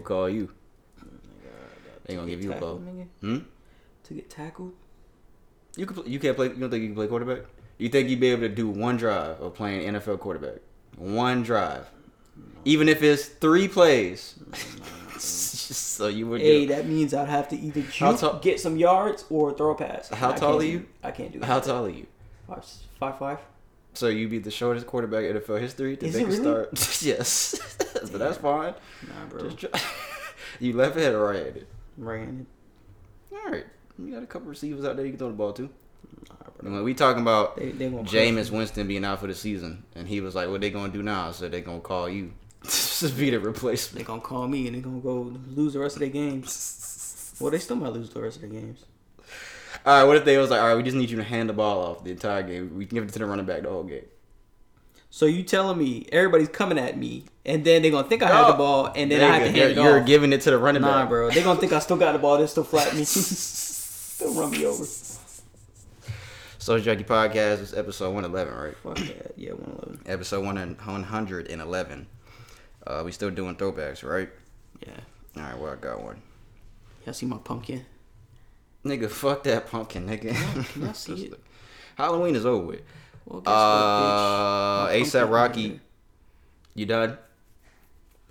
gonna call you. They gonna give you a nigga? Hmm. To get tackled? You can. You can't play. You don't think you can play quarterback? You think you'd be able to do one drive of playing NFL quarterback? One drive, even if it's three plays. so you would. Hey, do- that means I'd have to either juke, tall- get some yards, or throw a pass. How I tall are do- you? I can't do that. How tall are you? Five, five, five. So you be the shortest quarterback in NFL history to Is make a really? start. yes, but that's fine. Nah, bro. Just try. you left handed or right handed? Right-handed. All right, you got a couple receivers out there you can throw the ball to. Nah, And bro. when we talking about They, they gonna Jameis Winston being out for the season, and he was like, "What they gonna do now?" I said, "They gonna call you to be the replacement." They gonna call me and they gonna go lose the rest of their games. Well, they still might lose the rest of their games. All right, what if they was like, "All right, we just need you to hand the ball off the entire game. We can give it to the running back the whole game." So you telling me everybody's coming at me, and then they're gonna think I had No. the ball, and then I have to hand you're, it you're off. giving it to the running Nah, back. bro. they're gonna think I still got the ball. They still flat me. still run me over. Social Junkie Podcast is episode one eleven, right? Fuck that. Yeah, one eleven. Episode one hundred and eleven. Uh, we still doing throwbacks, right? Yeah. All right, well, I got one. Y'all see my pumpkin? Nigga, fuck that pumpkin, nigga. Can I see it? Halloween is over with. Well, guess Uh, what, bitch? My ASAP Rocky, right you done?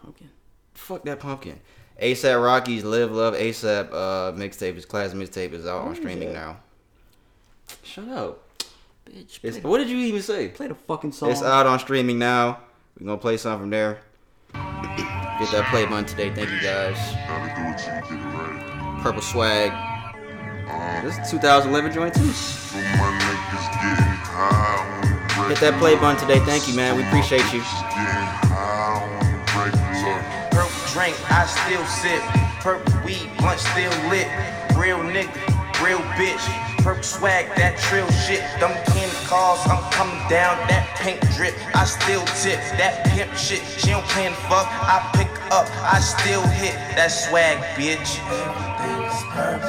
Pumpkin. Fuck that pumpkin. ASAP Rocky's Live Love ASAP uh, mixtape, his class mixtape is out on Where is streaming that? now. Shut up. Bitch, what did you even say? play the fucking song. It's out on streaming now. We're gonna play something from there. Get that play button today. Thank you guys. Gotta do it till you get it right. Purple swag. This is 2011 joint too. For my niggas getting high on the Hit that play button today. Thank you, man. We appreciate you. Getting high on the regular. Purple drink, I still sip. Purple weed, blunt still lit. Real nigga, real bitch. Purple swag, that trill shit. Them candy cars, I'm coming down. That pink drip, I still tip. That pimp shit, she don't plan to fuck. I pick up, I still hit. That swag, bitch. Swag,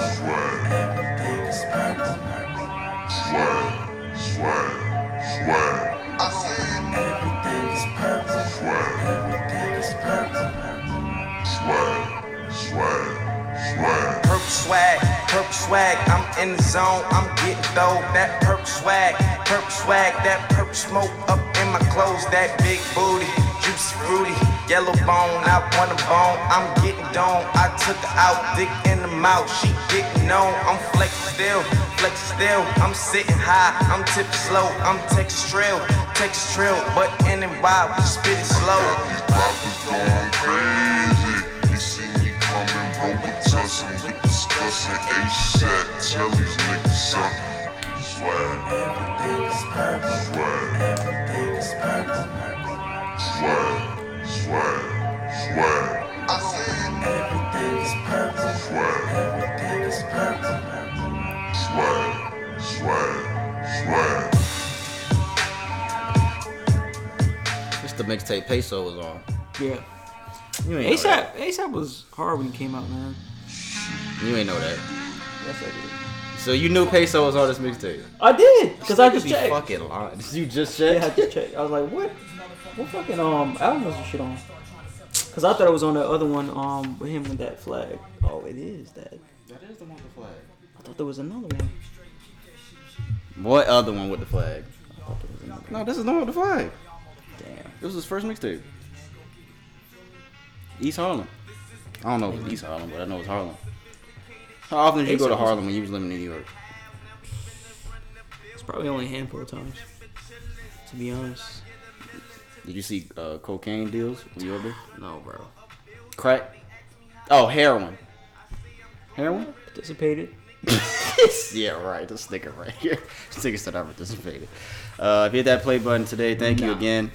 swag, swag. I said everything's purple. Swag, swag, swag, swag. Purple swag, purple swag, I'm in the zone, I'm getting dough. That purple swag, purple swag, that purple smoke up in my clothes. That big booty, juicy fruity, yellow bone, I want a bone. I'm getting dome, I took her out, dick in the mouth, she getting known. I'm flexing still, flexing still, I'm sitting high, I'm tipping slow, I'm texting trill, texting trill, but in and by, we spit it slow. These poppers going crazy. He see me coming, bro, we tussin', we discussin' ASAP. Tell these niggas something. Swag, swag, swag, swag, swag. I said everything's purple. Swag, everything is purple. swag, swag, swag. It's the mixtape Peso was on. Yeah. You ain't know that. ASAP, ASAP was hard when he came out, man. You ain't know that. Yes, I did. So you knew Peso was on this mixtape. I did, cause I You just be checked. fucking lying. You just Yeah, I just checked. I was like, what? What fucking um album was this shit on? Cause I thought it was on the other one um with him with that flag. Oh, it is that. That is the one with the flag. I thought there was another one. What other one with the flag? I thought there was another. No, this is the one with the flag. Damn. This was his first mixtape. East Harlem. I don't know if it's East Harlem, but I know it's Harlem. How often did you go to Harlem when you was living in New York? It's probably only a handful of times. To be honest. Did you see uh, cocaine deals when you were there? No, bro. Crack? Oh, heroin. Heroin? Participated. yeah, right. This nigga right here. This nigga said I participated. Uh, if you hit that play button today, thank you again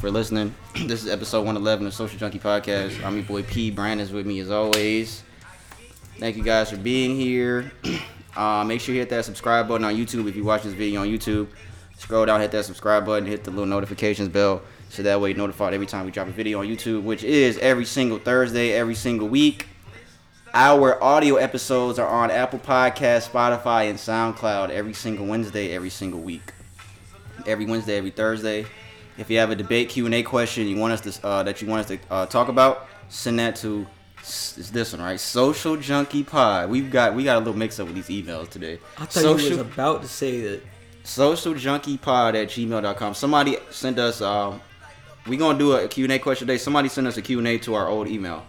for listening. this is episode 111 of Social Junkie Podcast. I'm your boy P. Brandon's with me as always. Thank you guys for being here. Uh, make sure you hit that subscribe button on YouTube if you watch this video on YouTube. Scroll down, hit that subscribe button, hit the little notifications bell so that way you're notified every time we drop a video on YouTube, which is every single Thursday, every single week. Our audio episodes are on Apple Podcast, Spotify, and SoundCloud every single Wednesday, every single week. Every Wednesday, every Thursday. If you have a debate Q and A question you want us to uh, that you want us to uh, talk about, send that to It's this one, right? Social Junkie Pod. We've got we got a little mix up with these emails today. I thought you was Social about to say that. Social Junkie Pod at gmail.com. Somebody sent us um we gonna do a Q&A question today. Somebody sent us a Q&A to our old email.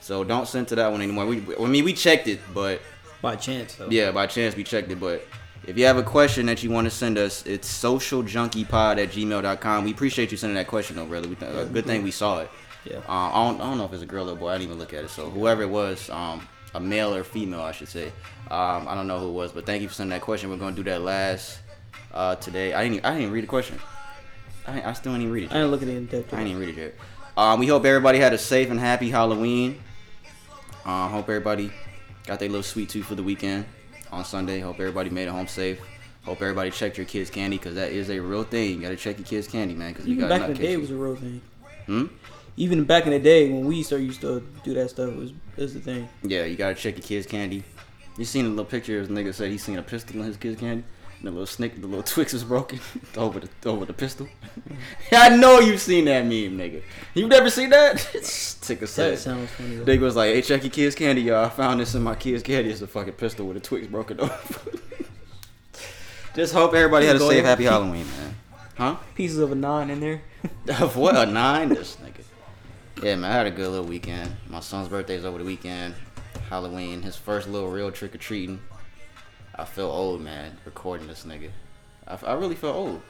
So don't send to that one anymore. We I mean we checked it, but By chance, though. yeah, by chance we checked it, but if you have a question that you want to send us, it's socialjunkiepod at gmail.com. We appreciate you sending that question though, brother. We th- a good thing we saw it. Yeah. Uh, I, don't, I don't know if it's a girl or a boy. I didn't even look at it. So whoever it was, um, a male or female, I should say. Um, I don't know who it was, but thank you for sending that question. We're gonna do that last uh, today. I didn't. I didn't even read the question. I, I still didn't read it. I Yet. didn't look at it in depth. I didn't even read it yet. Um, we hope everybody had a safe and happy Halloween. Um, hope everybody got their little sweet tooth for the weekend on Sunday. Hope everybody made it home safe. Hope everybody checked your kids' candy because that is a real thing. You gotta check your kids' candy, man. Because Even got back in the day, it was a real thing. Hmm? Even back in the day when we started used to do that stuff, it was the thing. Yeah, you gotta check your kids' candy. You seen the little picture? This nigga said he seen a pistol in his kid's candy. The little snick, the little Twix was broken over the over the pistol. I know you've seen that meme, nigga. You never seen that? Sick of That sounds funny. Nigga was like, "Hey, check your kids' candy, y'all. I found this in my kids' candy. It's a fucking pistol with a Twix broken off." Just hope everybody had a safe, happy Halloween, man. Huh? Pieces of a nine in there. Of what a nine, this nigga. Yeah, man, I had a good little weekend. My son's birthday's over the weekend. Halloween, his first little real trick or treating. I feel old, man, recording this nigga. I, I really feel old.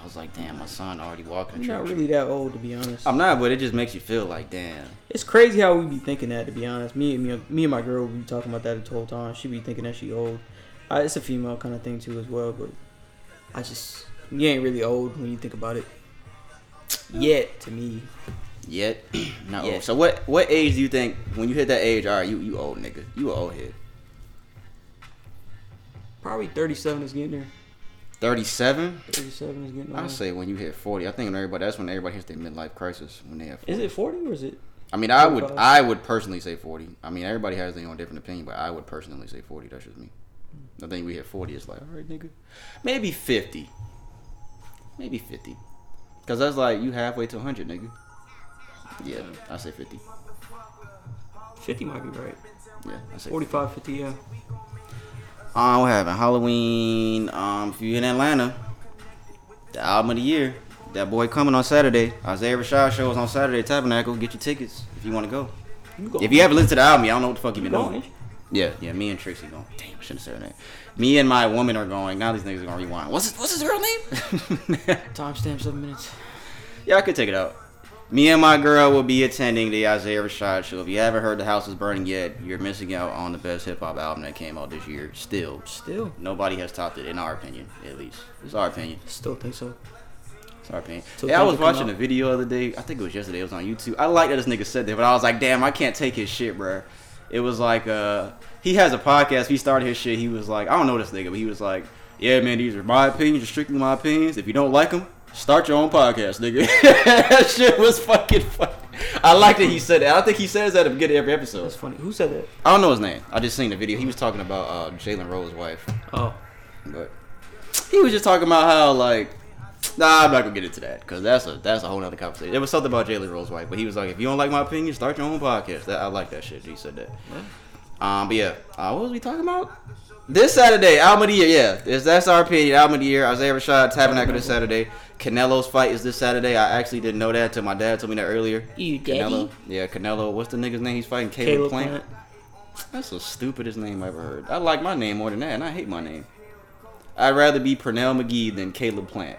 I was like, damn, my son already walking. Trick not really that old to be honest. I'm not, but it just makes you feel like, damn. It's crazy how we be thinking that to be honest. Me and me, me and my girl we be talking about that the whole time. She be thinking that she old. I, it's a female kind of thing too as well, but I just you ain't really old when you think about it. Yet to me, Yet, not Yet. old. So what? What age do you think when you hit that age? All right, you you old nigga. You old head. Probably 37 is getting there. Thirty-seven. 37 is getting there. I say when you hit forty. I think when everybody that's when everybody hits their midlife crisis when they have. 40. Is it 40 or is it? I mean, I would I would personally say forty. I mean, everybody has their own different opinion, but I would personally say forty. That's just me. I think we hit forty. It's like, all right, nigga, maybe fifty, maybe fifty, because that's like you halfway to hundred, nigga. Yeah, I say fifty. 50 might be right. Yeah, I say 45, 50, yeah. Um, what happened? Halloween. Um, if you're in Atlanta, the album of the year. That boy coming on Saturday. Isaiah Rashad show is on Saturday. Tabernacle. Get your tickets if you want to go. You go. If you haven't listened to the album, I don't know what the fuck you you been doing. Yeah, yeah. Me and Trixie going. Damn, I shouldn't have said her name. Me and my woman are going. Now these niggas are gonna rewind. What's his, what's his real name? Timestamp seven minutes. yeah, I could take it out. Me and my girl will be attending the Isaiah Rashad show. If you haven't heard The House is Burning yet, you're missing out on the best hip hop album that came out this year. Still, Still, Nobody has topped it, in our opinion, at least. It's our opinion. still think so. It's our opinion. So yeah, I was watching a video the other day. I think it was yesterday. It was on YouTube. I like that this nigga said that, but I was like, damn, I can't take his shit, bro. It was like, uh, he has a podcast. He started his shit. He was like, I don't know this nigga, but he was like, yeah, man, these are my opinions, strictly my opinions. If you don't like them, start your own podcast, nigga. that shit was fucking funny. I like that he said that. I think he says that at the beginning of every episode. That's funny. Who said that? I don't know his name. I just seen the video. He was talking about uh, Jalen Rose's wife. Oh, But he was just talking about how like, nah, I'm not gonna get into that because that's a that's a whole other conversation. It was something about Jalen Rose White, but he was like, if you don't like my opinion, start your own podcast. That, I like that shit. He said that. Um, but yeah, uh, what was we talking about? This Saturday, album of the year. Yeah, this, that's our opinion. Album of the year. Isaiah Rashad Tabernacle this Saturday. Canelo's fight is this Saturday. I actually didn't know that until my dad told me that earlier. You Canelo. daddy? Yeah, Canelo. What's the nigga's name he's fighting? Caleb, Caleb Plant. Plant. That's the stupidest name I ever heard. I like my name more than that, and I hate my name. I'd rather be Pernell McGee than Caleb Plant.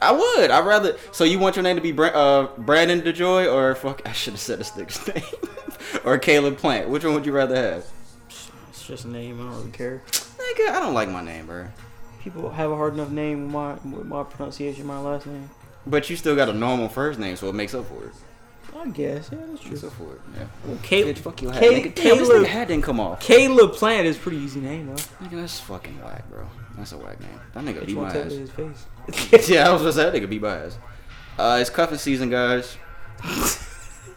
I would. I'd rather. So you want your name to be Bra- uh, Brandon DeJoy or fuck? I should have said this nigga's name. or Caleb Plant. Which one would you rather have? It's just a name. I don't really care. Nigga, I don't like my name, bro. People have a hard enough name with my with my pronunciation, my last name. But you still got a normal first name, so it makes up for it. I guess. Yeah, that's true. Makes up for it. Yeah. Well, Caleb, Bitch, fuck your hat. Ca- nigga. Damn, this Caleb, nigga hat didn't come off. Caleb Plant is a pretty easy name though. Nigga, that's fucking whack, bro. That's a whack name. That nigga Bitch beat my ass. his face. yeah, I was gonna say that nigga beat my ass. Uh, it's cuffing season, guys.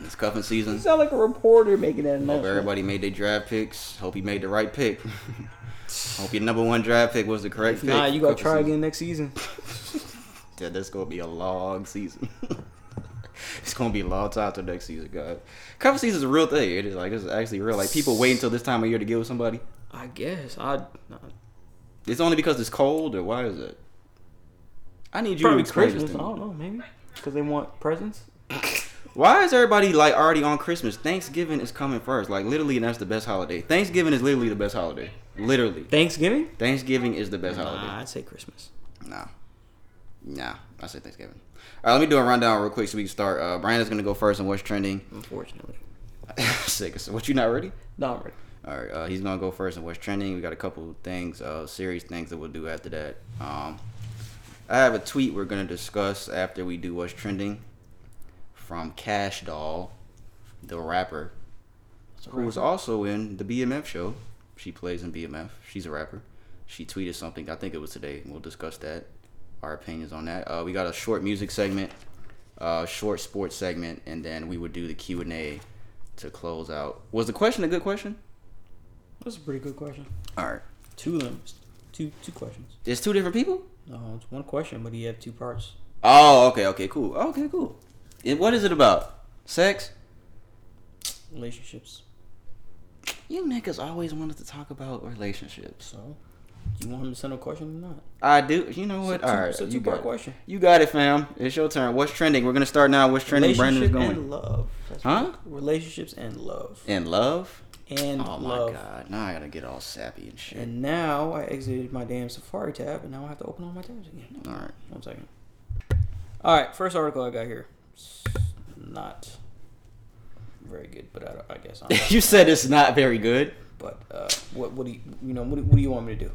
it's cuffing season. You sound like a reporter making that Hope everybody made their draft picks. Hope he made the right pick. Hope your number one draft pick was the correct pick. Nah, you gotta try season. again next season. Yeah, that's gonna be a long season. it's gonna be a long time till next season, guys. Cuffing season is a real thing. It is like it's actually real. Like people wait until this time of year to get with somebody. I guess I. Nah, It's only because it's cold, or why is it? I need you probably to explain Christmas. this I to me. don't know. Maybe because they want presents. Why is everybody like already on Christmas? Thanksgiving is coming first. Like literally, that's the best holiday. Thanksgiving is literally the best holiday. Literally, Thanksgiving. Thanksgiving is the best holiday. I'd say Christmas. Nah. Nah. I say Thanksgiving. All right, let me do a rundown real quick so we can start. Uh, Brandon's gonna go first on what's trending. Unfortunately, Sick. So what you not ready? no, I'm ready. All right, uh, he's gonna go first on what's trending. We got a couple things, uh, serious things that we'll do after that. Um, I have a tweet we're gonna discuss after we do what's trending from Cash Doll, the rapper, who was also in the BMF show. She plays in BMF. She's a rapper. She tweeted something. I think it was today. We'll discuss that. Our opinions on that. Uh, we got a short music segment, uh, short sports segment, and then we would do the Q and A to close out. Was the question a good question? That's a pretty good question. All right. Two of them. Two two questions. There's two different people. No, it's one question, but he had two parts. Oh, okay, okay, cool. Okay, cool. And what is it about? Sex? Relationships. You niggas always wanted to talk about relationships. So, do you want him to send a question or not? I do. You know what? A All right, it's a you got it. question. You got it, fam. It's your turn. What's trending? We're gonna start now. What's trending? Brandon is Relationship going. and love. That's Huh? relationships and love. And love. And Oh my love. god! Now I gotta get all sappy and shit. And now I exited my damn Safari tab, and now I have to open all my tabs again. All right. One second. All right, first article I got here. Not very good, but I, I guess. I'm you said it's not very good. But uh, what what do you you know what do, what do you want me to do?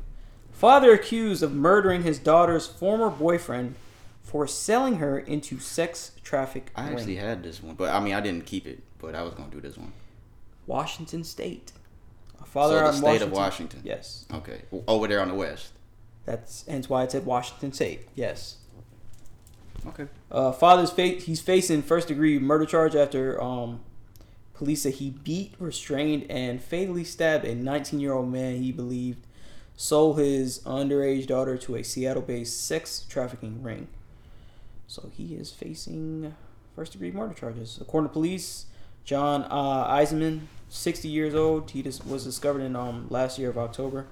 Father accused of murdering his daughter's former boyfriend for selling her into sex traffic I ring. actually had this one, but I mean I didn't keep it. But I was gonna do this one. Washington State. A father So the state of Washington. Yes, Okay, over there on the west. that's hence why I said Washington State. Yes. Okay. Uh, father's fa- he's facing first degree murder charge after um, police said he beat, restrained, and fatally stabbed a 19 year old man he believed sold his underage daughter to a Seattle based sex trafficking ring. So he is facing first degree murder charges. According to police, John uh, Eisenman, 60 years old, he was discovered in um, last year of October.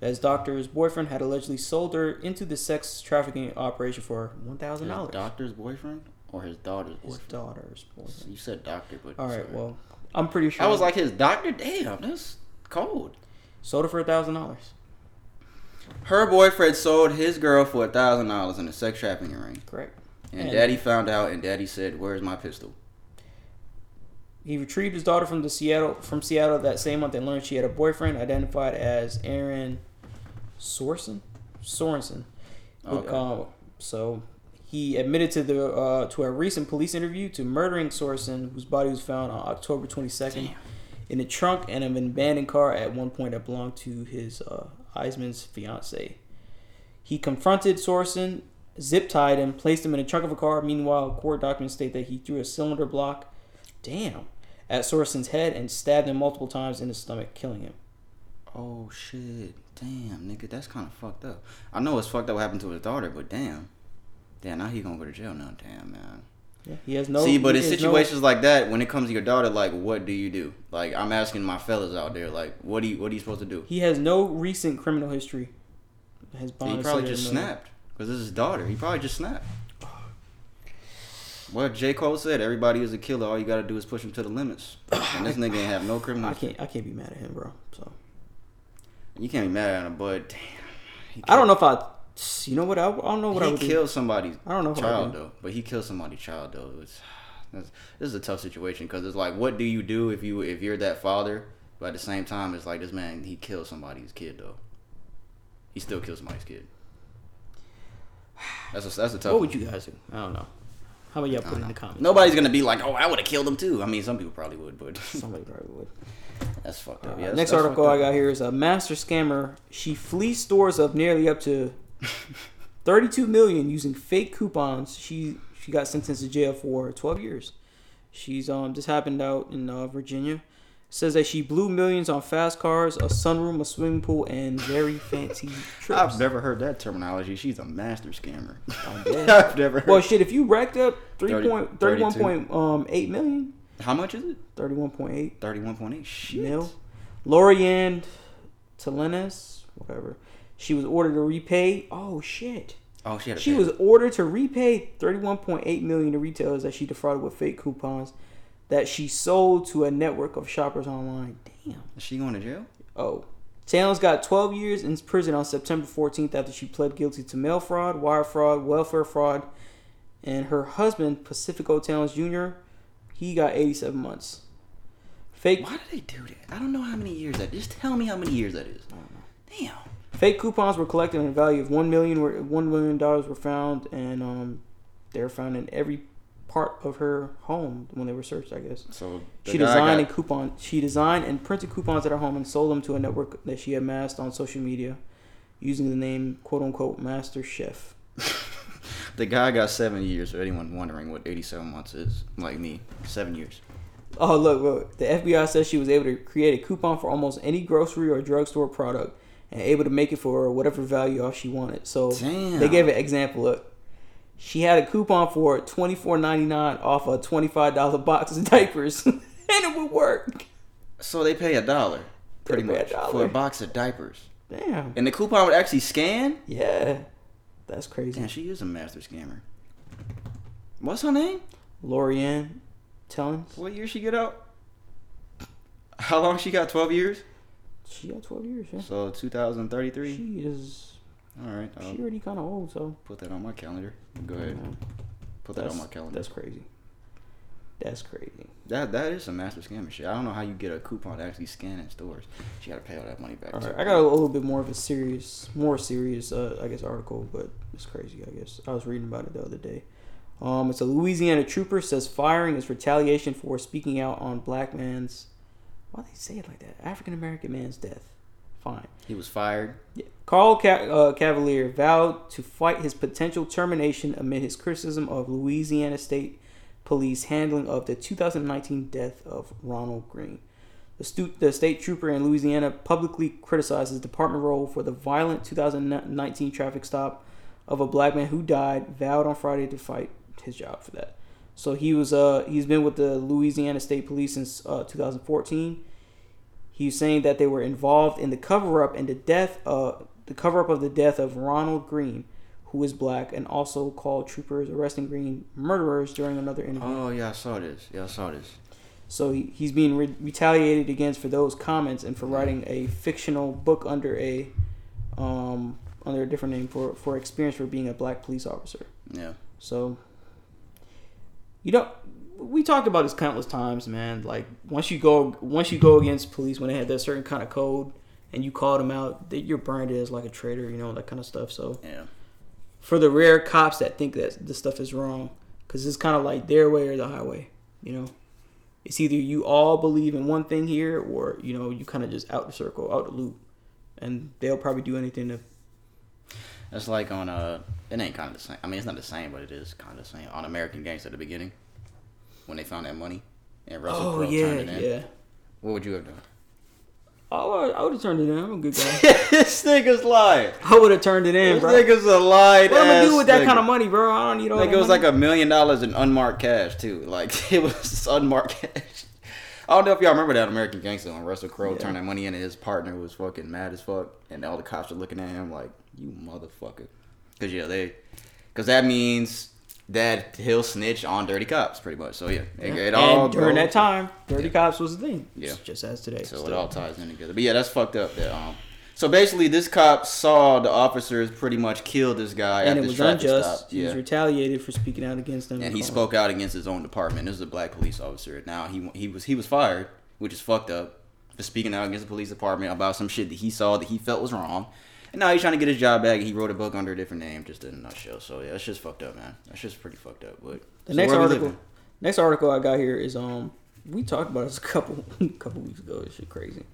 That His doctor's boyfriend had allegedly sold her into the sex trafficking operation for one thousand dollars. doctor's boyfriend or his daughter's His boyfriend? daughter's boyfriend. You said doctor, but All right, sorry. well, I'm pretty sure. I was like his doctor. Damn, that's cold. sold her for a thousand dollars. Her boyfriend sold his girl for a thousand dollars in a sex trafficking ring, Correct. and, And- Daddy found out, and Daddy said, "Where's my pistol?" He retrieved his daughter from the Seattle from Seattle that same month and learned she had a boyfriend identified as Aaron Sorensen. Sorensen. Okay. Uh, so he admitted to the uh, to a recent police interview to murdering Sorensen, whose body was found on October 22nd in the trunk and of an abandoned car at one point that belonged to his uh, Eisman's fiance. He confronted Sorensen, zip tied him, placed him in the trunk of a car. Meanwhile, court documents state that he threw a cylinder block, damn, at Sorensen's head and stabbed him multiple times in the stomach, killing him. Oh shit! Damn, nigga, that's kind of fucked up. I know it's fucked up what happened to his daughter, but damn, damn, now he gonna go to jail now. Damn, man. Yeah, he has no. See, but in has no- situations like that, when it comes to your daughter, like, what do you do? Like, I'm asking my fellas out there, like, what do you, what are you supposed to do? he has no recent criminal history. His bond He probably just snapped because this is his daughter. He probably just snapped. What J Cole said, everybody is a killer. All you gotta do is push him to the limits. And this nigga ain't have no criminal. I can't. I can't be mad at him, bro. So You can't be mad at him, but damn, I don't know if I. You know what? I, I don't know what I he would do. killed somebody's I don't know child though, but he killed somebody's child though. It's, that's, this is a tough situation because it's like, what do you do if you if you're that father? But at the same time, it's like this man he killed somebody's kid though. He still kills somebody's kid. That's a, that's a tough. What one. would you guys do? I don't know. How about y'all I put in know. the comments? Nobody's gonna be like, oh, I would have killed him too. I mean, some people probably would, but Somebody probably would. that's fucked up. Uh, Yeah, next article I got here is a master scammer. She flees stores of nearly up to 32 million using fake coupons. She she got sentenced to jail for 12 years. She's um this happened out in uh, Virginia. says that she blew millions on fast cars, a sunroom, a swimming pool, and very fancy trips. I've never heard that terminology. She's a master scammer. I've never heard. Well, shit, if you racked up three 30 point 32. 31.8 million, How much is it? 31.8 Thirty-one point eight. Shit. mil. Lorianne Talens, whatever. She was ordered to repay. Oh shit. Oh, she had. A She pay- was ordered to repay 31.8 million to retailers that she defrauded with fake coupons that she sold to a network of shoppers online. Damn. Is she going to jail? Oh. Towns got 12 years in prison on September 14th after she pled guilty to mail fraud, wire fraud, welfare fraud, and her husband, Pacifico Towns Jr., he got 87 months. Fake Why do they do that? I don't know how many years that. Just tell me how many years that is. Damn. fake coupons were collected in a value of one million. Were one million dollars were found, and um, they were found in every part of her home when they were searched. I guess. So She designed got- a coupon. She designed and printed coupons at her home and sold them to a network that she amassed on social media, using the name "quote unquote" Master Chef. The guy got seven years. For anyone wondering what eighty-seven months is, like me, seven years. Oh look, look! The FBI says she was able to create a coupon for almost any grocery or drugstore product, and able to make it for whatever value off she wanted. So Damn. they gave an example. Look, she had a coupon for twenty four ninety nine off a twenty five dollar box of diapers, and it would work. So they pay a dollar, pretty pay a much, for a box of diapers, Damn. and the coupon would actually scan. Yeah, that's crazy. Damn, she is a master scammer. What's her name? Lorianne Talens. What year she get out? How long she got? Twelve years. She got twelve years. Yeah. So 2033. She is. All right, I'll She already kind of old, so. put that on my calendar. Go ahead, put that that's, on my calendar. That's crazy. That's crazy. That that is some master scammer shit. I don't know how you get a coupon to actually scan in stores. She got to pay all that money back. All right, I got a little bit more of a serious, more serious, uh, I guess, article, but it's crazy. I guess I was reading about it the other day. Um, it's a Louisiana trooper says firing is retaliation for speaking out on black man's. Why they say it like that? African American man's death. Fine. He was fired. Yeah. Carl Ca- uh, Cavalier vowed to fight his potential termination amid his criticism of Louisiana State Police handling of the 2019 death of Ronald Greene. The, stu- the state trooper in Louisiana publicly criticized his department role for the violent 2019 traffic stop of a black man who died. Vowed on Friday to fight his job for that. So he was uh he's been with the Louisiana State Police since uh, 2014. He's saying that they were involved in the cover up and the death uh the cover up of the death of Ronald Greene, who is black, and also called troopers arresting Greene murderers during another interview. Oh yeah, I saw this. Yeah, I saw this. So he, he's being re- retaliated against for those comments and for writing a fictional book under a um under a different name for for experience for being a black police officer. Yeah. So you know we talked about this countless times, man. Like once you go once you go against police when they have that certain kind of code and you call them out, that you're branded as like a traitor, you know, that kind of stuff. So Yeah. For the rare cops that think that this stuff is wrong, because it's kind of like their way or the highway, you know. It's either you all believe in one thing here, or you know you kind of just out the circle, out the loop, and they'll probably do anything to. That's like on uh it ain't kind of the same. I mean, it's not the same, but it is kind of the same. On American Gangster at the beginning, when they found that money and Russell Oh Crowe yeah, turned it in. yeah. What would you have done? Oh, I would have turned it in. I'm a good guy. this nigga's lying. I would have turned it in, This bro. This nigga's a lied. What am I ass do with that nigga. kind of money, bro? I don't need all Like it was money. like a million dollars in unmarked cash too. Like it was unmarked cash. I don't know if y'all remember that American Gangster when Russell Crowe Yeah. turned that money in and his partner was fucking mad as fuck, and all the cops were looking at him like, "You motherfucker," because yeah, they, because that means that he'll snitch on dirty cops, pretty much. So yeah, it, it all and during goes- that time, dirty Yeah. cops was a thing. Yeah. just as today. So it all ties in together. But yeah, that's fucked up. That um. So basically, this cop saw the officers pretty much kill this guy and at it this was unjust. stop. He was retaliated for speaking out against them. and he spoke out against his own department. This is a black police officer. Now he he was he was fired, which is fucked up for speaking out against the police department about some shit that he saw that he felt was wrong. And now he's trying to get his job back. He wrote a book under a different name, just in a nutshell. So yeah, that's just fucked up, man. That's just pretty fucked up. But The so next article, next article I got here is um we talked about this a couple couple weeks ago. This shit crazy.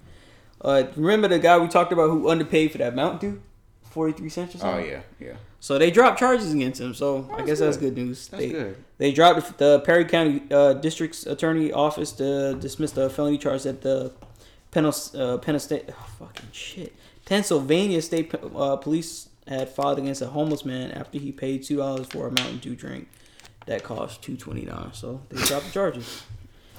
Uh, remember the guy we talked about who underpaid for that Mountain Dew? forty three cents or Oh yeah, yeah. So they dropped charges against him. So I That's guess that's good. good news. That's they, good. They dropped the Perry County uh, District's Attorney Office to dismiss the felony charge that the Penn, uh, Penn State, oh, fucking shit, Pennsylvania State uh, Police had filed against a homeless man after he paid two dollars for a Mountain Dew drink that cost two twenty nine. So they dropped the charges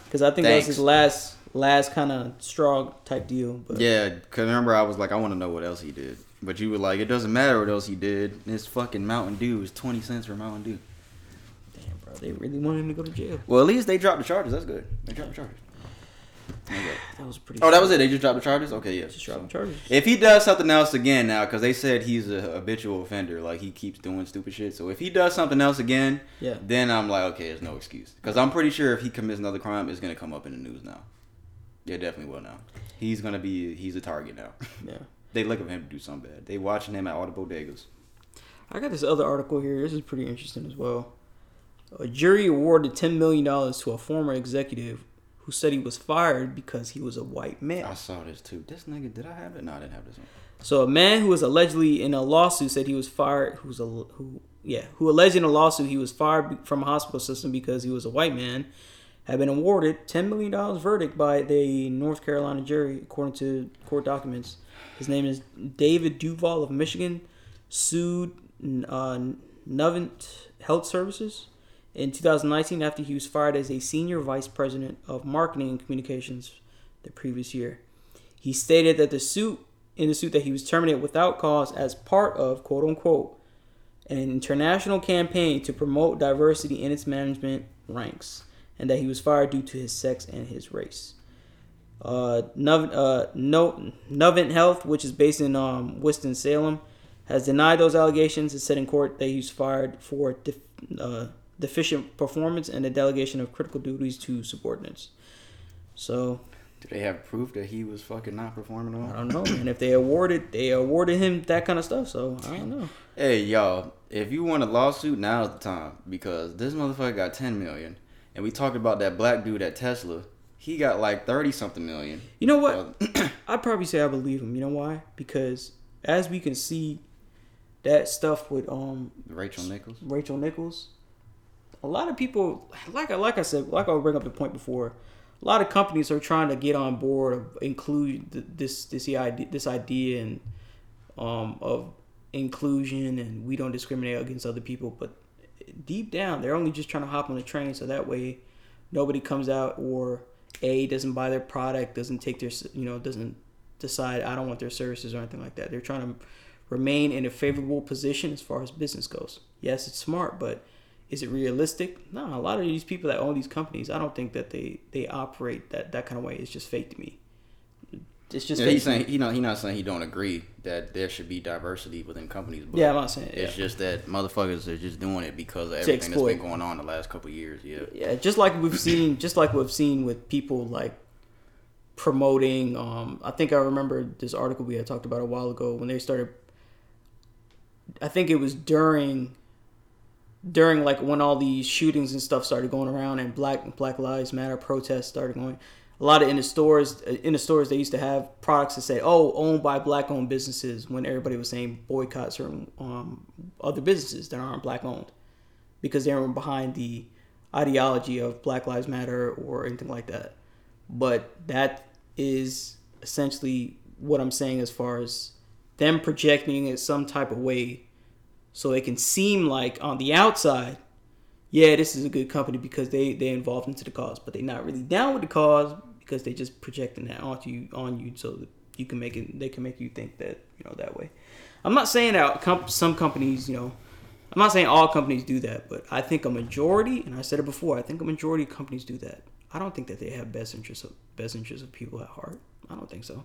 because I think that was his last last kind of straw type deal. But Yeah, cause remember I was like, I want to know what else he did, but you were like, it doesn't matter what else he did. This fucking Mountain Dew is twenty cents for Mountain Dew. damn, bro, they really wanted him to go to jail. Well, at least they dropped the charges. That's good. They dropped the charges. That was pretty. Oh, that was it. They just dropped the charges. Okay, yeah. Just dropped the charges. If he does something else again now, because they said he's a habitual offender, like he keeps doing stupid shit. So if he does something else again, Yeah. then I'm like, okay, there's no excuse. Because I'm pretty sure if he commits another crime, it's gonna come up in the news now. Yeah, definitely will now. He's gonna be he's a target now. Yeah. they looking for him to do something bad. They watching him at all the bodegas. I got this other article here. This is pretty interesting as well. A jury awarded $10 million to a former executive who said he was fired because he was a white man. I saw this too. This nigga, did I have it? No, I didn't have this one. So a man who was allegedly in a lawsuit said he was fired. Who's a who? Yeah, who alleged in a lawsuit he was fired from a hospital system because he was a white man, had been awarded ten million dollars verdict by the North Carolina jury, according to court documents. His name is David Duvall of Michigan, sued uh, Novant Health Services in 2019 after he was fired as a senior vice president of marketing and communications the previous year. He stated that the suit in the suit that he was terminated without cause as part of quote unquote an international campaign to promote diversity in its management ranks, and that he was fired due to his sex and his race. Uh, uh, no, Novant Health, which is based in um, Winston Salem, has denied those allegations and said in court that he was fired for def- uh, deficient performance and the delegation of critical duties to subordinates. So Do they have proof that he was fucking not performing well? I don't know, and if they awarded they awarded him that kind of stuff, so I don't know. Hey y'all, if you want a lawsuit, now's the time because this motherfucker got ten million, and we talked about that black dude at Tesla. He got like thirty something million. You know what? Uh, I'd probably say I believe him. You know why? Because as we can see, that stuff with um Rachel Nichols. Rachel Nichols, a lot of people like I like I said like I'll bring up the point before. A lot of companies are trying to get on board include this this idea this idea and um of inclusion and we don't discriminate against other people, but deep down they're only just trying to hop on the train so that way nobody comes out or a doesn't buy their product, doesn't take their you know doesn't decide I don't want their services or anything like that. They're trying to remain in a favorable position as far as business goes. Yes, it's smart, but is it realistic? No, a lot of these people that own these companies, I don't think that they they operate that that kind of way. It's just fake to me. It's just Yeah, fake he's saying he not he not saying he don't agree that there should be diversity within companies. But Yeah, I'm not saying It's yeah. just that motherfuckers are just doing it because of everything that's been going on the last couple of years. Yeah. Yeah, just like we've seen, just like we've seen with people like promoting. Um, I think I remember this article we had talked about a while ago when they started. I think it was during, during like when all these shootings and stuff started going around and Black Black Lives Matter protests started going. A lot of in the stores, in the stores, they used to have products that say, "Oh, owned by black-owned businesses." When everybody was saying boycott certain um, other businesses that aren't black-owned because they were behind the ideology of Black Lives Matter or anything like that. But that is essentially what I'm saying as far as them projecting it some type of way so it can seem like on the outside, yeah, this is a good company because they they involved into the cause, but they're not really down with the cause because they're just projecting that onto you on you so that you can make it they can make you think that you know that way. I'm not saying that some companies, you know, I'm not saying all companies do that, but I think a majority, and I said it before, I think a majority of companies do that. I don't think that they have best interests of best interests of people at heart. I don't think so.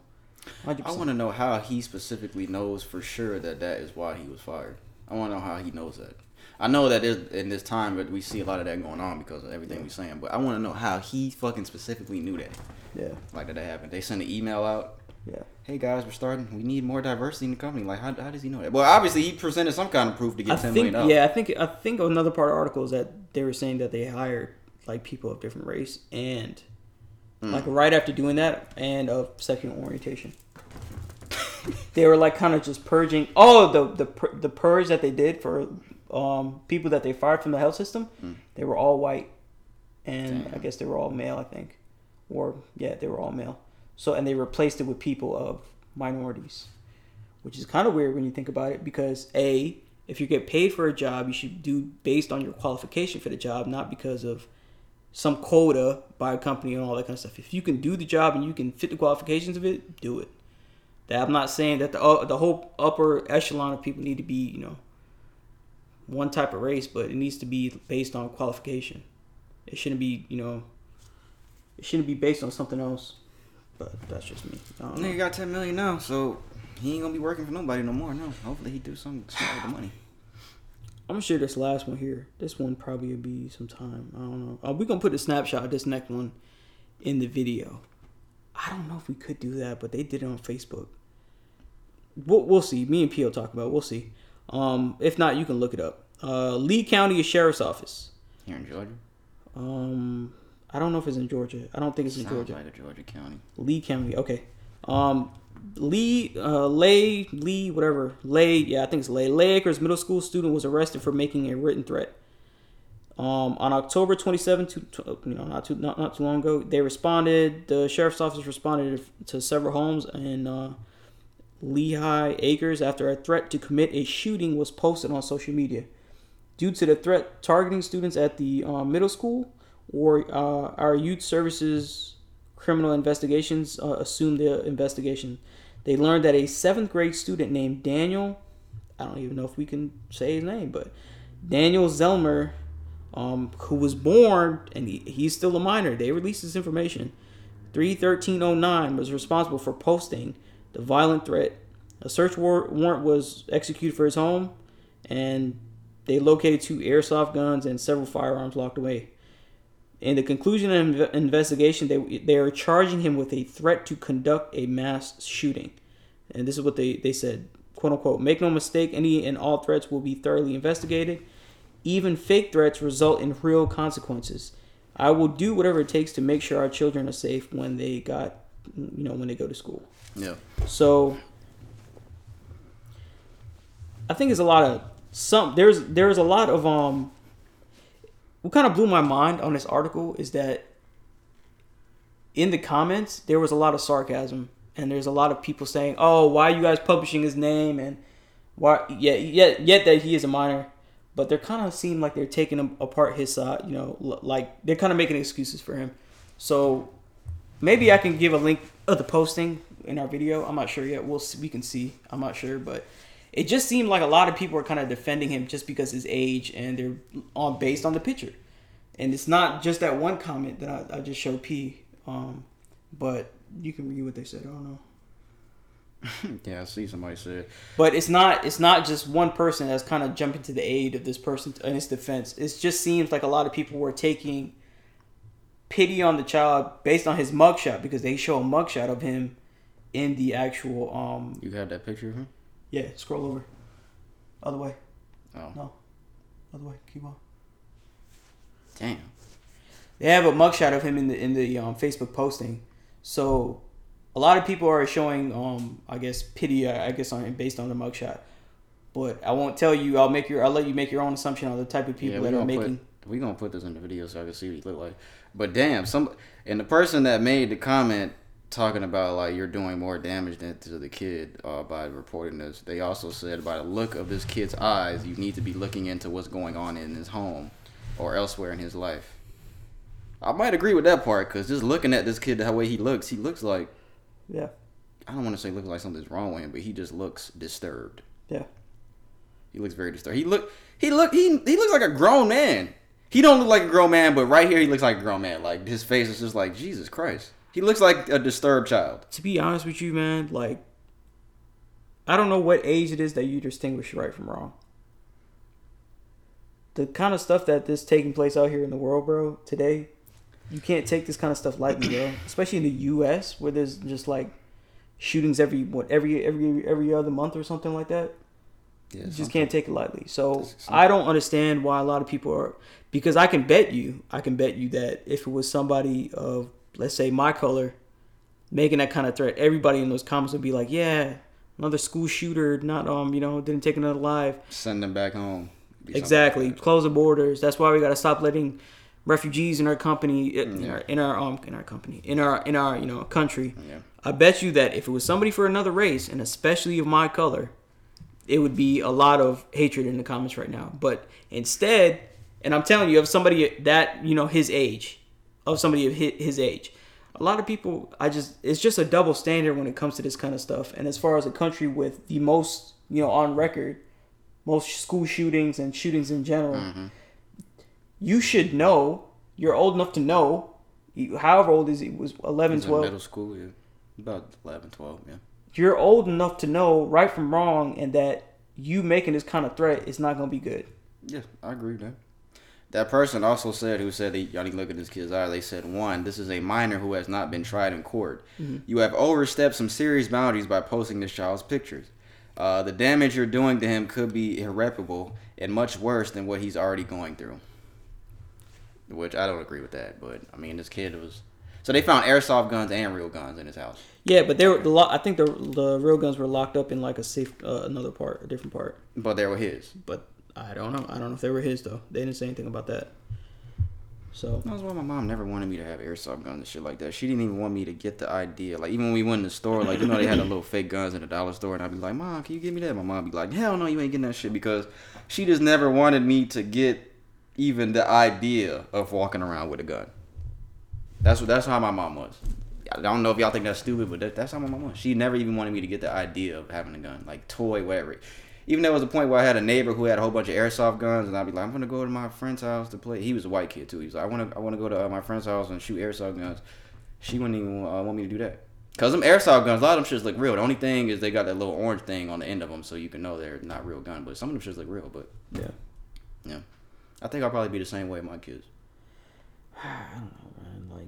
100%. I want to know how he specifically knows for sure that that is why he was fired. I want to know how he knows that. I know that in this time, but we see a lot of that going on because of everything we're saying. But I want to know how he fucking specifically knew that, yeah, like that that happened. They sent an email out. yeah. Hey guys, we're starting. We need more diversity in the company. Like, how, how does he know that? Well, obviously he presented some kind of proof to I get ten million think dollars. yeah, I think I think another part of the article is that they were saying that they hired like people of different race and Hmm. like right after doing that and of sexual orientation. They were like kind of just purging. Oh, the the the purge that they did for um people that they fired from the health system, they were all white, and I guess they were all male. I think, or yeah, they were all male. So and they replaced it with people of minorities, which is kind of weird when you think about it because a if you get paid for a job, you should do based on your qualification for the job, not because of some quota by a company and all that kind of stuff. If you can do the job and you can fit the qualifications of it, do it. That I'm not saying that the uh, the whole upper echelon of people need to be you know one type of race, but it needs to be based on qualification. It shouldn't be you know it shouldn't be based on something else. But that's just me. Nigga got ten million now, so he ain't gonna be working for nobody no more. No, hopefully he do something smart with the money. I'm gonna share this last one here. This one probably will be some time. I don't know. Uh, we're gonna put a snapshot of this next one in the video. I don't know if we could do that, but they did it on Facebook. We'll, we'll see. Me and P will talk about. It. We'll see. Um, if not, you can look it up. Uh, Lee County Sheriff's Office. Here in Georgia, Um, I don't know if it's in Georgia. I don't think it's in Georgia. like a Georgia county. Lee County. Okay. Um, Lee, uh, Lay, Lee, whatever. Lay, yeah, I think it's Lay. Lay Acres middle school student was arrested for making a written threat. Um, on October 27, to, to- you know, not too not, not too long ago, they responded. The sheriff's office responded to several homes and uh, Lehigh Acres after a threat to commit a shooting was posted on social media. Due to the threat targeting students at the uh, middle school, or uh, our youth services criminal investigations uh, assumed the investigation. They learned that a seventh grade student named Daniel, I don't even know if we can say his name, but Daniel Zelmer, um, who was born and he, he's still a minor. They released this information. 31309 was responsible for posting the violent threat. A search war- warrant was executed for his home, and they located two airsoft guns and several firearms locked away. In the conclusion of the investigation, they they are charging him with a threat to conduct a mass shooting, and this is what they they said, quote unquote. Make no mistake, any and all threats will be thoroughly investigated. Even fake threats result in real consequences. I will do whatever it takes to make sure our children are safe when they got, you know, when they go to school. Yeah. So I think it's a lot of some there's there's a lot of um what kind of blew my mind on this article is that in the comments there was a lot of sarcasm and there's a lot of people saying, "Oh, why are you guys publishing his name?" and why yet yet yet that he is a minor, but they're kind of seem like they're taking apart his side, you know, like they're kind of making excuses for him. So maybe I can give a link of the posting in our video. I'm not sure yet. We'll see, we can see. I'm not sure, but it just seemed like a lot of people are kind of defending him just because his age and they're on based on the picture. And it's not just that one comment that I, I just showed P. Um, but you can read what they said. I don't know. Yeah, I see somebody said. But it's not it's not just one person that's kind of jumping to the aid of this person in his defense. It just seems like a lot of people were taking pity on the child based on his mugshot because they show a mugshot of him in the actual um You got that picture of him? yeah, scroll over. Other way. Oh, No. Other way. Keep on. damn. They have a mugshot of him in the in the um, Facebook posting. So a lot of people are showing um I guess pity uh, I guess on based on the mugshot. But I won't tell you. I'll make your. I'll let you make your own assumption on the type of people yeah, that are making. put we gonna put this in the video so I can see what he look like. But damn, some and the person that made the comment talking about like you're doing more damage than to the kid uh, by reporting this. They also said by the look of this kid's eyes, you need to be looking into what's going on in his home or elsewhere in his life. I might agree with that part because just looking at this kid the way he looks, he looks like Yeah. I don't want to say looks like something's wrong with him, but he just looks disturbed. Yeah. He looks very disturbed. He look he look he he looks like a grown man. He don't look like a grown man, but right here he looks like a grown man. Like his face is just like Jesus Christ. He looks like a disturbed child. To be honest with you, man, like I don't know what age it is that you distinguish right from wrong. The kind of stuff that is taking place out here in the world, bro, today, you can't take this kind of stuff lightly, bro. Especially in the U.S. where there's just like shootings every what every every every other month or something like that. Yeah, You just can't take it lightly. So I don't understand why a lot of people are because I can bet you, I can bet you that if it was somebody of let's say my color making that kind of threat, everybody in those comments would be like, "Yeah, another school shooter, not um, you know, didn't take another life. Send them back home. Exactly. like. Close the borders. That's why we got to stop letting refugees in our company, in Yeah. our, in our um, in our company, in our in our you know country. Yeah. I bet you that if it was somebody for another race, and especially of my color, it would be a lot of hatred in the comments right now. But instead, and I'm telling you, of somebody that you know his age, of somebody of his, age, a lot of people, I just it's just a double standard when it comes to this kind of stuff. And as far as a country with the most, you know, on record, most school shootings and shootings in general, mm-hmm. you should know. You're old enough to know. However old is he was 11, He's in 12 middle school, yeah. About 11, 12, yeah. you're old enough to know right from wrong and that you making this kind of threat is not going to be good. Yeah, I agree with that. That person also said, who said, that y'all need to look at this kid's eye. They said, one, this is a minor who has not been tried in court. You have overstepped some serious boundaries by posting this child's pictures. Uh, the damage you're doing to him could be irreparable and much worse than what he's already going through. Which I don't agree with that, but I mean, this kid was. So they found airsoft guns and real guns in his house. Yeah, but they were the lo- I think the the real guns were locked up in like a safe uh, another part, a different part. But they were his. But I don't know. I don't know if they were his though. They didn't say anything about that. So That's why my mom never wanted me to have airsoft guns and shit like that. She didn't even want me to get the idea. Like even when we went in the store, like you know they had the little fake guns in the dollar store, and I'd be like, "Mom, can you give me that?" My mom be like, "Hell no, you ain't getting that shit," because she just never wanted me to get even the idea of walking around with a gun. That's what. That's how my mom was. I don't know if y'all think that's stupid, but that, that's how my mom was. She never even wanted me to get the idea of having a gun, like toy, whatever. Even there was a point where I had a neighbor who had a whole bunch of airsoft guns, and I'd be like, "I'm gonna go to my friend's house to play." He was a white kid too. He was like, "I want to, I want to go to uh, my friend's house and shoot airsoft guns." She wouldn't even uh, want me to do that. Cause them airsoft guns, a lot of them shits look real. The only thing is they got that little orange thing on the end of them, so you can know they're not real gun. But some of them shits look real. But yeah, yeah, I think I'll probably be the same way with my kids. I don't know, man. Like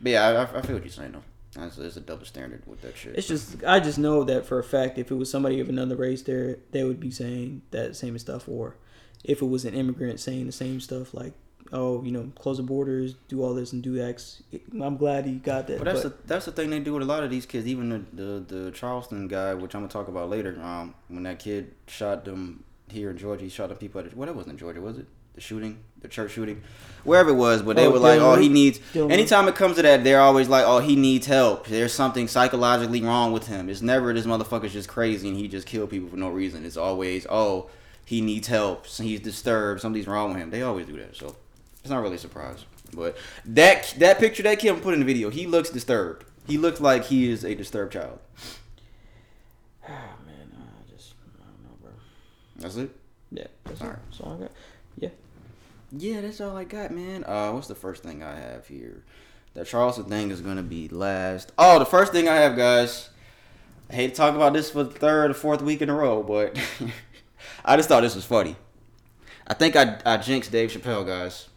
But yeah, I, I- I feel what you're saying though. That's, there's a double standard with that shit. it's just I just know that for a fact if it was somebody of another race there, they would be saying that same stuff. Or if it was an immigrant saying the same stuff, like oh you know close the borders, do all this and do X. I'm glad he got that. But that's but- the that's the thing they do with a lot of these kids. Even the the, the Charleston guy, which I'm gonna talk about later. Um, when that kid shot them here in Georgia, he shot the people at. Well, that wasn't in Georgia, was it? The shooting, the church shooting, wherever it was. But they Oh, were like, "Oh, he needs." Dylan Anytime it comes to that, they're always like, "Oh, he needs help. There's something psychologically wrong with him." It's never this motherfucker's just crazy and he just killed people for no reason. It's always, "Oh, he needs help. He's disturbed. Something's wrong with him." They always do that. So it's not really a surprise. But that that picture that kid put in the video, he looks disturbed. He looks like he is a disturbed child. Ah, man, I just I don't know, bro. That's it. Yeah, that's all. That's all I got. Yeah. Yeah, that's all I got, man. Uh, what's the first thing I have here? The Charleston thing is gonna be last. Oh, the first thing I have, guys. I hate to talk about this for the third or fourth week in a row, but I just thought this was funny. I think I I jinxed Dave Chappelle, guys.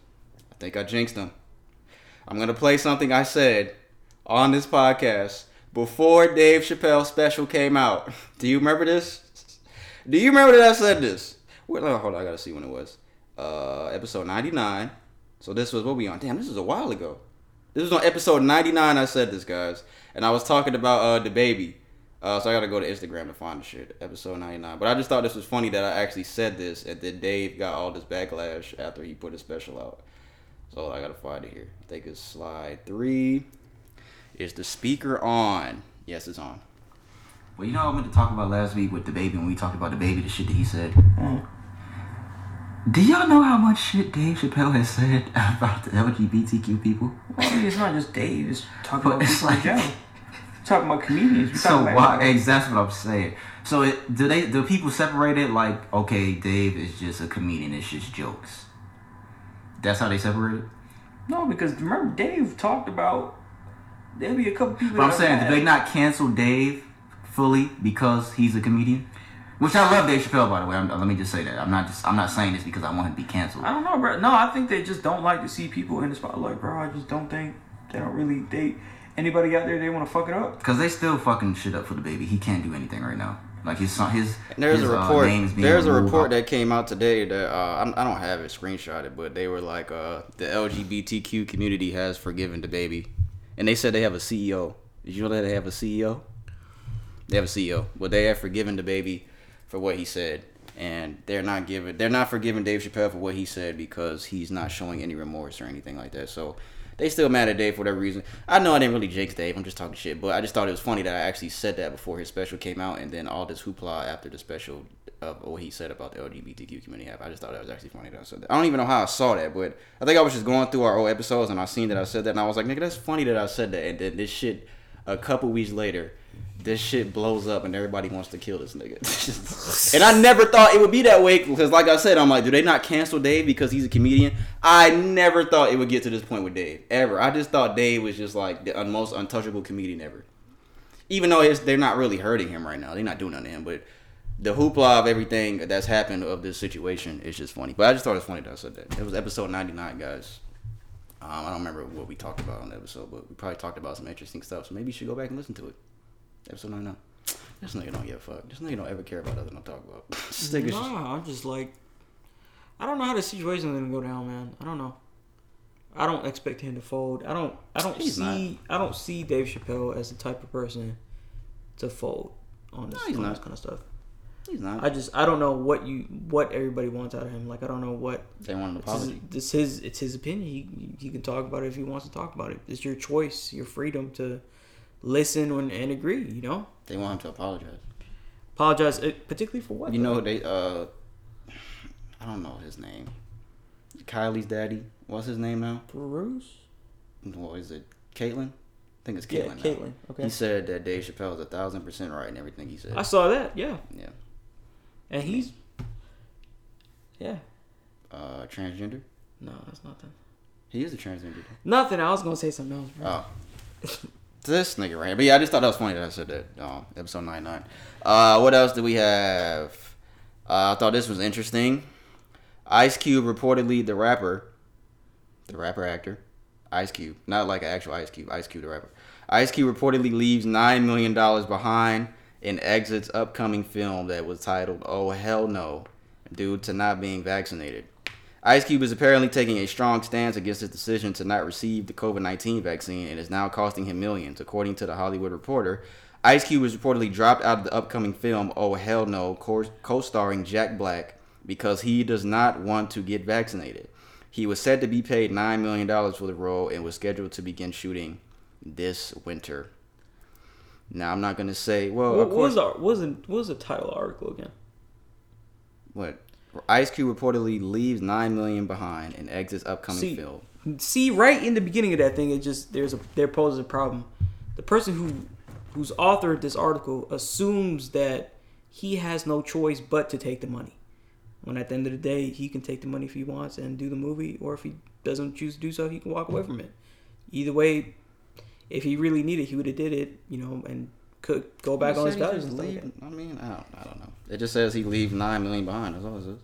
I think I jinxed him. I'm gonna play something I said on this podcast before Dave Chappelle special came out. Do you remember this? Do you remember that I said this? Wait, hold on, I gotta see when it was. Uh, episode 99. So this was what we on? Damn, this was a while ago. This was on episode 99. I said this, guys, and I was talking about uh the baby. Uh, so I gotta go to Instagram to find the shit. Episode 99. But I just thought this was funny that I actually said this, and then Dave got all this backlash after he put his special out. So I gotta find it here. I think it's slide three. Is the speaker on? Yes, it's on. Well, you know, I meant to talk about last week with the baby when we talked about the baby, the shit that he said. Do y'all know how much shit Dave Chappelle has said about the LGBTQ people? Well, I mean, it's not just Dave. It's talking But about it's like- talking about comedians. We're So why? Exactly what I'm saying. So it, do they? Do people separate it like okay, Dave is just a comedian. It's just jokes. That's how they separate it. No, because remember Dave talked about there'll be a couple people. But I'm saying, do they not cancel Dave fully because he's a comedian? Which I love Dave Chappelle, by the way. I'm, let me just say that. I'm not just. I'm not saying this because I want him to be canceled. I don't know, bro. No, I think they just don't like to see people in the spotlight, bro. I just don't think they don't really they anybody out there they want to fuck it up. Because they still fucking shit up for the baby. He can't do anything right now. Like his son, his. There's his, a uh, report. name is being there's a report off- that came out today that uh, I'm- I don't have it screenshotted, but they were like, uh, the LGBTQ community has forgiven the baby, and they said they have a CEO. Did you know that they have a CEO? They have a CEO, but they have forgiven the baby for what he said, and they're not giving. They're not forgiving Dave Chappelle for what he said because he's not showing any remorse or anything like that. So. They still mad at Dave for whatever reason. I know I didn't really jinx Dave. I'm just talking shit, but I just thought it was funny that I actually said that before his special came out, and then all this hoopla after the special of what he said about the LGBTQ community. I just thought that was actually funny that I said that. I don't even know how I saw that, but I think I was just going through our old episodes and I seen that I said that, and I was like, nigga, that's funny that I said that. And then this shit, a couple weeks later, this shit blows up and everybody wants to kill this nigga. and I never thought it would be that way because, like I said, I'm like, do they not cancel Dave because he's a comedian? I never thought it would get to this point with Dave ever. I just thought Dave was just like the most untouchable comedian ever. Even though they're not really hurting him right now, they're not doing nothing to him, but the hoopla of everything that's happened of this situation is just funny. But I just thought it was funny that I said that. It was episode 99, guys. Um, I don't remember what we talked about on the episode, but we probably talked about some interesting stuff. So maybe you should go back and listen to it. Episode 99. This nigga don't give a fuck. This nigga don't ever care about nothing I talk about. this nigga Nah, I'm just like, I don't know how the situation is gonna go down, man. I don't know. I don't expect him to fold. I don't. I don't He's see. I don't see Dave Chappelle as the type of person to fold on this, No, on not. this kind of stuff. he's not. I just. I don't know what you. What everybody wants out of him. Like I don't know what. they want an apology. it's his. It's his opinion. He he can talk about it if he wants to talk about it. It's your choice. Your freedom to listen and, and agree. You know. They want him to apologize. Apologize, uh, particularly for what? You though? know they uh, I don't know his name. Kylie's daddy. What's his name now? Bruce. What is it? Caitlyn. I think it's Yeah, Caitlyn. now. Caitlyn. Okay. He said that Dave Chappelle is a thousand percent right in everything he said. I saw that. Yeah. yeah. And he's, yeah, Uh, transgender. no, that's nothing. He is a transgender. Nothing. I was gonna say something else. Bro. Oh. this nigga right. here. But yeah, I just thought that was funny that I said that. Um, episode 99. Uh, what else do we have? Uh, I thought this was interesting. Ice Cube reportedly the rapper, the rapper actor, Ice Cube, not like an actual Ice Cube, Ice Cube the rapper. Ice Cube reportedly leaves nine million dollars behind and exits upcoming film that was titled "Oh Hell No," due to not being vaccinated. Ice Cube is apparently taking a strong stance against his decision to not receive the COVID 19 vaccine and is now costing him millions, according to the Hollywood Reporter. Ice Cube was reportedly dropped out of the upcoming film Oh Hell No, co starring Jack Black, because he does not want to get vaccinated. He was said to be paid $9 million for the role and was scheduled to begin shooting this winter. Now, I'm not going to say, well, what, of what was the what was the what was the title article again? What? Ice Cube reportedly leaves nine million behind and exits upcoming See, film. See, right in the beginning of that thing, it just there's a there poses a problem. The person who who's authored this article assumes that he has no choice but to take the money. When at the end of the day, he can take the money if he wants and do the movie, or if he doesn't choose to do so, he can walk away from it. Either way, if he really needed, he would have did it, you know, and could go back on his values. just and stuff like leave- I mean, I don't, I don't know. It just says he leaves nine million behind. That's all it says.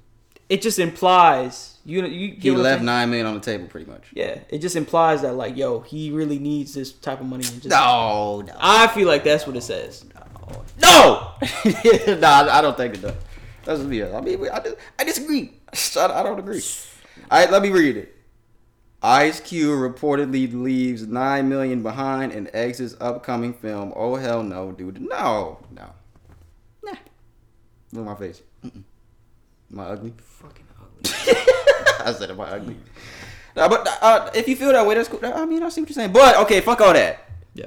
It just implies you you He left nine million on the table, pretty much. Yeah, it just implies that like, yo, he really needs this type of money. And just, No, no, I feel like that's what it says. no. no, I I don't think it does. That's me. I mean, I, I disagree. I I don't agree. All right, let me read it. Ice Cube reportedly leaves nine million behind and exits upcoming film. Oh hell no, dude. No, no. Nah. Look at my face. Mm-mm. Am I ugly? Fucking ugly. I said, am I ugly? No, but uh, if you feel that way, that's cool. I mean, I see what you're saying. But okay, fuck all that. Yeah.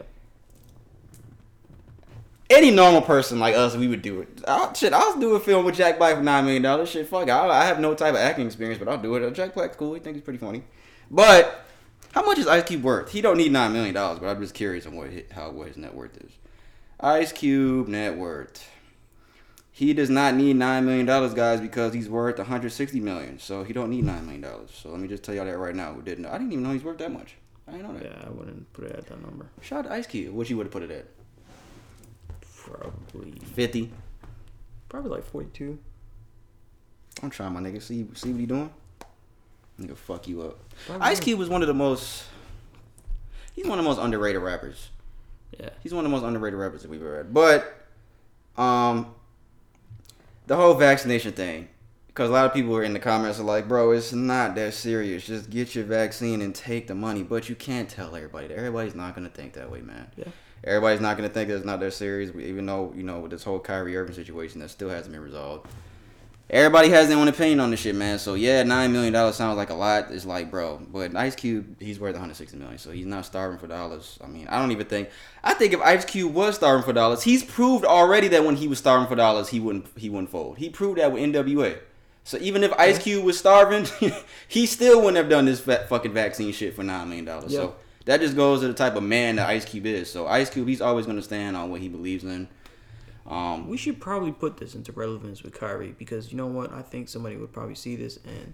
Any normal person like us, we would do it. I'll, shit, I'll do a film with Jack Black for nine million dollars. Shit, fuck, it. I, I have no type of acting experience, but I'll do it. Jack Black's cool. He think he's pretty funny. But how much is Ice Cube worth? He don't need nine million dollars, but I'm just curious on what hi- how what his net worth is. Ice Cube net worth. He does not need nine million dollars, guys, because he's worth 160 million. So he don't need nine million dollars. So let me just tell y'all that right now. Who didn't? I didn't even know he's worth that much. I didn't know that. Yeah, I wouldn't put it at that number. Shout out to Ice Cube. What you would have put it at? Probably, 50. probably like forty-two. I'm trying, my nigga. See, see what he doing? Nigga, fuck you up. Probably Ice. Cube was one of the most. He's one of the most underrated rappers. Yeah. He's one of the most underrated rappers that we've ever had. But, um, the whole vaccination thing. because a lot of people are in the comments are like, bro, it's not that serious. Just get your vaccine and take the money. But you can't tell everybody. that. Everybody's not gonna think that way, man. Yeah. Everybody's not gonna think it's not that serious. Even though you know with this whole Kyrie Irving situation that still hasn't been resolved. Everybody has their own opinion on this shit, man. So yeah, nine million dollars sounds like a lot. It's like, bro, but Ice Cube, he's worth 160 million, so he's not starving for dollars. I mean, I don't even think. I think if Ice Cube was starving for dollars, he's proved already that when he was starving for dollars, he wouldn't he wouldn't fold. He proved that with NWA. So even if Ice Cube was starving, he still wouldn't have done this fucking vaccine shit for nine million dollars. Yeah. So that just goes to the type of man that Ice Cube is. So Ice Cube, he's always gonna stand on what he believes in. Um, We should probably put this into relevance with Kyrie because you know what? I think somebody would probably see this and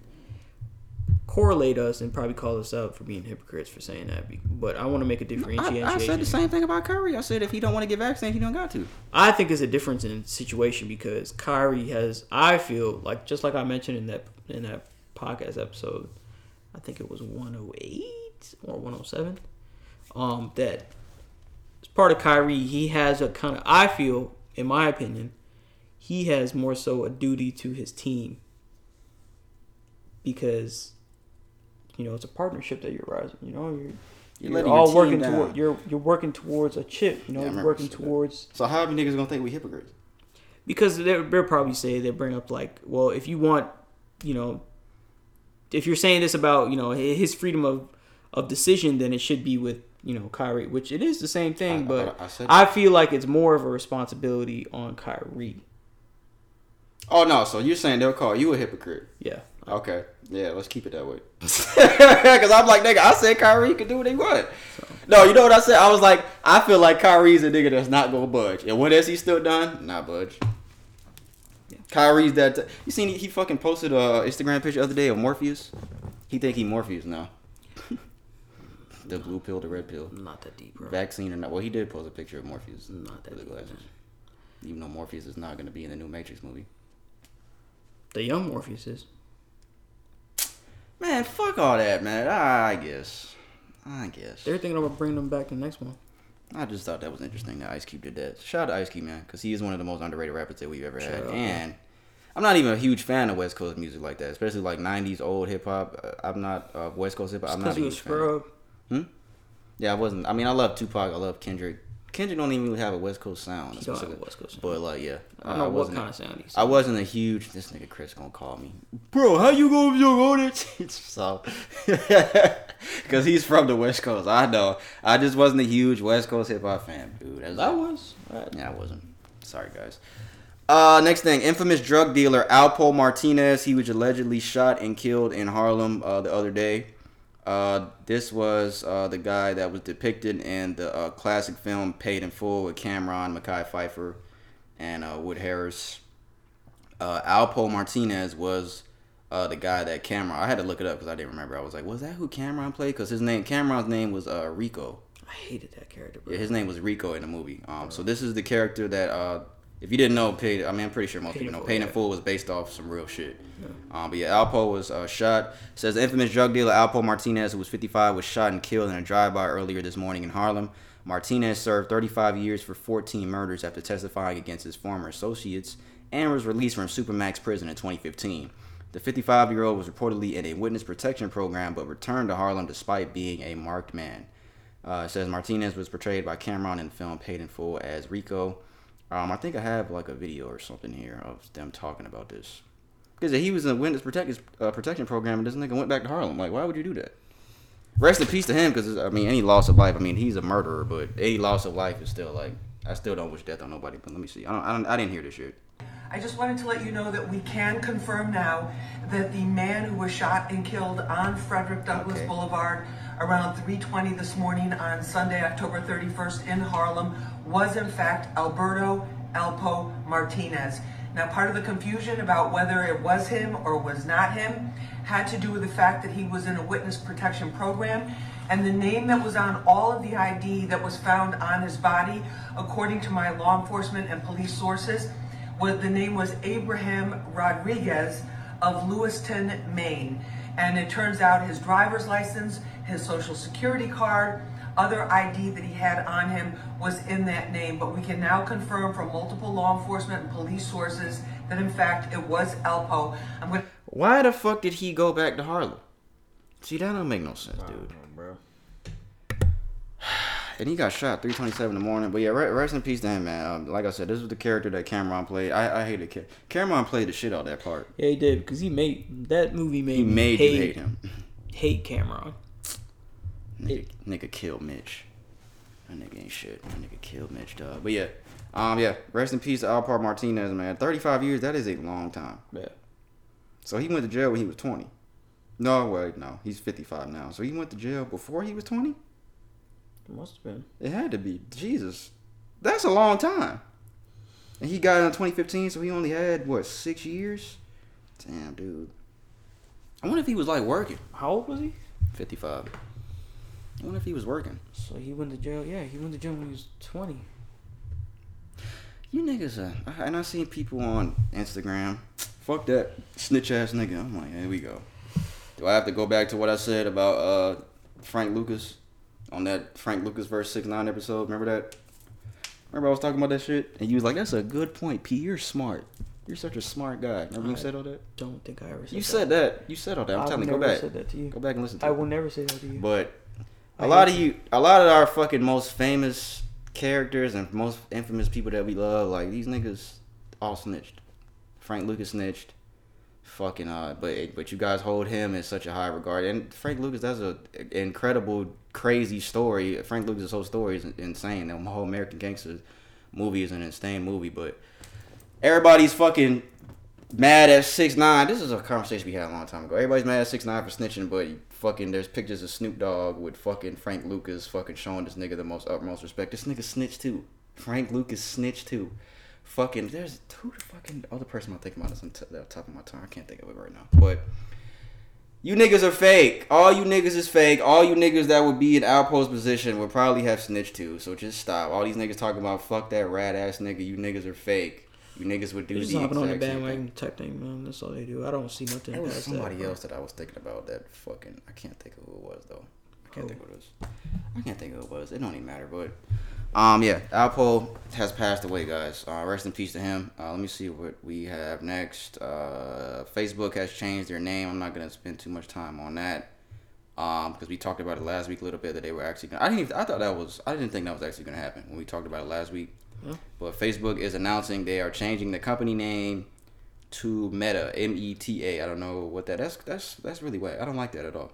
correlate us and probably call us out for being hypocrites for saying that. But I want to make a differentiation. I said the same thing about Kyrie. I said if he don't want to get vaccinated, he don't got to. I think it's a difference in situation because Kyrie has. I feel like just like I mentioned in that in that podcast episode, I think it was 108 or 107. Um, that as part of Kyrie, he has a kind of. I feel, in my opinion, he has more so a duty to his team because you know it's a partnership that you're rising. You know you're. You're You're, all working down. toward you're you're working towards a chip. You know, Yeah, you're working that. towards So how are you niggas gonna think we hypocrites? because they'll, they'll probably say they bring up like, well, if you want, you know, if you're saying this about you know his freedom of of decision, then it should be with you know Kyrie, which it is the same thing, I- but I- I I feel like it's more of a responsibility on Kyrie. Oh no, so you're saying they'll call you a hypocrite? Yeah, Okay, yeah, let's keep it that way. Because I'm like, nigga, I said Kyrie can do what he want. No, you know what I said? I was like, I feel like Kyrie's a nigga that's not gonna budge. And what has he still done? Not budge. Kyrie's that. T- you seen he, he fucking posted a Instagram picture the other day of Morpheus. He think he Morpheus now. The blue pill, the red pill, not that deep, bro. vaccine or not? Well, he did post a picture of Morpheus Not that with the deep. glasses. Even though Morpheus is not gonna be in the new Matrix movie. The young Morpheus is. Man, fuck all that, man. I guess. I guess. They're thinking about bringing them back in the next one. I just thought that was interesting that Ice Cube did that. Shout out to Ice Cube, man, because he is one of the most underrated rappers that we've ever Shout had. out, and I'm not even a huge fan of West Coast music like that, especially like '90s old hip hop. Uh, I'm not uh, West Coast hip hop. I'm not Because a fan. scrub. Yeah, I wasn't. I mean, I love Tupac. I love Kendrick. Kendrick don't even really have a West Coast sound. He don't have a West Coast sound. But like, yeah, I don't know what wasn't- kind of sound he's. I wasn't a huge. This nigga Chris gonna call me, bro. How you gonna on it? so, because he's from the West Coast. I know. I just wasn't a huge West Coast hip hop fan, dude. As I was. Right. Yeah, I wasn't. Sorry, guys. Uh, next thing, infamous drug dealer Alpo Martinez. He was allegedly shot and killed in Harlem uh, the other day. Uh, this was uh, the guy that was depicted in the uh, classic film Paid in Full with Cam'ron, Mekhi Phifer, and uh, Wood Harris. Uh, Alpo Martinez was uh, the guy that Cam'ron. I had to look it up because I didn't remember. I was like, was that who Cam'ron played? Because his name, Cam'ron's name was uh, Rico. I hated that character, bro. Yeah, his name was Rico in the movie. Um, so this is the character that, uh, if you didn't know, Paid. I mean, I'm pretty sure most people know. Paid in. Full was based off some real shit. Um, but yeah, Alpo was uh, shot. Says the infamous drug dealer Alpo Martinez, who was 55, was shot and killed in a drive-by earlier this morning in Harlem. Martinez served 35 years for 14 murders after testifying against his former associates and was released from Supermax prison in 2015. The 55 year old was reportedly in a witness protection program but returned to Harlem despite being a marked man. Uh, it says Martinez was portrayed by Cam'ron in the film Paid in Full as Rico. Um, I think I have like a video or something here of them talking about this. Because he was in a witness protect, uh, protection program and this nigga went back to Harlem. Like, why would you do that? Rest in peace to him because, I mean, any loss of life, I mean, he's a murderer, but any loss of life is still like, I still don't wish death on nobody. But let me see. I, don't, I, don't, I didn't hear this shit. I just wanted to let you know that we can confirm now that the man who was shot and killed on Frederick Douglass Okay. Boulevard around 3:20 this morning on Sunday, October 31st in Harlem was in fact Alberto Alpo Martinez. Now, part of the confusion about whether it was him or was not him had to do with the fact that he was in a witness protection program and the name that was on all of the ID that was found on his body, according to my law enforcement and police sources, was the name was Abraham Rodriguez of Lewiston, Maine. And it turns out his driver's license, his social security card, other ID that he had on him was in that name, but we can now confirm from multiple law enforcement and police sources that in fact it was Alpo. I'm going to Why the fuck did he go back to Harlem? See, that don't make no sense, dude. bro. And he got shot 3:27 in the morning. But yeah, rest in peace to him, man. Um, like I said, this was the character that Cam'ron played. I, I hated Ca- Cam'ron played the shit out of that part. Yeah, he did because he made that movie made He me made hate, you hate him. hate Cam'ron. Nigga, nigga killed Mitch. That nigga ain't shit. That nigga killed Mitch, dog. But yeah, um, yeah. Rest in peace to Alpo Martinez, man. 35 years. That is a long time. Yeah. So he went to jail when he was 20. No, wait, no. He's 55 now. So he went to jail before he was 20. Must have been. It had to be. Jesus. That's a long time. And he got in 2015, so he only had, what, six years? Damn, dude. I wonder if he was, like, working. How old was he? 55. I wonder if he was working. So he went to jail. Yeah, he went to jail when he was twenty. You niggas, uh, and I seen people on Instagram. Fuck that snitch ass nigga. I'm like, here we go. Do I have to go back to what I said about uh, Frank Lucas on that Frank Lucas verse six nine episode? Remember that? Remember I was talking about that shit, and you was like, "That's a good point, P. You're smart. You're such a smart guy." Remember you said all that? Don't think I ever said You that. said that. You said all that. I'm I telling you, go back. said that to you. Go back and listen to I it. will never say that to you. But I a lot of you, a lot of our fucking most famous characters and most infamous people that we love, like these niggas, all snitched. Frank Lucas snitched. Fucking uh, but but you guys hold him in such a high regard, and Frank Lucas, that's a incredible, crazy story. Frank Lucas' whole story is insane. The whole American Gangster movie is an insane movie, but everybody's fucking mad at six nine. This is a conversation we had a long time ago. Everybody's mad at six nine for snitching, but fucking there's pictures of Snoop Dogg with fucking Frank Lucas fucking showing this nigga the most utmost respect. This nigga snitched too. Frank Lucas snitched too. Fucking there's the fucking other person I'm thinking about is on t- the top of my tongue. I can't think of it right now. But you niggas are fake. All you niggas is fake. All you niggas that would be in outpost position would probably have snitched too. So just stop. All these niggas talking about fuck that rat ass nigga. You niggas are fake. You niggas would do They're just the hopping on the bandwagon type thing, man. That's all they do. I don't see nothing There was somebody that. else that I was thinking about that fucking. I can't think of who it was though. I can't Who? think of who it was. I can't think of who it was. It don't even matter. But um, yeah, Alpo has passed away, guys. Uh, rest in peace to him. Uh, let me see what we have next. Uh, Facebook has changed their name. I'm not gonna spend too much time on that. Um, because we talked about it last week a little bit that they were actually gonna. I didn't. Even, I thought that was. I didn't think that was actually gonna happen when we talked about it last week. But Facebook is announcing they are changing the company name to Meta, M E T A. I don't know what that. That's that's that's really whack. I don't like that at all.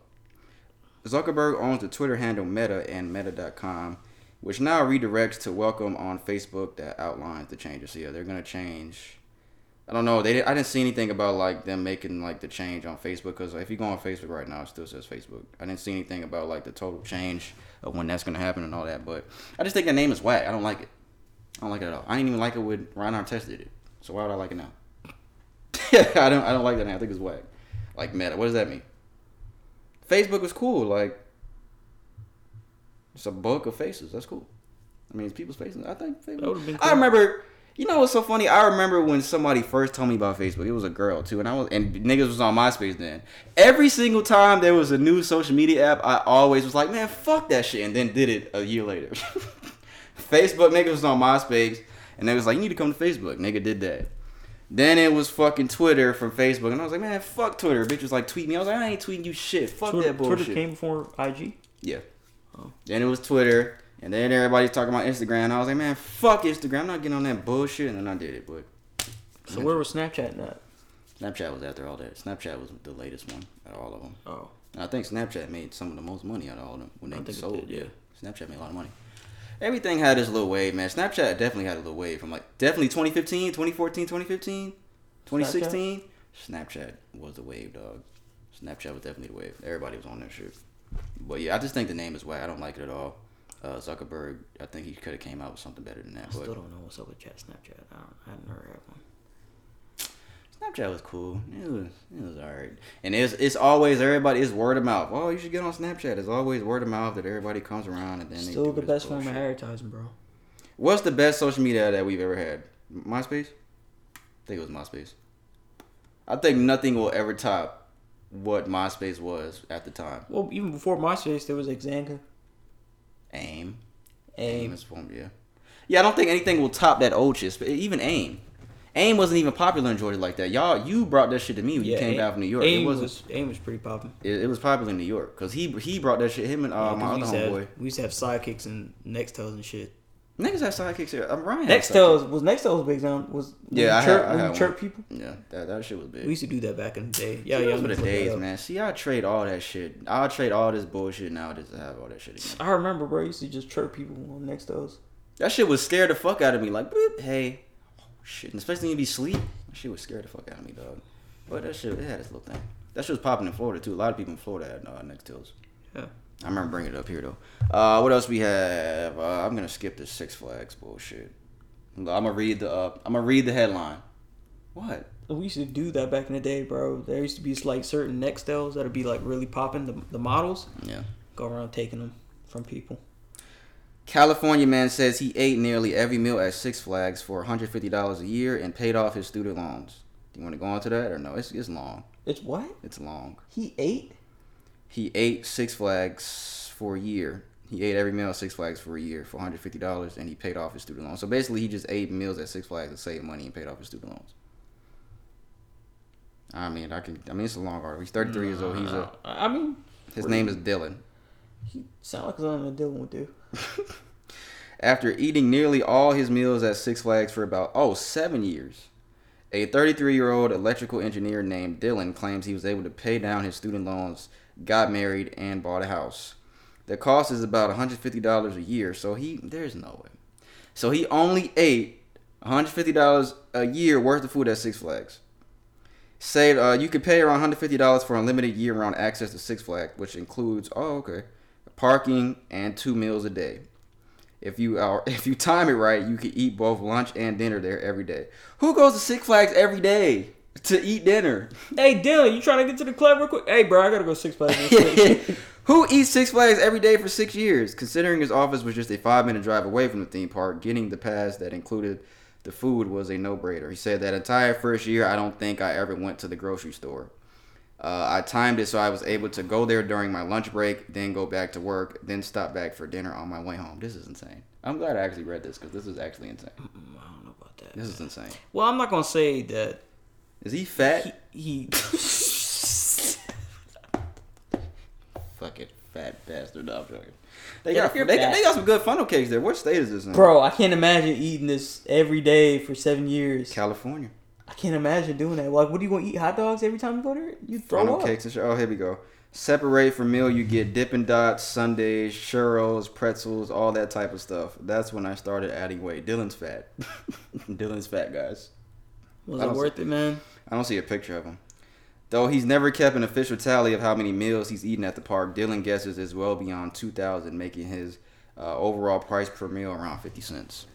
Zuckerberg owns the Twitter handle Meta and Meta.com, which now redirects to welcome on Facebook that outlines the changes. So yeah, they're gonna change. I don't know. They I didn't see anything about like them making like the change on Facebook because if you go on Facebook right now, it still says Facebook. I didn't see anything about like the total change of when that's gonna happen and all that. But I just think the name is whack. I don't like it. I don't like it at all. I didn't even like it when Ron Artest did it. So why would I like it now? I don't. I don't like that name. I think it's whack. Like Meta. What does that mean? Facebook was cool. Like it's a book of faces. That's cool. I mean, it's people's faces. I think would've I remember. You know what's so funny? I remember when somebody first told me about Facebook. It was a girl too, and I was and niggas was on MySpace then. Every single time there was a new social media app, I always was like, man, fuck that shit, and then did it a year later. Facebook niggas was on MySpace, and they was like, you need to come to Facebook. Nigga did that. Then it was fucking Twitter from Facebook, and I was like, man, fuck Twitter. Bitch was like, tweet me. I was like, I ain't tweeting you shit. Fuck Twitter, that bullshit. Twitter came before IG. Yeah. Oh. Then it was Twitter, and then everybody's talking about Instagram. I was like, man, fuck Instagram. I'm not getting on that bullshit. And then I did it, but So where was Snapchat at? Snapchat was after all that. Snapchat was the latest one out of all of them. Oh, And I think Snapchat made some of the most money out of all of them when they think it sold. did, yeah. Snapchat made a lot of money. Everything had its little wave, man. Snapchat definitely had a little wave from like definitely 2015, 2014, 2015, 2016. Snapchat was the wave, dog. Snapchat was definitely the wave. Everybody was on that shit. But yeah, I just think the name is whack. I don't like it at all. Uh, Zuckerberg, I think he could have came out with something better than that. I But still don't know what's up with chat Snapchat. I, don't, I heard of one. Snapchat was cool. It was it was alright. And it's it's always everybody it's word of mouth. Oh, you should get on Snapchat. It's always word of mouth that everybody comes around and then they Still the best form of advertising, bro. What's the best social media that we've ever had? MySpace? I think it was MySpace. I think nothing will ever top what MySpace was at the time. Well, even before MySpace, there was Xanga. AIM. Aim. is formed, yeah. Yeah, I don't think anything will top that old shit. But even AIM. AIM wasn't even popular in Georgia like that. Y'all, you brought that shit to me when you came Aim- down from New York. Aim it wasn't. was Aim was pretty popular. it, it was popular in New York because he he brought that shit. Him and uh, Yeah, my we, other used to homeboy. have, we used to have sidekicks and Nextels and shit. Niggas have sidekicks here. I'm Ryan. had sidekicks. Nextels was Nextels big down was Yeah, I you had- chirp, I had chirp people. Yeah, that, that shit was big. We used to do that back in the day. Yeah, Yeah, yeah. were the days, man. See, I trade all that shit. I'll trade all this bullshit now nowadays to have all that shit again. I remember, bro. I used to just chirp people on Nextels. That shit was scared the fuck out of me. Like, boop, hey, shit. And especially when you be sleep. That shit was scared the fuck out of me, dog. But that shit, it had its little thing. That shit was popping in Florida too. A lot of people in Florida had uh, Nextels. Yeah. I remember bringing it up here though. Uh, what else we have? Uh, I'm gonna skip the Six Flags bullshit. I'm gonna read the. Uh, I'm gonna read the headline. What? We used to do that back in the day, bro. There used to be like certain Nextels that'd be like really popping. The, the models Yeah. go around taking them from people. California man says he ate nearly every meal at Six Flags for $150 a year and paid off his student loans. Do you want to go into that or no? It's, it's long. It's what It's long. he ate. He ate Six Flags for a year. He ate every meal at Six Flags for a year for $150 and he paid off his student loans. So basically, he just ate meals at Six Flags to save money and paid off his student loans. I mean, I can. I mean, it's a long article. He's 33 years old. He's a. I mean, His name is Dylan. he sound like something Dylan would do. After eating nearly all his meals at Six Flags for about, oh, seven years, a 33 year old electrical engineer named Dylan claims he was able to pay down his student loans, got married, and bought a house. The cost is about $150 a year, so he, there's no way. So he only ate $150 a year worth of food at Six Flags. Say uh, you could pay around $150 for unlimited year round access to Six Flags, which includes, oh, okay, parking and two meals a day. If you are if you time it right, you can eat both lunch and dinner there every day. Who goes to Six Flags every day to eat dinner? Hey Dylan, you trying to get to the club real quick? Hey, bro, I gotta go Six Flags. Who eats Six Flags every day for six years? Considering his office was just a five minute drive away from the theme park, getting the pass that included the food was a no brainer. He said that entire first year, I don't think I ever went to the grocery store. Uh, I timed it so I was able to go there during my lunch break, then go back to work, then stop back for dinner on my way home. This is insane. I'm glad I actually read this because this is actually insane. I don't know about that. This is insane. Well, I'm not gonna say that Is he fat? he. Fucking fat bastard. No, I'm joking. They Yeah, got they, got they got some good funnel cakes there. What state is this in? Bro, I can't imagine eating this every day for seven years. California. I can't imagine doing that. Like, what are you gonna eat? Hot dogs every time you go there? You throw Funnel up. cakes and shit. Oh, here we go. Separate for meal, you get Dippin' Dots, sundaes, churros, pretzels, all that type of stuff. That's when I started adding weight. Dylan's fat. Dylan's fat, guys. Was it don't worth it, man? I don't see a picture of him. Though he's never kept an official tally of how many meals he's eaten at the park, Dylan guesses is well beyond 2,000, making his uh, overall price per meal around 50 cents.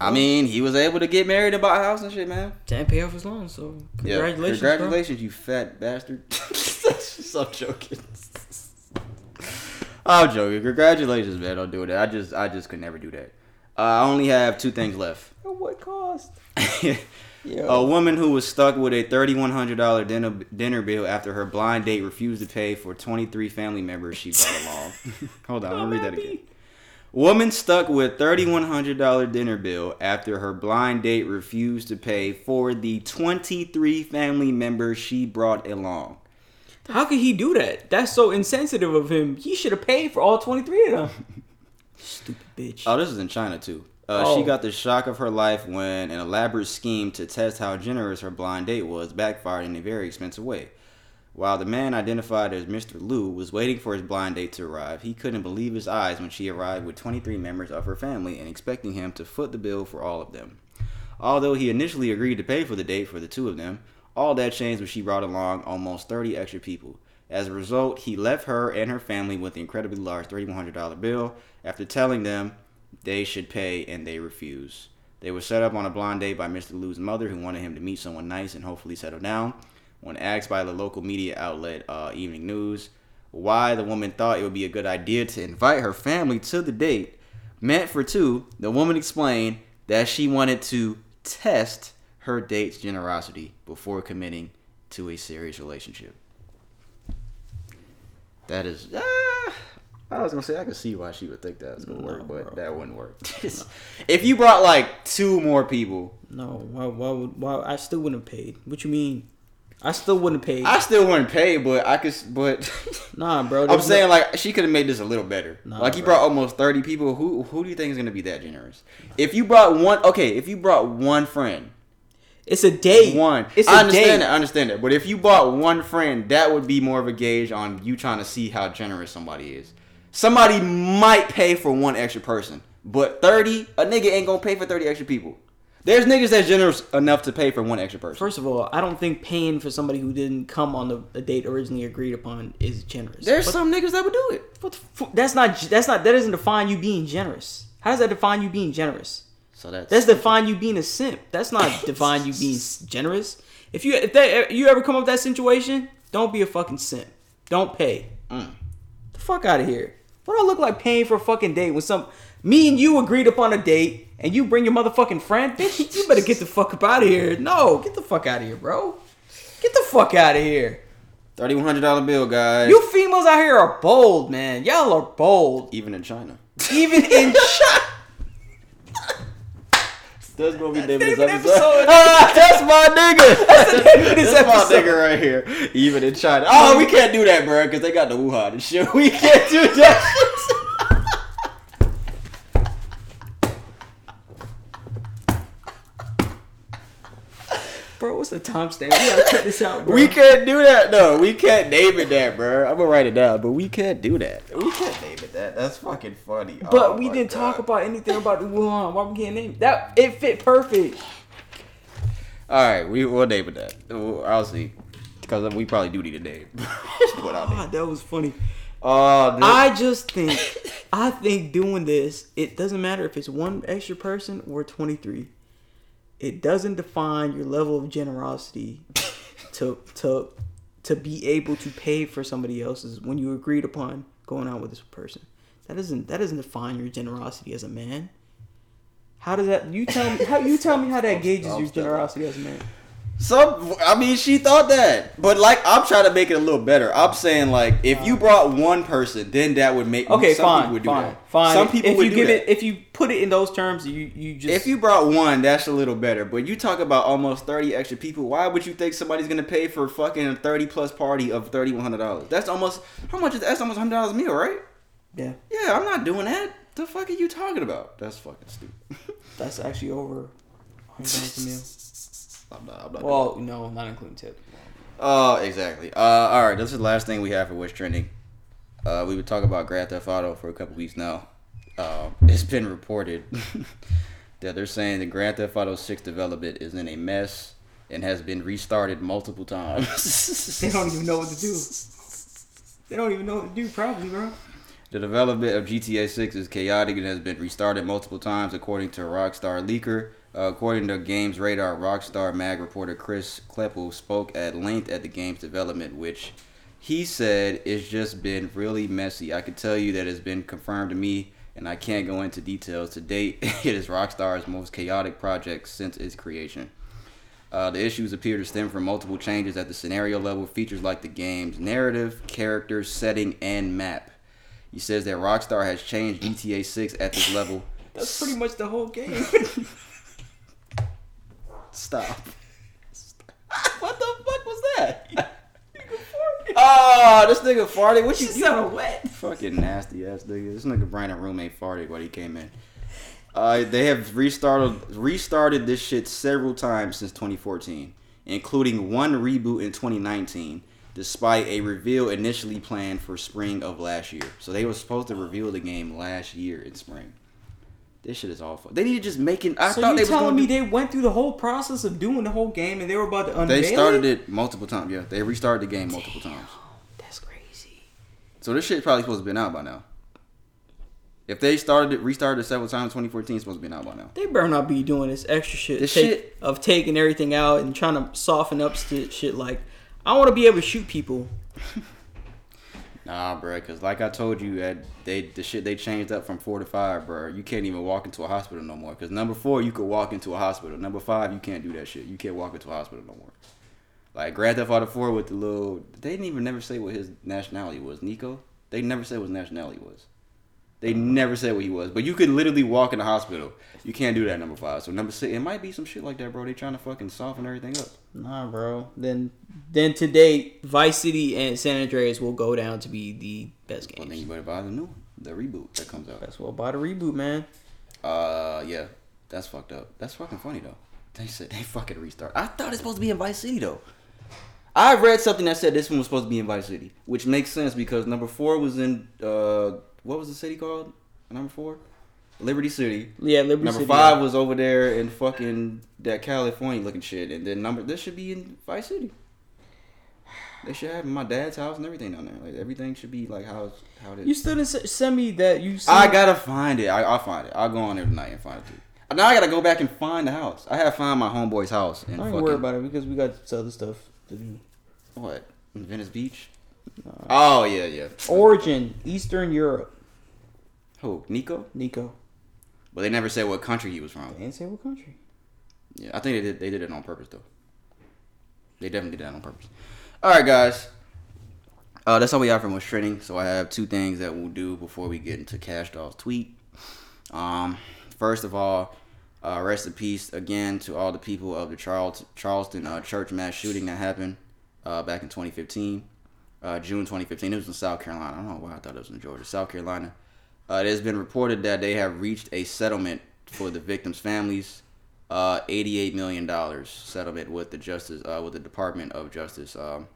I mean, he was able to get married and buy a house and shit, man. Didn't pay off his loan, so Yeah. congratulations. bro. Congratulations, you fat bastard. I'm joking. I'm joking. Congratulations, man. Don't do that. I just I just could never do that. Uh, I only have two things left. At what cost? a woman who was stuck with a $3,100 dinner, dinner bill after her blind date refused to pay for 23 family members she brought along. Hold on, I'm gonna read that again. Woman stuck with $3,100 dinner bill after her blind date refused to pay for the 23 family members she brought along. How could he do that? That's so insensitive of him. He should have paid for all 23 of them. Stupid bitch. Oh, this is in China too. Uh, She Oh. got the shock of her life when an elaborate scheme to test how generous her blind date was backfired in a very expensive way. While the man identified as Mr. Liu was waiting for his blind date to arrive, he couldn't believe his eyes when she arrived with 23 members of her family and expecting him to foot the bill for all of them. Although he initially agreed to pay for the date for the two of them, all that changed when she brought along almost 30 extra people. As a result, he left her and her family with the incredibly large $3,100 bill after telling them they should pay and they refused. They were set up on a blind date by Mr. Liu's mother, who wanted him to meet someone nice and hopefully settle down. When asked by the local media outlet uh, Evening News why the woman thought it would be a good idea to invite her family to the date meant for two, the woman explained that she wanted to test her date's generosity before committing to a serious relationship. That is, uh, I was gonna say I could see why she would think that was gonna No, work, but bro. that wouldn't work. if you brought like two more people, No, why, why would why I still wouldn't have paid. What you mean? I still wouldn't pay. I still wouldn't pay, but I could. But nah, bro. I'm saying no- like she could have made this a little better. Nah, like you bro. brought almost 30 people. Who who do you think is gonna be that generous? If you brought one, okay, if you brought one friend, it's a date. one. It's a I understand that. I understand that. But if you bought one friend, that would be more of a gauge on you trying to see how generous somebody is. Somebody might pay for one extra person, but thirty, a nigga ain't gonna pay for thirty extra people. There's niggas that's generous enough to pay for one extra person. First of all, I don't think paying for somebody who didn't come on the, the date originally agreed upon is generous. There's What- some niggas that would do it. what the fu- that's not that's not that doesn't define you being generous. How does that define you being generous? So that's That's define you being a simp. That's not define you being generous. If you if that you ever come up with that situation, don't be a fucking simp. Don't pay. Mm. The fuck out of here. What do I look like paying for a fucking date when some me and you agreed upon a date and you bring your motherfucking friend? Bitch, you better get the fuck up out of here. No, get the fuck out of here, bro. Get the fuck out of here. thirty one hundred dollar bill, guys. You females out here are bold, man. Y'all are bold. even in China. Even in China. That's gonna be the name name of of this episode. episode. Ah, that's my nigga. That's, the name of this my nigga right here. Even in China. Oh, we can't do that, bro, because they got the Wuhan and shit. We can't do that Bro, what's the timestamp? We gotta cut this out, bro. We can't do that. No, we can't name it that, bro. I'm gonna write it down, but we can't do that. We can't name it that. That's fucking funny. But Oh we didn't God. talk about anything about the Wuhan. Why we can't name it? That it fit perfect. All right, we will name it that. Well, I'll see, because we probably do need a name. but I'll name God, that was funny. Uh, oh, dude. I just think, I think doing this, it doesn't matter if it's one extra person or 23. It doesn't define your level of generosity to to to be able to pay for somebody else's when you agreed upon going out with this person. That doesn't that doesn't define your generosity as a man. How does that? You tell me. How you tell me how that gauges your generosity as a man? Some, I mean, she thought that, but like, I'm trying to make it a little better. I'm saying like, if you brought one person, then that would make Okay, some fine, people would do fine, that. fine. Some people if would you do give that. it, if you put it in those terms, you you just if you brought one, that's a little better. But you talk about almost 30 extra people. Why would you think somebody's gonna pay for fucking a 30 plus party of 3100 dollars? That's almost how much is that's almost hundred dollars a meal, right? yeah, Yeah, I'm not doing that. The fuck are you talking about? That's fucking stupid. that's actually over. hundred dollars a meal. I'm not. I'm not. doing Well, no, not including tip. Oh, exactly. Uh, all right. This is the last thing we have for what's trending. Uh, we would talk about Grand Theft Auto for a couple weeks now. Um, it's been reported that they're saying the Grand Theft Auto 6 development is in a mess and has been restarted multiple times. They don't even know what to do. They don't even know what to do, probably, bro. The development of GTA 6 is chaotic and has been restarted multiple times, according to Rockstar Leaker. Uh, according to Games Radar, Rockstar Mag reporter Chris Klippel spoke at length at the game's development, which he said it's just been really messy. I can tell you that it's been confirmed to me, and I can't go into details. To date, it is Rockstar's most chaotic project since its creation. Uh, the issues appear to stem from multiple changes at the scenario level, features like the game's narrative, characters, setting, and map. He says that Rockstar has changed GTA 6 at this level. That's pretty much the whole game. Stop. what the fuck was that? oh, this nigga farted. What you, sounded wet. fucking nasty ass nigga. This nigga Brandon roommate farted when he came in. Uh, they have restarted restarted this shit several times since 2014, including one reboot in 2019, despite a reveal initially planned for spring of last year. So they were supposed to reveal the game last year in spring. This shit is awful. They need to just make it. I so thought you they telling me they went through the whole process of doing the whole game and they were about to unveil They started it? it multiple times. Yeah, they restarted the game multiple times. That's crazy. So this shit probably supposed to been out by now. If they started it, restarted it several times, 2014 supposed to be out by now. They better not be doing this extra shit, This take- shit- of taking everything out and trying to soften up shit. Like, I want to be able to shoot people. Nah, bro, because like I told you, at they the shit they changed up from four to five, bro. You can't even walk into a hospital no more. Because number four, you could walk into a hospital. Number five, you can't do that shit. You can't walk into a hospital no more. Like Grand Theft Auto 4 with the little, they didn't even never say what his nationality was. Niko. They never said what his nationality was. They never said what he was. But you could literally walk in the hospital. You can't do that number five. So number six, it might be some shit like that, bro. They trying to fucking soften everything up. Nah, bro. Then then today, Vice City and San Andreas will go down to be the best games. Well, then you better buy the new, the reboot that comes out. That's well by the reboot, man. Uh, yeah, that's fucked up. That's fucking funny though. They said they fucking restart. I thought it's supposed to be in Vice City though. I read something that said this one was supposed to be in Vice City, which makes sense because number four was in uh, what was the city called? Number four, Liberty City. Yeah, Liberty City. Number City. five was over there in fucking that California looking shit, and then number this should be in Vice City. They should have my dad's house and everything down there. Like everything should be like how how it is. You still didn't send me that. You. I gotta find it. I, I'll find it. I'll go on there tonight and find it too. Now I gotta go back and find the house. I have to find my homeboy's house I ain't fucking worried about it because we got other stuff to do. what Venice Beach. Oh yeah, yeah. Origin, Eastern Europe. Who? Niko? Niko. But they never said what country he was from. They didn't say what country. Yeah, I think they did. They did it on purpose though. They definitely did that on purpose. All right, guys. Uh, that's all we have from what's trending. So I have two things that we'll do before we get into Kash Doll's tweet. Um, first of all, uh, rest in peace again to all the people of the Charles, Charleston uh, church mass shooting that happened uh, back in 2015, uh, June 2015. It was in South Carolina. I don't know why I thought it was in Georgia. South Carolina. Uh, it has been reported that they have reached a settlement for the victims' families. Uh, $88 million settlement with the justice uh, with the Department of Justice. Um,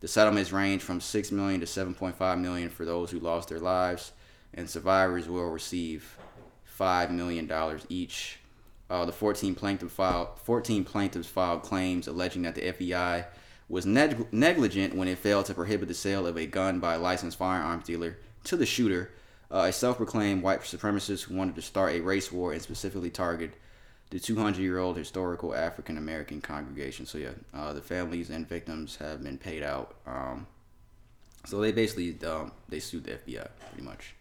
the settlements range from six million to seven point five million for those who lost their lives, and survivors will receive five million dollars each. Uh, the 14 plaintiffs filed 14 plaintiffs filed claims alleging that the FBI was neg- negligent when it failed to prohibit the sale of a gun by a licensed firearms dealer to the shooter, uh, a self-proclaimed white supremacist who wanted to start a race war and specifically target the 200 year old historical African American congregation. So yeah, uh, the families and victims have been paid out. Um, so they basically um, they sued the FBI pretty much,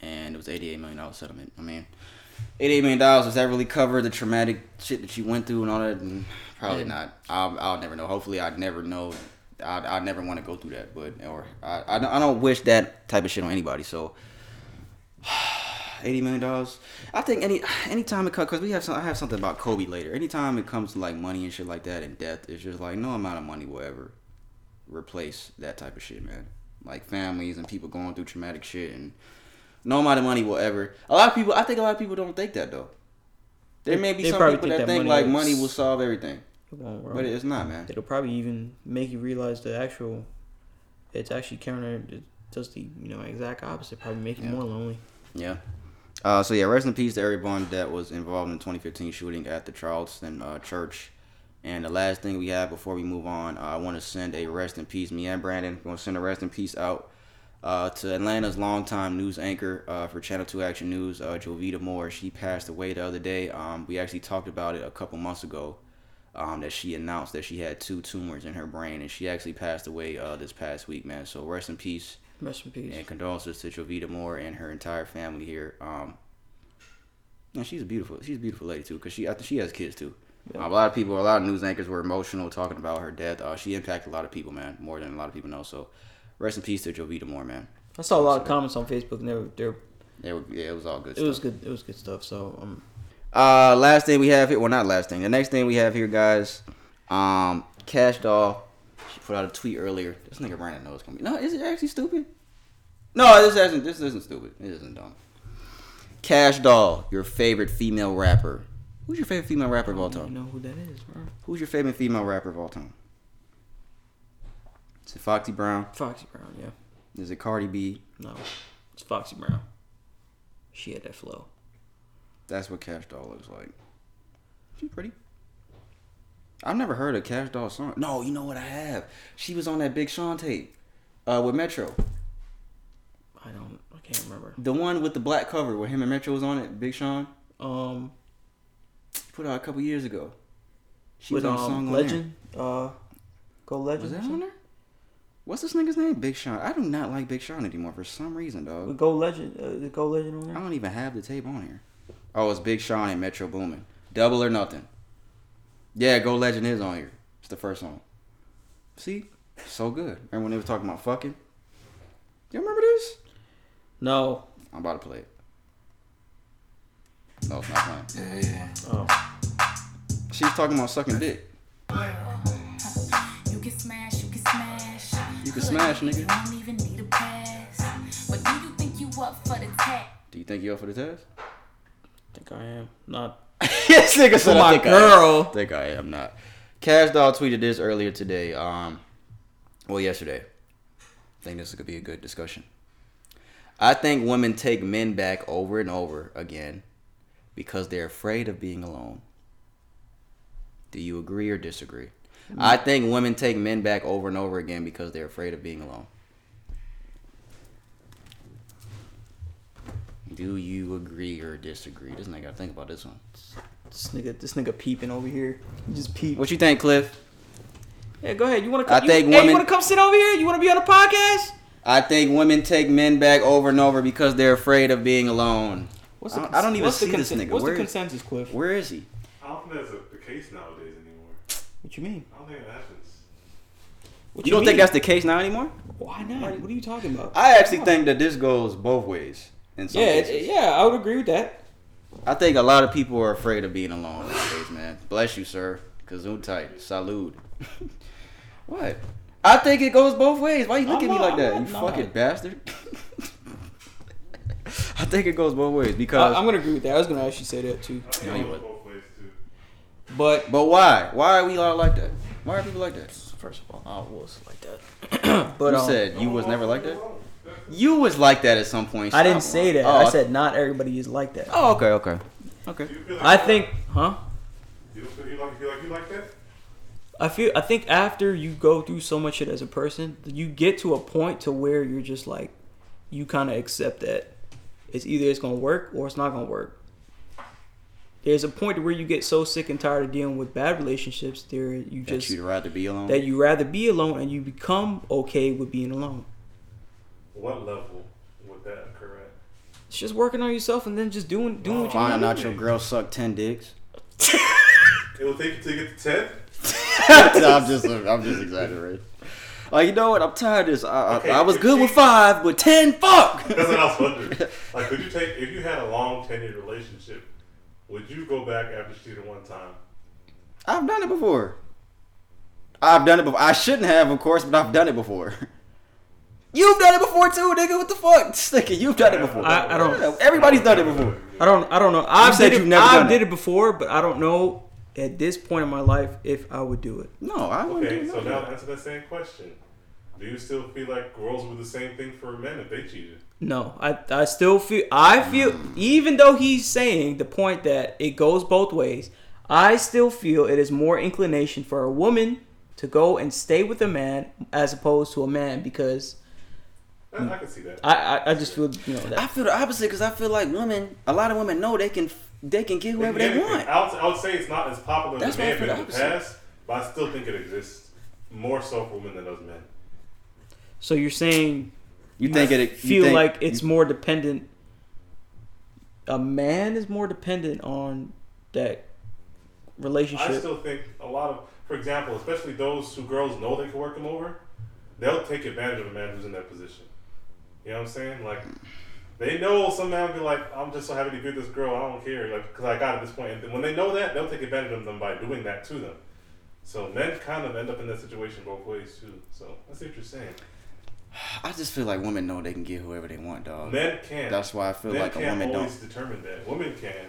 and it was 88 million dollar settlement. I mean, 88 million dollars does that really cover the traumatic shit that you went through and all that? Mm, Probably not. I'll, I'll never know. Hopefully, I'd never know. I'd, I'd never want to go through that, but or I, I don't, I don't wish that type of shit on anybody. So eighty million dollars. I think any anytime it comes because we have some, I have something about Kobe later. Anytime it comes to like money and shit like that and death, it's just like no amount of money will ever replace that type of shit, man. Like families and people going through traumatic shit and no amount of money will ever. A lot of people, I think a lot of people don't think that though. There They- may be some people think that that think like money will solve everything, It but it's not, man. It'll probably even make you realize the actual. It's actually counter. It does the you know exact opposite. Probably make you Yeah. more lonely. Yeah. Uh, so yeah, rest in peace to everyone that was involved in the 2015 shooting at the Charleston uh, church. And the last thing we have before we move on, uh, I want to send a rest in peace. Me and Brandon going to send a rest in peace out uh, to Atlanta's longtime news anchor uh, for Channel 2 Action News, uh, Jovita Moore. She passed away the other day. Um, we actually talked about it a couple months ago. Um, that she announced that she had two tumors in her brain, and she actually passed away this past week, man. So rest in peace. Rest in peace. And condolences to Jovita Moore and her entire family here. Um, and she's a beautiful, she's a beautiful lady too, cause she, I think she has kids too. Uh, a lot of people, a lot of news anchors were emotional talking about her death. Uh, she impacted a lot of people, man, more than a lot of people know. So, rest in peace to Jovita Moore, man. I saw a lot of comments on Facebook, and they were, they were They were, yeah, it was all good. it stuff. was good. It was good stuff. So um, Uh, last thing we have here, well, not last thing. The next thing we have here, guys, um, Kash Doll. She put out a tweet earlier. This nigga Brandon knows it's gonna be. No, is it actually stupid? No, this isn't. This isn't stupid. It isn't dumb. Kash Doll, your favorite female rapper. Who's your favorite female rapper of all I don't time? know who that is, bro. Who's your favorite female rapper of all time? Is it Foxy Brown? Foxy Brown, yeah. Is it Cardi B? No, it's Foxy Brown. She had that flow. That's what Kash Doll looks like. She's pretty. I've never heard a Kash Doll song. No, you know what I have? She was on that Big Sean tape uh, with Metro. I don't. I can't remember. The one with the black cover where him and Metro was on it, Big Sean. Um, put out a couple years ago. She with was on a um, song on Legend. Uh, Go. Legend. Was that on there? What's this nigga's name? Big Sean. I do not like Big Sean anymore for some reason, dog. With Go Legend. Uh, Go Legend on there. I don't even have the tape on here. Oh, it's Big Sean and Metro Boomin. Double or nothing. Yeah, Go Legend is on here. It's the first song. See? So good. Remember when they were talking about fucking? You remember this? No. I'm about to play it. No, it's not playing. Yeah, yeah. Oh. She was talking about sucking dick. You can smash, you can smash. You can smash, nigga. You don't even need a pass. But do you think you up for the test? Do you think you up for the test? I think I am. Not yes, nigga said I my I girl. I think I am not. Kash Doll tweeted this earlier today. Um, well, yesterday. I think this could be a good discussion. I think women take men back over and over again because they're afraid of being alone. Do you agree or disagree? I think women take men back over and over again because they're afraid of being alone. Do you agree or disagree? This nigga gotta think about this one. This nigga, this nigga peeping over here. He just peep. What you think, Cliff? Yeah, go ahead. You want to? I you, think hey, you want to come sit over here? You want to be on the podcast? I think women take men back over and over because they're afraid of being alone. What's I don't- I don't even what's the see this nigga. What's Where- the consensus, Cliff? Where is he? I don't think that's a, the case nowadays anymore. What you mean? I don't think that happens. What You don't think that's the case now anymore? Why not? What are you talking about? I actually think that this goes both ways. In some yeah, it- yeah, I would agree with that. I think a lot of people are afraid of being alone nowadays, man. Bless you, sir. Gesundheit. Salud. what? I think it goes both ways. Why you look I'm at me not- like that? I'm You not- fucking bastard. I think it goes both ways because. I'm gonna agree with that. I was gonna actually say that too. I No, you would. both ways too. But but why? Why are we all like that? Why are people like that? first of all, I was like that. but you um, said you was never like that. You was like that at some point. I didn't say that. Oh, I said not everybody is like that. Oh, okay, okay, okay. Do you feel like I you think, like- huh? You don't feel you like, feel like you like that? I feel I think after you go through so much shit as a person, you get to a point to where you're just like you kind of accept that it's either it's gonna work or it's not gonna work. There's a point to where you get so sick and tired of dealing with bad relationships, there you That just you'd rather be alone. that you rather be alone and you become okay with being alone. What level would that occur at? It's just working on yourself and then just doing doing oh, what you Finding want. out your girl sucked ten dicks. It will take you to get to ten. I'm just, I'm just exaggerating. Like you know what? I'm tired of this. I, Okay, I, I was good she- with five, but ten, fuck. That's what I was wondering. Like, could you take if you had a long tenured relationship? Would you go back after she cheated one time? I've done it before. I've done it before. I shouldn't have, of course, but I've done it before. You've done it before too, nigga. What the fuck, sticker? You've done it before. I- I don't- Yeah, Everybody's done it before. I don't I don't know. I've said did it, you've never I've done did it. it before, but I don't know at this point in my life if I would do it. No, I wouldn't Okay, do so nothing. now answer that same question. Do you still feel like girls would do the same thing for men if they cheated? No, I I still feel I feel even though he's saying the point that it goes both ways, I still feel it is more inclination for a woman to go and stay with a man as opposed to a man because I, I can see that. I I, I just feel you know I feel the opposite because I feel like women, a lot of women know they can, they can get whoever They they want. I would, I would say it's not as popular That's as it may have been in the the past, but I still think it exists more so for women than does men. so you're saying You think it? you feel think- like it's you- more dependent a man is more dependent on that relationship. I still think a lot of, for example, especially those who girls know they can work them over, they'll take advantage of a man who's in that position. You know what I'm saying? Like, they know some man will be like, I'm just so happy to be with this girl, I don't care, like, because I got at this point. And when they know that, they'll take advantage of them by doing that to them. So men kind of end up in that situation both ways too. So I see what you're saying. I just feel like women know they can get whoever they want, dog. Men can. That's why I feel men like a woman don't. always determine that. Women can.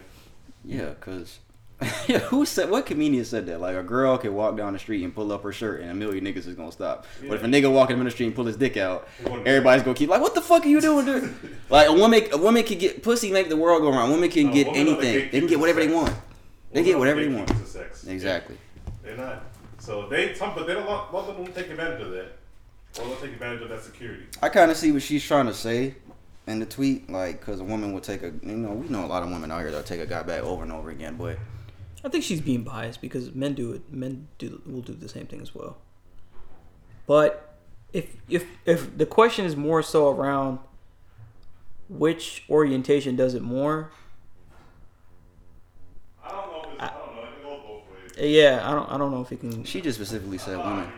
Yeah, cause yeah, who said what comedian said that? Like a girl can walk down the street and pull up her shirt and a million niggas is gonna stop. But if a nigga walking down the street and pull his dick out, everybody's gonna keep like, what the fuck are you doing, dude? like a woman, a woman can get pussy, make the world go around. Women can No, get women anything. They can get whatever they want. They Women get whatever they want. Exactly. They're not. So they some, but they don't. lot of them won't take advantage of that. Or they'll take advantage of that security. I kind of see what she's trying to say in the tweet, like, cause a woman will take a, you know, we know a lot of women out here that'll take a guy back over and over again, but I think she's being biased because men do it. Men do will do the same thing as well. But if if if the question is more so around which orientation does it more, I don't know. If it's, I, don't know. It can go both ways. yeah, I don't I don't know if it can. she just specifically said women.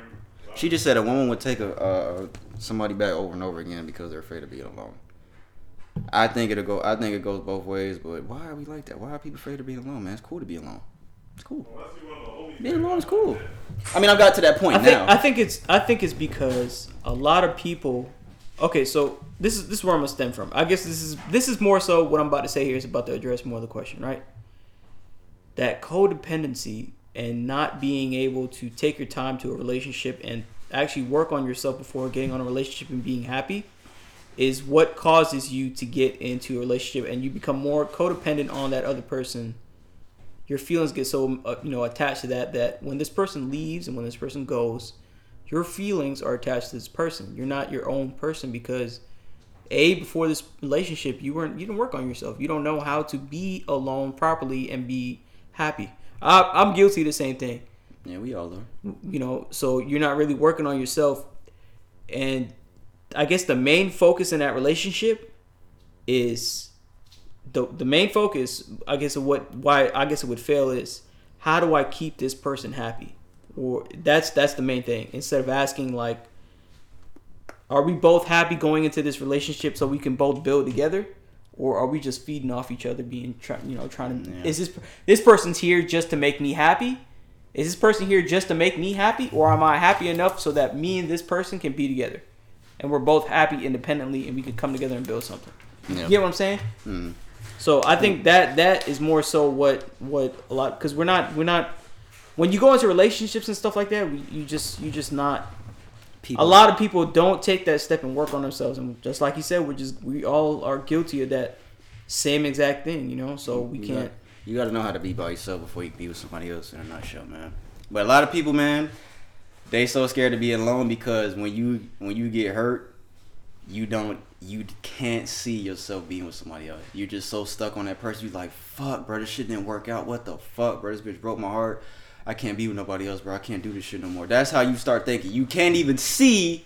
She just said a woman would take a uh, somebody back over and over again because they're afraid of being alone. I think it'll go. I think it goes both ways. But why are we like that? Why are people afraid of being alone, man? It's cool to be alone. It's cool. Unless you want the homie Being thing. alone is cool. I mean, I've got to that point I think now. I think it's I think it's because a lot of people. Okay, so this is this is where I'm gonna stem from. I guess this is this is more so what I'm about to say here is about to address more of the question, right? That codependency and not being able to take your time to a relationship and actually work on yourself before getting on a relationship and being happy is what causes you to get into a relationship and you become more codependent on that other person your feelings get so uh, you know attached to that that when this person leaves and when this person goes your feelings are attached to this person. You're not your own person because a before this relationship you weren't you didn't work on yourself. You don't know how to be alone properly and be happy. I, i'm guilty of the same thing. Yeah, we all are. you know so you're not really working on yourself. And i guess the main focus in that relationship is the the main focus i guess of what why i guess it would fail is how do i keep this person happy? Or that's that's the main thing. Instead of asking like are we both happy going into this relationship so we can both build together? Or are we just feeding off each other being try, you know trying to Yeah. is this this person's here just to make me happy? Is this person here just to make me happy? Or am i happy enough so that me and this person can be together? And we're both happy independently and we can come together and build something. Yeah. you get what i'm saying? Mm. So i think mm. that that is more so what what a lot because we're not we're not when you go into relationships and stuff like that you just you just not People, a lot of people don't take that step and work on themselves and just like you said we're just we all are guilty of that same exact thing you know so we You can't got- you got to know how to be by yourself before you can be with somebody else. In a nutshell, man. But a lot of people, man, they so scared to be alone because when you when you get hurt, you don't you can't see yourself being with somebody else. You're just so stuck on that person. You're like, fuck, bro, this shit didn't work out. What the fuck, bro? This bitch broke my heart. I can't be with nobody else, bro. I can't do this shit no more. That's how you start thinking. You can't even see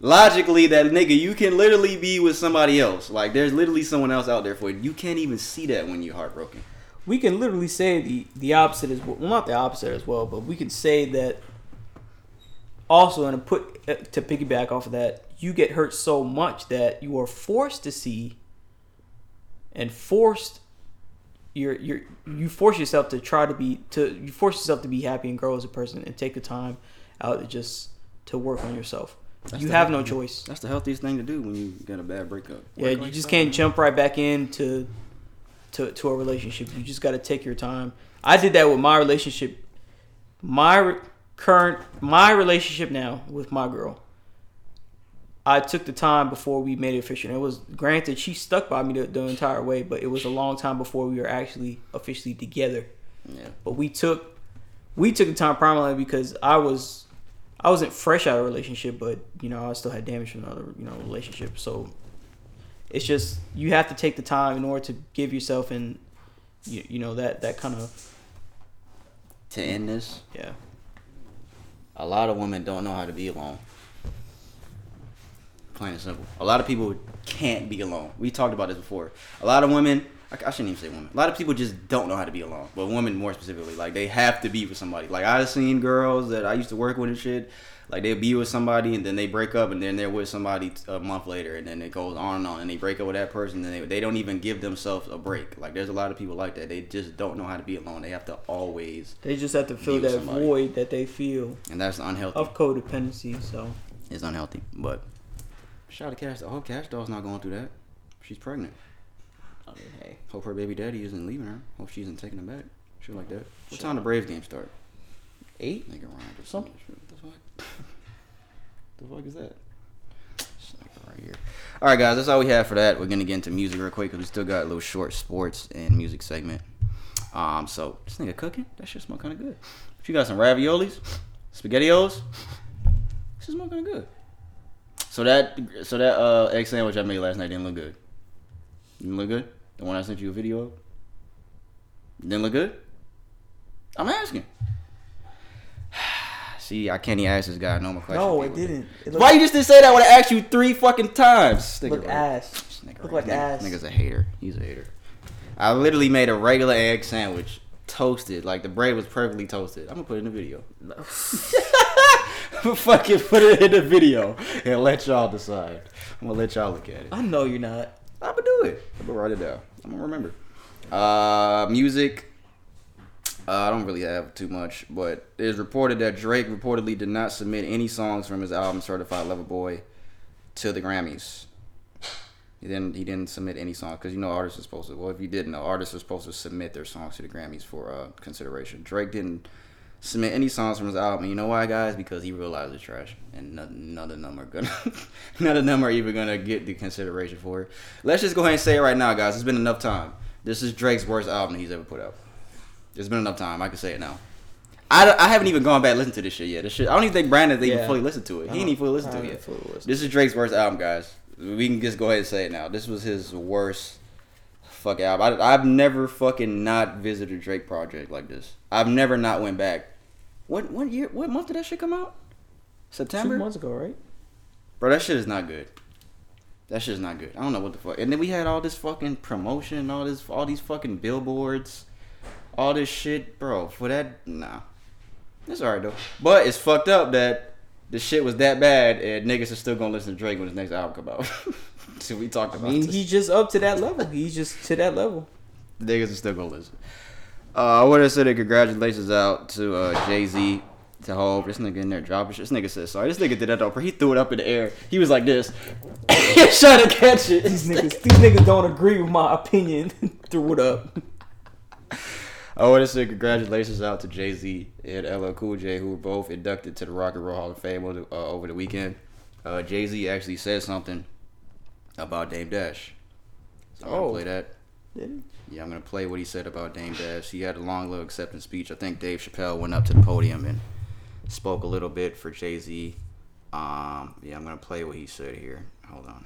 logically that nigga you can literally be with somebody else like there's literally someone else out there for you you can't even see that when you're heartbroken we can literally say the the opposite is well. Not the opposite as well, but we can say that also and to put to piggyback off of that, you get hurt so much that you are forced to see and forced you're you're you force yourself to try to be to you force yourself to be happy and grow as a person and take the time out to just to work on yourself. That's you have no choice. that's the healthiest thing to do when you get a bad breakup Yeah, Work you just can't jump right back into to to a relationship. You just got to take your time. I did that with my relationship. My re- current my relationship now with my girl. I took the time before we made it official. It was granted she stuck by me the, the entire way, but it was a long time before we were actually officially together. yeah But we took we took the time primarily because I was I wasn't fresh out of a relationship, but you know I still had damage from another you know relationship. So it's just you have to take the time in order to give yourself and you, you know that that kind of to end this yeah a lot of women don't know how to be alone plain and simple a lot of people can't be alone. We talked about this before. A lot of women I, I shouldn't even say women. A lot of people just don't know how to be alone. But women more specifically like they have to be with somebody. Like i've seen girls that i used to work with and shit like they'll be with somebody and then they break up and then they're with somebody a month later and then it goes on and on and they break up with that person and they, they don't even give themselves a break. Like there's a lot of people like that. They just don't know how to be alone. They have to always they just have to fill that somebody. void that they feel and that's unhealthy. of codependency. So. Is unhealthy. But shout out to Kash. I hope Kash Doll's not going through that. She's pregnant. I mean, hey, Hope her baby daddy isn't leaving her. Hope she isn't taking him back. Shit like that. What time the Braves game start? eight. Nigga Ryan Something. The fuck? the fuck is that? Right here. All right, guys. That's all we have for that. We're gonna get into music real quick because we still got a little short sports and music segment. Um, so this nigga cooking. That shit smell kind of good. If you got some raviolis, spaghettios, this shit smell kind of good. So that so that uh egg sandwich I made last night didn't look good. Didn't look good. The one I sent you a video of. Didn't look good. I'm asking. See, I can't even ask this guy no more questions. No, it didn't. It Why you just didn't say that when I asked you three fucking times? Nigga look right- ass? nigga Look right- like nigga- ass. Nigga's a hater. He's a hater. I literally made a regular egg sandwich, toasted. Like the bread was perfectly toasted. I'm gonna put it in the video. fucking put it in the video and let y'all decide. I'm gonna let y'all look at it. I know you're not. I'm gonna do it. I'm gonna write it down. I'm gonna remember. Uh, music. Uh, I don't really have too much, but it is reported that Drake reportedly did not submit any songs from his album Certified Lover Boy to the Grammys. He didn't. He didn't submit any songs because you know artists are supposed to. Well, if you didn't know, artists are supposed to submit their songs to the Grammys for uh, consideration. Drake didn't submit any songs from his album. And you know why, guys? Because he realized it's trash, and none, none of them are gonna, none of them are even gonna get the consideration for it. Let's just go ahead and say it right now, guys. It's been enough time. This is Drake's worst album he's ever put out. It's been enough time. I can say it now. I, I haven't even gone back and listened to this shit yet. This shit, I don't even think Brandon even fully listened to it. He ain't even fully listened to it yet. This is Drake's worst album, guys. We can just go ahead and say it now. This was his worst fuck album. I, I've never fucking not visited a Drake project like this. I've never not went back. What what year? What month did that shit come out? September. Two months ago, right? Bro, that shit is not good. That shit is not good. I don't know what the fuck. And then we had all this fucking promotion, all this, all these fucking billboards, all this shit, bro. For that, nah, it's alright though. But it's fucked up that the shit was that bad, and niggas are still gonna listen to Drake when his next album come out. so we talked I mean, this. he's just up to that level. He's just to that level. niggas are still gonna listen. Uh, I want to say congratulations out to uh, Jay Z, to Hov. This nigga in there dropping shit. This nigga said sorry. This nigga did that though. He threw it up in the air. He was like this, trying to catch it. These niggas, these niggas don't agree with my opinion. Threw it up. I want to say congratulations out to Jay Z and LL Cool J, who were both inducted to the Rock and Roll Hall of Fame over the, uh, over the weekend. Uh, Jay Z actually said something about Dame Dash. So I'm gonna Oh. play that. Did Yeah, I'm gonna play what he said about Dame Dash. He had a long little acceptance speech. I think Dave Chappelle went up to the podium and spoke a little bit for Jay Z. Um, yeah, I'm gonna play what he said here. Hold on.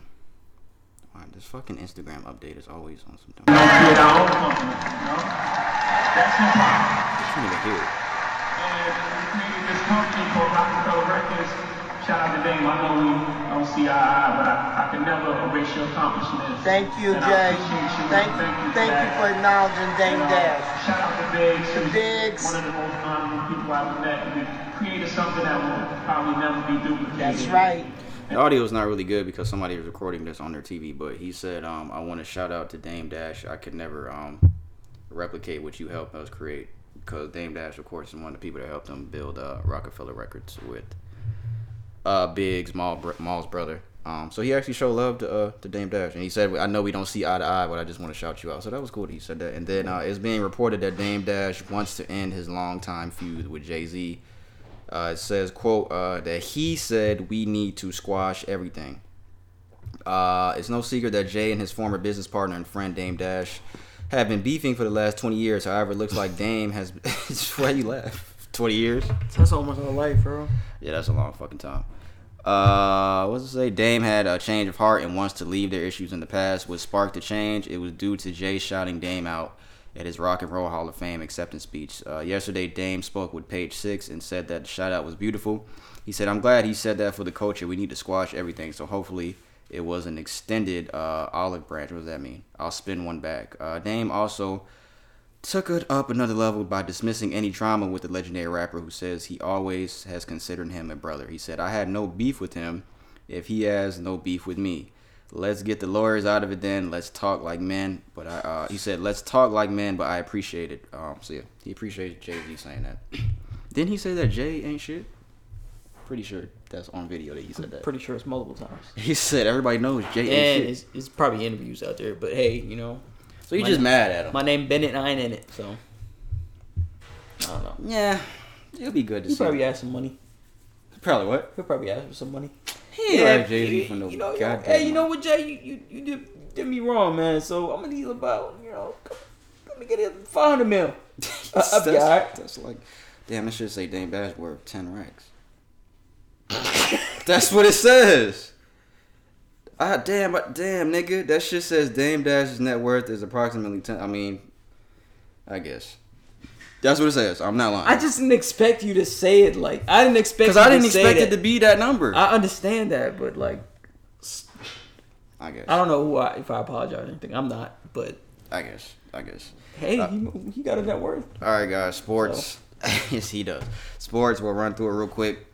Wow, this fucking Instagram update is always on some dumb. I can't even hear it. created this company called Roc-A-Fella Records. Shout out to Dame. I know we don't see eye to eye, but I, I can never erase your accomplishments. Thank you, And Jay. I appreciate you. Thank, for thank you for acknowledging Dame You know, Dash. Shout out to Biggs. To Biggs. One of the most honorable people I've ever met. We created something that will probably never be duplicated. That's right. The audio is not really good because somebody is recording this on their TV, but he said, um, I want to shout out to Dame Dash. I could never um, replicate what you helped us create because Dame Dash, of course, is one of the people that helped them build uh, Roc-A-Fella Records with uh, Biggs, Maul, Maul's brother. Um, so he actually showed love to, uh, to Dame Dash, and he said, "I know we don't see eye to eye, but I just want to shout you out." So that was cool that he said that. And then uh, it's being reported that Dame Dash wants to end his longtime feud with Jay Z. Uh, it says, "quote uh, that he said we need to squash everything." Uh, it's no secret that Jay and his former business partner and friend Dame Dash have been beefing for the last 20 years. However, it looks like Dame has. Why you laugh? 20 years? That's almost our life, bro. Yeah, that's a long fucking time. Uh, what's it say? Dame had a change of heart and wants to leave their issues in the past. What sparked the change? It was due to Jay shouting Dame out at his Rock and Roll Hall of Fame acceptance speech. Uh, yesterday, Dame spoke with Page Six and said that the shout out was beautiful. He said, "I'm glad he said that for the culture. We need to squash everything. So hopefully." It was an extended uh, olive branch. What does that mean? I'll spin one back. Uh, Dame also took it up another level by dismissing any drama with the legendary rapper who says he always has considered him a brother. He said, I had no beef with him if he has no beef with me. Let's get the lawyers out of it then. Let's talk like men. But I, uh, he said, let's talk like men, but I appreciate it. Um, so yeah, he appreciated Jay Z saying that. Didn't he say that Jay ain't shit? Pretty sure that's on video that he said that. Pretty sure it's multiple times. He said everybody knows Jay And ain't shit. it's, it's probably interviews out there, but hey, you know. So you my just name- mad at him? My name Bennett, and I ain't in it, so I don't know. Yeah, it'll be good to see. He see. probably asked some money. Probably what? He'll probably ask for some money. He ain't like Jay-Z for no you know, goddamn Hey, you know what, Jay? You you, you did, did me wrong, man. So I'm gonna need about you know, come- let me get it five hundred mil. Uh, I'll that's, alright. that's like, damn, it should say Dame Dash worth 10 racks. that's what it says. Ah, damn, but damn, nigga. That shit says Dame Dash's net worth is approximately 10. I mean, I guess. That's what it says. I'm not lying. I just didn't expect you to say it like I didn't expect. Because I didn't expect it to be that number. I, understand that, but like I guess. I don't know who I, if I apologize or anything. I'm not, but I guess. I guess. hey, Uh, he, he got a net worth. All right, guys. Sports. yes, he does. Sports. We'll run through it real quick.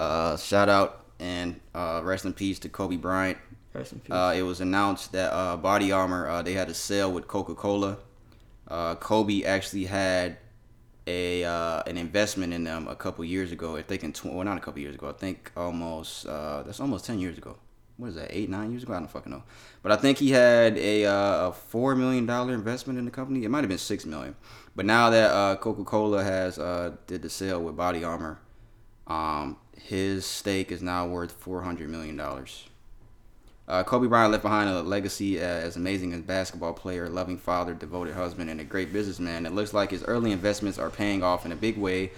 Uh, shout out and uh, rest in peace to Kobe Bryant. Rest in peace. Uh, it was announced that uh, Body Armor uh, they had a sale with Coca Cola. Uh, Kobe actually had a uh, an investment in them a couple years ago. I think in tw- well, not a couple years ago. I think almost uh, that's almost ten years ago. What is that? Eight nine years ago? I don't fucking know. But I think he had a uh, a four million dollar investment in the company. It might have been six million. But now that uh, Coca Cola has uh, did the sale with Body Armor, um, his stake is now worth four hundred million dollars. Uh, Kobe Bryant left behind a legacy as amazing as basketball player, loving father, devoted husband, and a great businessman. It looks like his early investments are paying off in a big way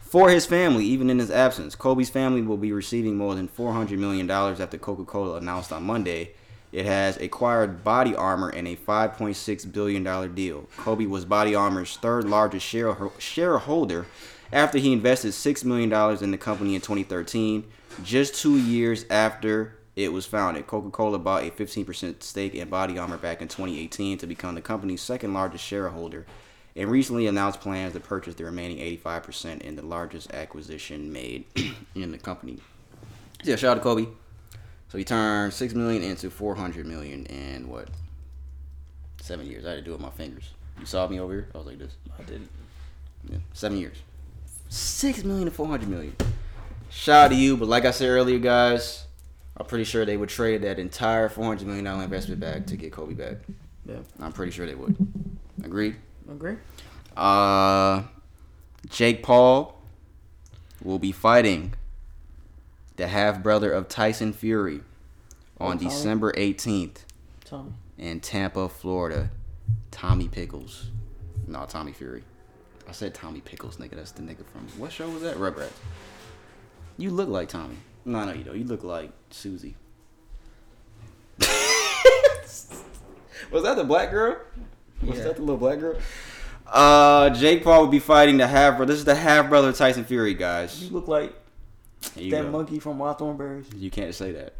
for his family, even in his absence. Kobe's family will be receiving more than $400 million after Coca Cola announced on Monday it has acquired Body Armor in a $5.6 billion deal. Kobe was Body Armor's third largest share- shareholder after he invested $6 million in the company in 2013, just two years after it was founded. Coca Cola bought a 15% stake in Body Armor back in 2018 to become the company's second largest shareholder and recently announced plans to purchase the remaining 85% in the largest acquisition made in the company. Yeah, shout out to Kobe. So he turned 6 million into 400 million in what? Seven years. I had to do it with my fingers. You saw me over here? I was like this. I did. Yeah, seven years. Six million to four hundred million. Shout out to you, but like I said earlier, guys, I'm pretty sure they would trade that entire four hundred million dollar investment back to get Kobe back. Yeah. I'm pretty sure they would. Agreed. Agree. Uh, Jake Paul will be fighting the half brother of Tyson Fury on Tommy? December 18th Tommy. in Tampa, Florida. Tommy Pickles. No, Tommy Fury. I said Tommy Pickles, nigga. That's the nigga from what show was that? Rugrats. You look like Tommy. No, no, you don't. You look like Susie. was that the black girl? Was Yeah. that the little black girl? Uh, Jake Paul would be fighting the half brother. This is the half brother of Tyson Fury, guys. You look like you that go. monkey from Wild Thornberrys. You can't say that.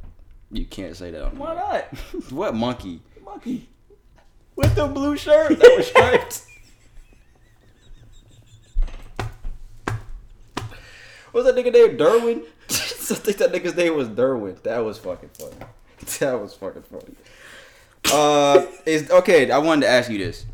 You can't say that. Why not? what monkey? monkey. With the blue shirt that was striped. What's that nigga name? Darwin? I think that nigga's name was Darwin. That was fucking funny. That was fucking funny. Uh, is okay. I wanted to ask you this: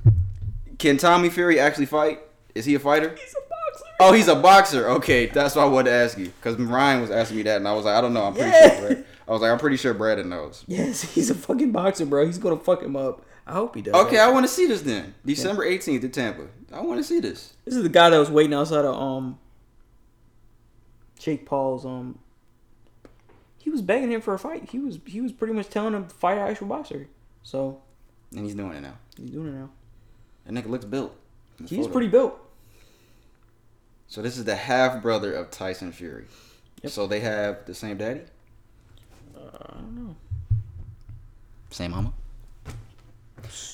Can Tommy Fury actually fight? Is he a fighter? He's a boxer. Oh, he's a boxer. Okay, that's why I wanted to ask you because Ryan was asking me that, and I was like, I don't know. I'm pretty Yeah. sure. Brad, I was like, I'm pretty sure Brandon knows. Yes, he's a fucking boxer, bro. He's gonna fuck him up. I hope he does. Okay, I want to see this then. December 18th in Tampa. I want to see this. This is the guy that was waiting outside of um Jake Paul's um he was begging him for a fight. He was he was pretty much telling him to fight an actual boxer. So And he's doing it now. he's doing it now. That nigga looks built. He's photo. pretty built. So this is the half brother of Tyson Fury. Yep. So they have the same daddy, Uh, I don't know. same mama.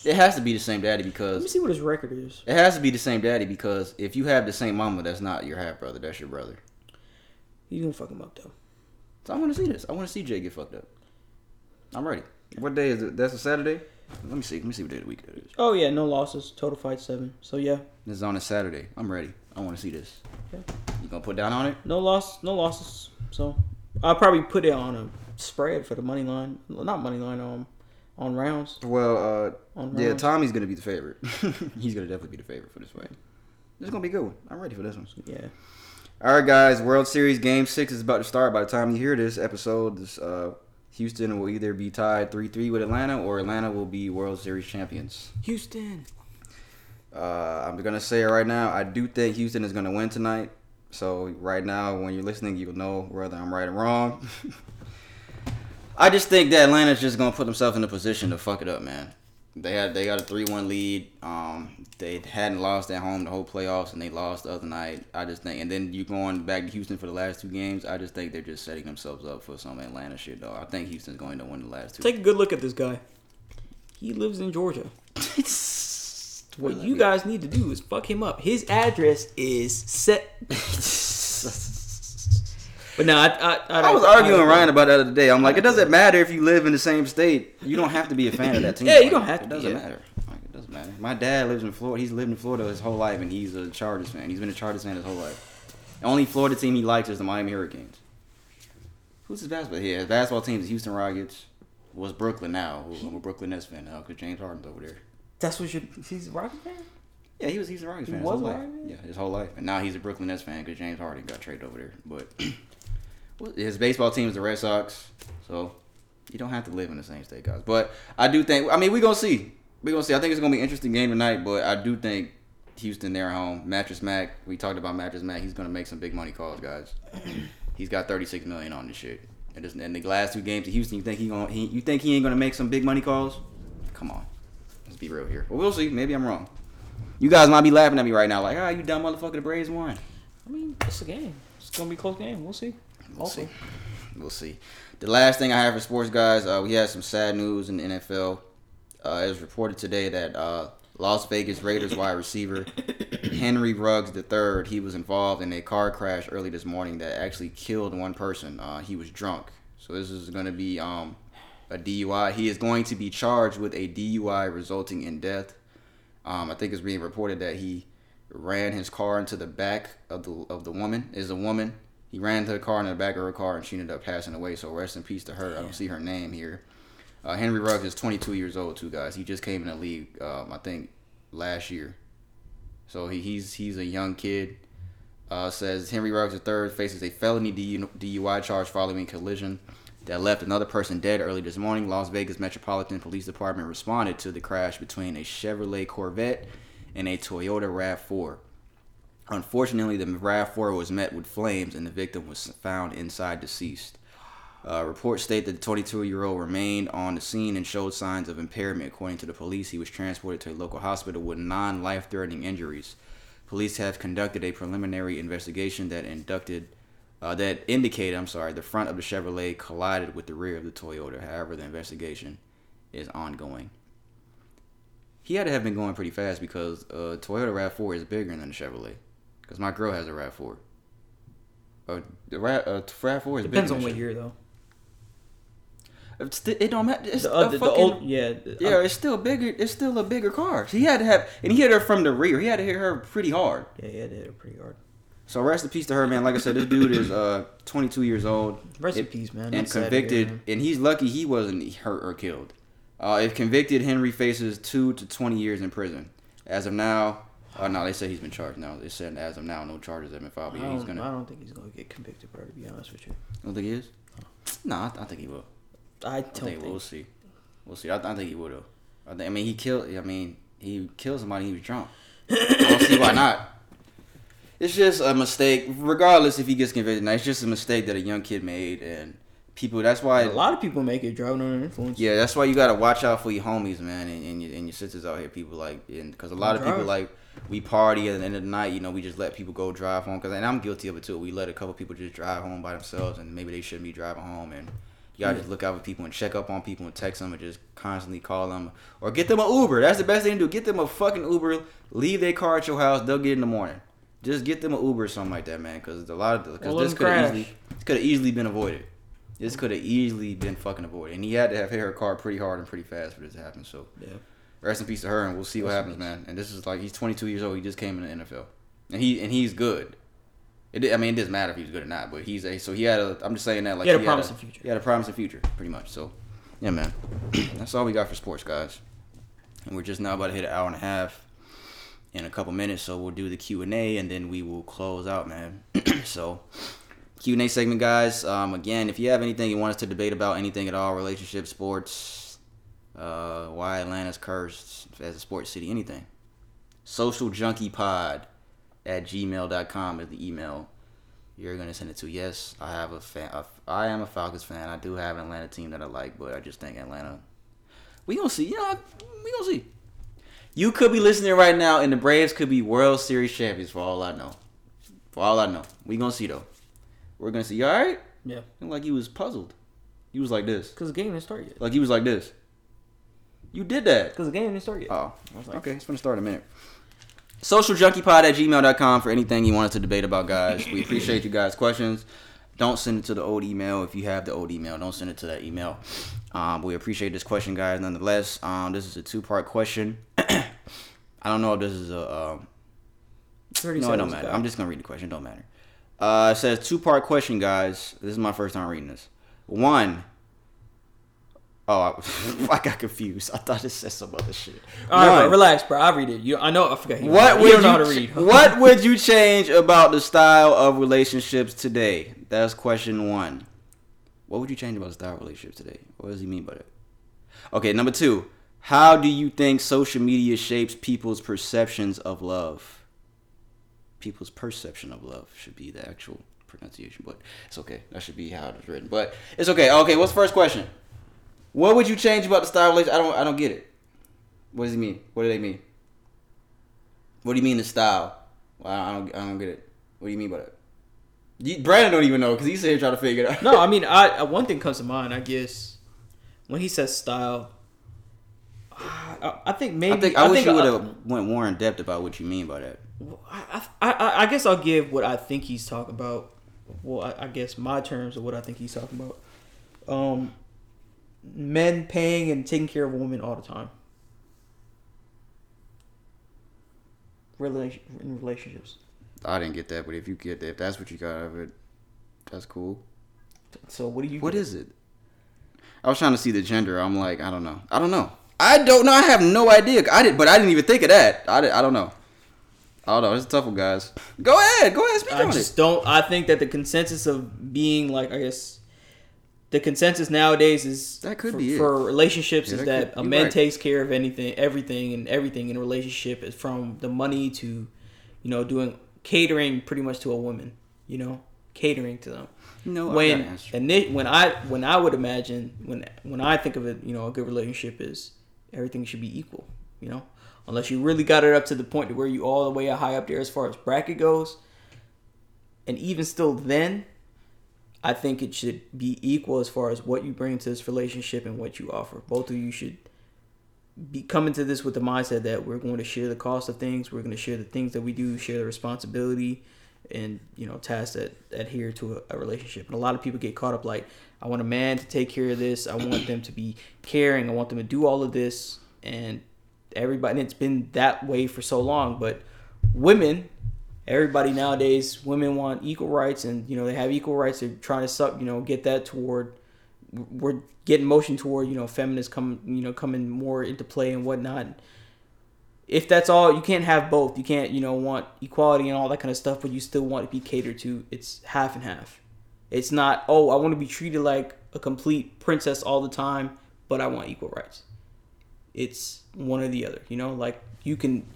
It has to be the same daddy because. Let me see what his record is. it has to be the same daddy because if you have the same mama, that's not your half brother. That's your brother. He's gonna fuck him up though. So I want to see this. I want to see Jay get fucked up. I'm ready. What day is it? That's a Saturday. Let me see. Let me see what day of the week that is. Oh yeah, no losses. Total fight seven. So yeah, This is on a Saturday. I'm ready. I want to see this. Yeah. You gonna put down on it? no loss, no losses. So I'll probably put it on a spread for the money line. Well, Not money line. Um, on rounds. Well, uh, On yeah. Tommy's gonna be the favorite. He's gonna definitely be the favorite for this fight. This is gonna be a good one. I'm ready for this one. Yeah. All right, guys. World Series Game Six is about to start. By the time you hear this episode, this uh, Houston will either be tied three three with Atlanta, or Atlanta will be World Series champions. Houston. Uh, I'm gonna say it right now. I do think Houston is gonna win tonight. So right now, when you're listening, you'll know whether I'm right or wrong. I just think that Atlanta's just gonna put themselves in a position to fuck it up, man. They had they got a three one lead. Um, they hadn't lost at home the whole playoffs, and they lost the other night. I just think, and then you going back to Houston for the last two games. I just think they're just setting themselves up for some Atlanta shit, though. I think Houston's going to win the last two. Take a good look at this guy. He lives in Georgia. What you guys need to do is fuck him up. His address is set. But no, I I, I, I was arguing with Ryan about that the other day. I'm like, it doesn't matter if you live in the same state. You don't have to be a fan of that team. Yeah, you Like, don't have to It be, doesn't yeah. matter. Like, it doesn't matter. My dad lives in Florida. He's lived in Florida his whole life, and he's a Chargers fan. He's been a Chargers fan his whole life. The only Florida team he likes is the Miami Hurricanes. Who's his basketball? Yeah, his basketball team is Houston Rockets. Was Brooklyn now? Who- I'm a Brooklyn Nets fan now because James Harden's over there. That's what you. He's a Rocket fan. Yeah, he was he's a Rockets He fan. was his a whole life. Rockets fan? Yeah, his whole life, and now he's a Brooklyn Nets fan because James Harden got traded over there. But well, his baseball team is the Red Sox, so you don't have to live in the same state, guys. But I do think. I mean, we're gonna see. We're gonna see. I think it's gonna be an interesting game tonight. But I do think Houston they're at home. Mattress Mac. We talked about Mattress Mac. He's gonna make some big money calls, guys. He's got 36 million on this shit. And just in the last two games to Houston, you think he gonna he, you think he ain't gonna make some big money calls? Come on, let's be real here. Well, we'll see. Maybe I'm wrong. You guys might be laughing at me right now, like, ah, you dumb motherfucker. The Braves won. I mean, it's a game. It's gonna be a close game. We'll see. We'll Also. see. We'll see. The last thing I have for sports guys, uh, we had some sad news in the NFL. Uh, it was reported today that uh, Las Vegas Raiders wide receiver Henry Ruggs III, he was involved in a car crash early this morning that actually killed one person. Uh, he was drunk. So this is going to be um, a DUI. He is going to be charged with a DUI resulting in death. Um, I think it's being reported that he ran his car into the back of the of the woman. Is a woman. He ran to the car in the back of her car and she ended up passing away. So rest in peace to her. I don't see her name here. Uh, Henry Ruggs is 22 years old too, guys. He just came in the league, um, I think, last year. So he, he's he's a young kid. Uh, says Henry Ruggs III faces a felony DUI charge following a collision that left another person dead early this morning. Las Vegas Metropolitan Police Department responded to the crash between a Chevrolet Corvette and a Toyota RAV4. Unfortunately, the RAV4 was met with flames and the victim was found inside deceased. Uh, reports state that the 22 year old remained on the scene and showed signs of impairment. According to the police, he was transported to a local hospital with non life threatening injuries. Police have conducted a preliminary investigation that inducted uh, that indicated, I'm sorry, the front of the Chevrolet collided with the rear of the Toyota. However, the investigation is ongoing. He had to have been going pretty fast because uh, Toyota Rav4 is bigger than the Chevrolet. Because my girl has a Rav4. Uh, the Rav, uh, Rav4 is Depends on what year though. It's It don't matter. It's The, uh, the, the old, yeah. the- yeah, it's still bigger. It's still a bigger car. He had to have, and he hit her from the rear. He had to hit her pretty hard. Yeah, yeah, they hit her pretty hard. So rest in peace to her, man. Like I said, this dude is uh 22 years old. Rest in It- peace, man. And That's sad to hear, convicted, man. and he's lucky he wasn't hurt or killed. Uh, if convicted, Henry faces two to 20 years in prison. As of now, uh, no, they say he's been charged now. They said as of now, no charges have been filed. But yeah, he's gonna. I don't think he's gonna get convicted, bro. To be honest with you, I don't think he is. No, I, I think he will. I I don't think think. we'll see. We'll see. I, I think he would have. I, think, I mean, he killed. I mean, he killed somebody. He was drunk. I don't see why not. It's just a mistake, regardless if he gets convicted. Now, it's just a mistake that a young kid made, and people. That's why. a lot of people make it driving under influence. Yeah, that's why you gotta watch out for your homies, man, and, and your and your sisters out here. People like, because a lot of people like we party at the end of the night. You know, we just let people go drive home. Cause and I'm guilty of it too. We let a couple people just drive home by themselves, and maybe they shouldn't be driving home. And you gotta just look out for people and check up on people and text them and just constantly call them or get them an Uber. That's the best thing to do. Get them a fucking Uber. Leave their car at your house. They'll get in the morning. Just get them an Uber or something like that, man. Because a lot of because let this could easily could have easily been avoided. This could have easily been fucking avoided, and he had to have hit her car pretty hard and pretty fast for this to happen. So, Yeah. rest in peace to her, and we'll see what happens, man. And this is like he's 22 years old. He just came in the NFL, and he and he's good. It, I mean, it doesn't matter if he's good or not, but he's a so he had a. I'm just saying that like He had a promising future. He had a promise promising future, pretty much. So, yeah, man. That's all we got for sports, guys. And we're just now about to hit an hour and a half in a couple minutes, so we'll do the Q and A, and then we will close out, man. so. Q and A segment, guys. Um, again, if you have anything you want us to debate about, anything at all, relationships, sports, uh, why Atlanta's cursed as a sports city, anything. Social Junkie Pod at gmail.com is the email you're gonna send it to. Yes, I have a fan. A, I am a Falcons fan. I do have an Atlanta team that I like, but I just think Atlanta. We gonna see. You know, we gonna see. You could be listening right now, and the Braves could be World Series champions for all I know. For all I know, we gonna see though. We're gonna see. You all right? Yeah. Looked Like he was puzzled. He was like this. Cause the game didn't start yet. Like he was like this. You did that. Cause the game didn't start yet. Oh, I was like, okay. It's gonna start in a minute. SocialJunkiePod at gmail.com for anything you want us to debate about, guys. We appreciate you guys' questions. Don't send it to the old email. If you have the old email, don't send it to that email. Um, we appreciate this question, guys. Nonetheless, um, this is a two-part question. I don't know if this is a. Um, 30 no, it don't matter. ago. I'm just gonna read the question. It don't matter. Uh, it says two-part question, guys. This is my first time reading this. One. Oh, I, I got confused. I thought it said some other shit. All right, bro, relax, bro. I read it. You, I know. I forgot. What you would don't know you how to read? What would you change about the style of relationships today? That's question one. What would you change about the style of relationships today? What does he mean by that? Okay, number two. How do you think social media shapes people's perceptions of love? People's perception of love should be the actual pronunciation, but it's okay. That should be how it's written. But it's okay. Okay, what's the first question? What would you change about the style relationship? I don't I don't get it. What does he mean? What do they mean? What do you mean the style? Well, I don't, I don't get it. What do you mean by that? You, Brandon don't even know because he's here trying to figure it out. no, I mean, I uh, one thing comes to mind. I guess when he says style, I, I think maybe I think I, wish think you would I- have went more in depth about what you mean by that. I, I, I- guess I'll give what I think he's talking about. Well, I, I guess my terms of what I think he's talking about. Um, men paying and taking care of women all the time. Relation in relationships. I didn't get that, but if you get that, if that's what you got out of it, that's cool. So what do you? What is it? I was trying to see the gender. I'm like, I don't know. I don't know. I don't know. I have no idea. I did, but I didn't even think of that. I, did, I don't know. I don't know. It's a tough one, guys. Go ahead. Go ahead. Speak I on just it. don't. I think that the consensus of being like, I guess, the consensus nowadays is That could for, be it. for relationships Yeah, is that that could- a man right. takes care of anything, everything, and everything in a relationship is from the money to, you know, doing catering pretty much to a woman. You know, catering to them. No, when got an answer. and it, when I when I would imagine when when I think of it, you know, a good relationship is everything should be equal. You know, unless you really got it up to the point to where you all the way high up there as far as bracket goes, and even still then, I think it should be equal as far as what you bring to this relationship and what you offer. Both of you should be coming to this with the mindset that we're going to share the cost of things, we're going to share the things that we do, share the responsibility, and you know tasks that adhere to a, a relationship. And a lot of people get caught up like, I want a man to take care of this, I want them to be caring, I want them to do all of this, and everybody. And it's been that way for so long, but women everybody nowadays women want equal rights and you know they have equal rights. They're trying to suck you know get that toward we're getting motion toward you know feminists come you know coming more into play and whatnot. If that's all you can't have both. You can't you know want equality and all that kind of stuff but you still want to be catered to. It's half and half. It's not oh i want to be treated like a complete princess all the time but i want equal rights. It's one or the other you know like you can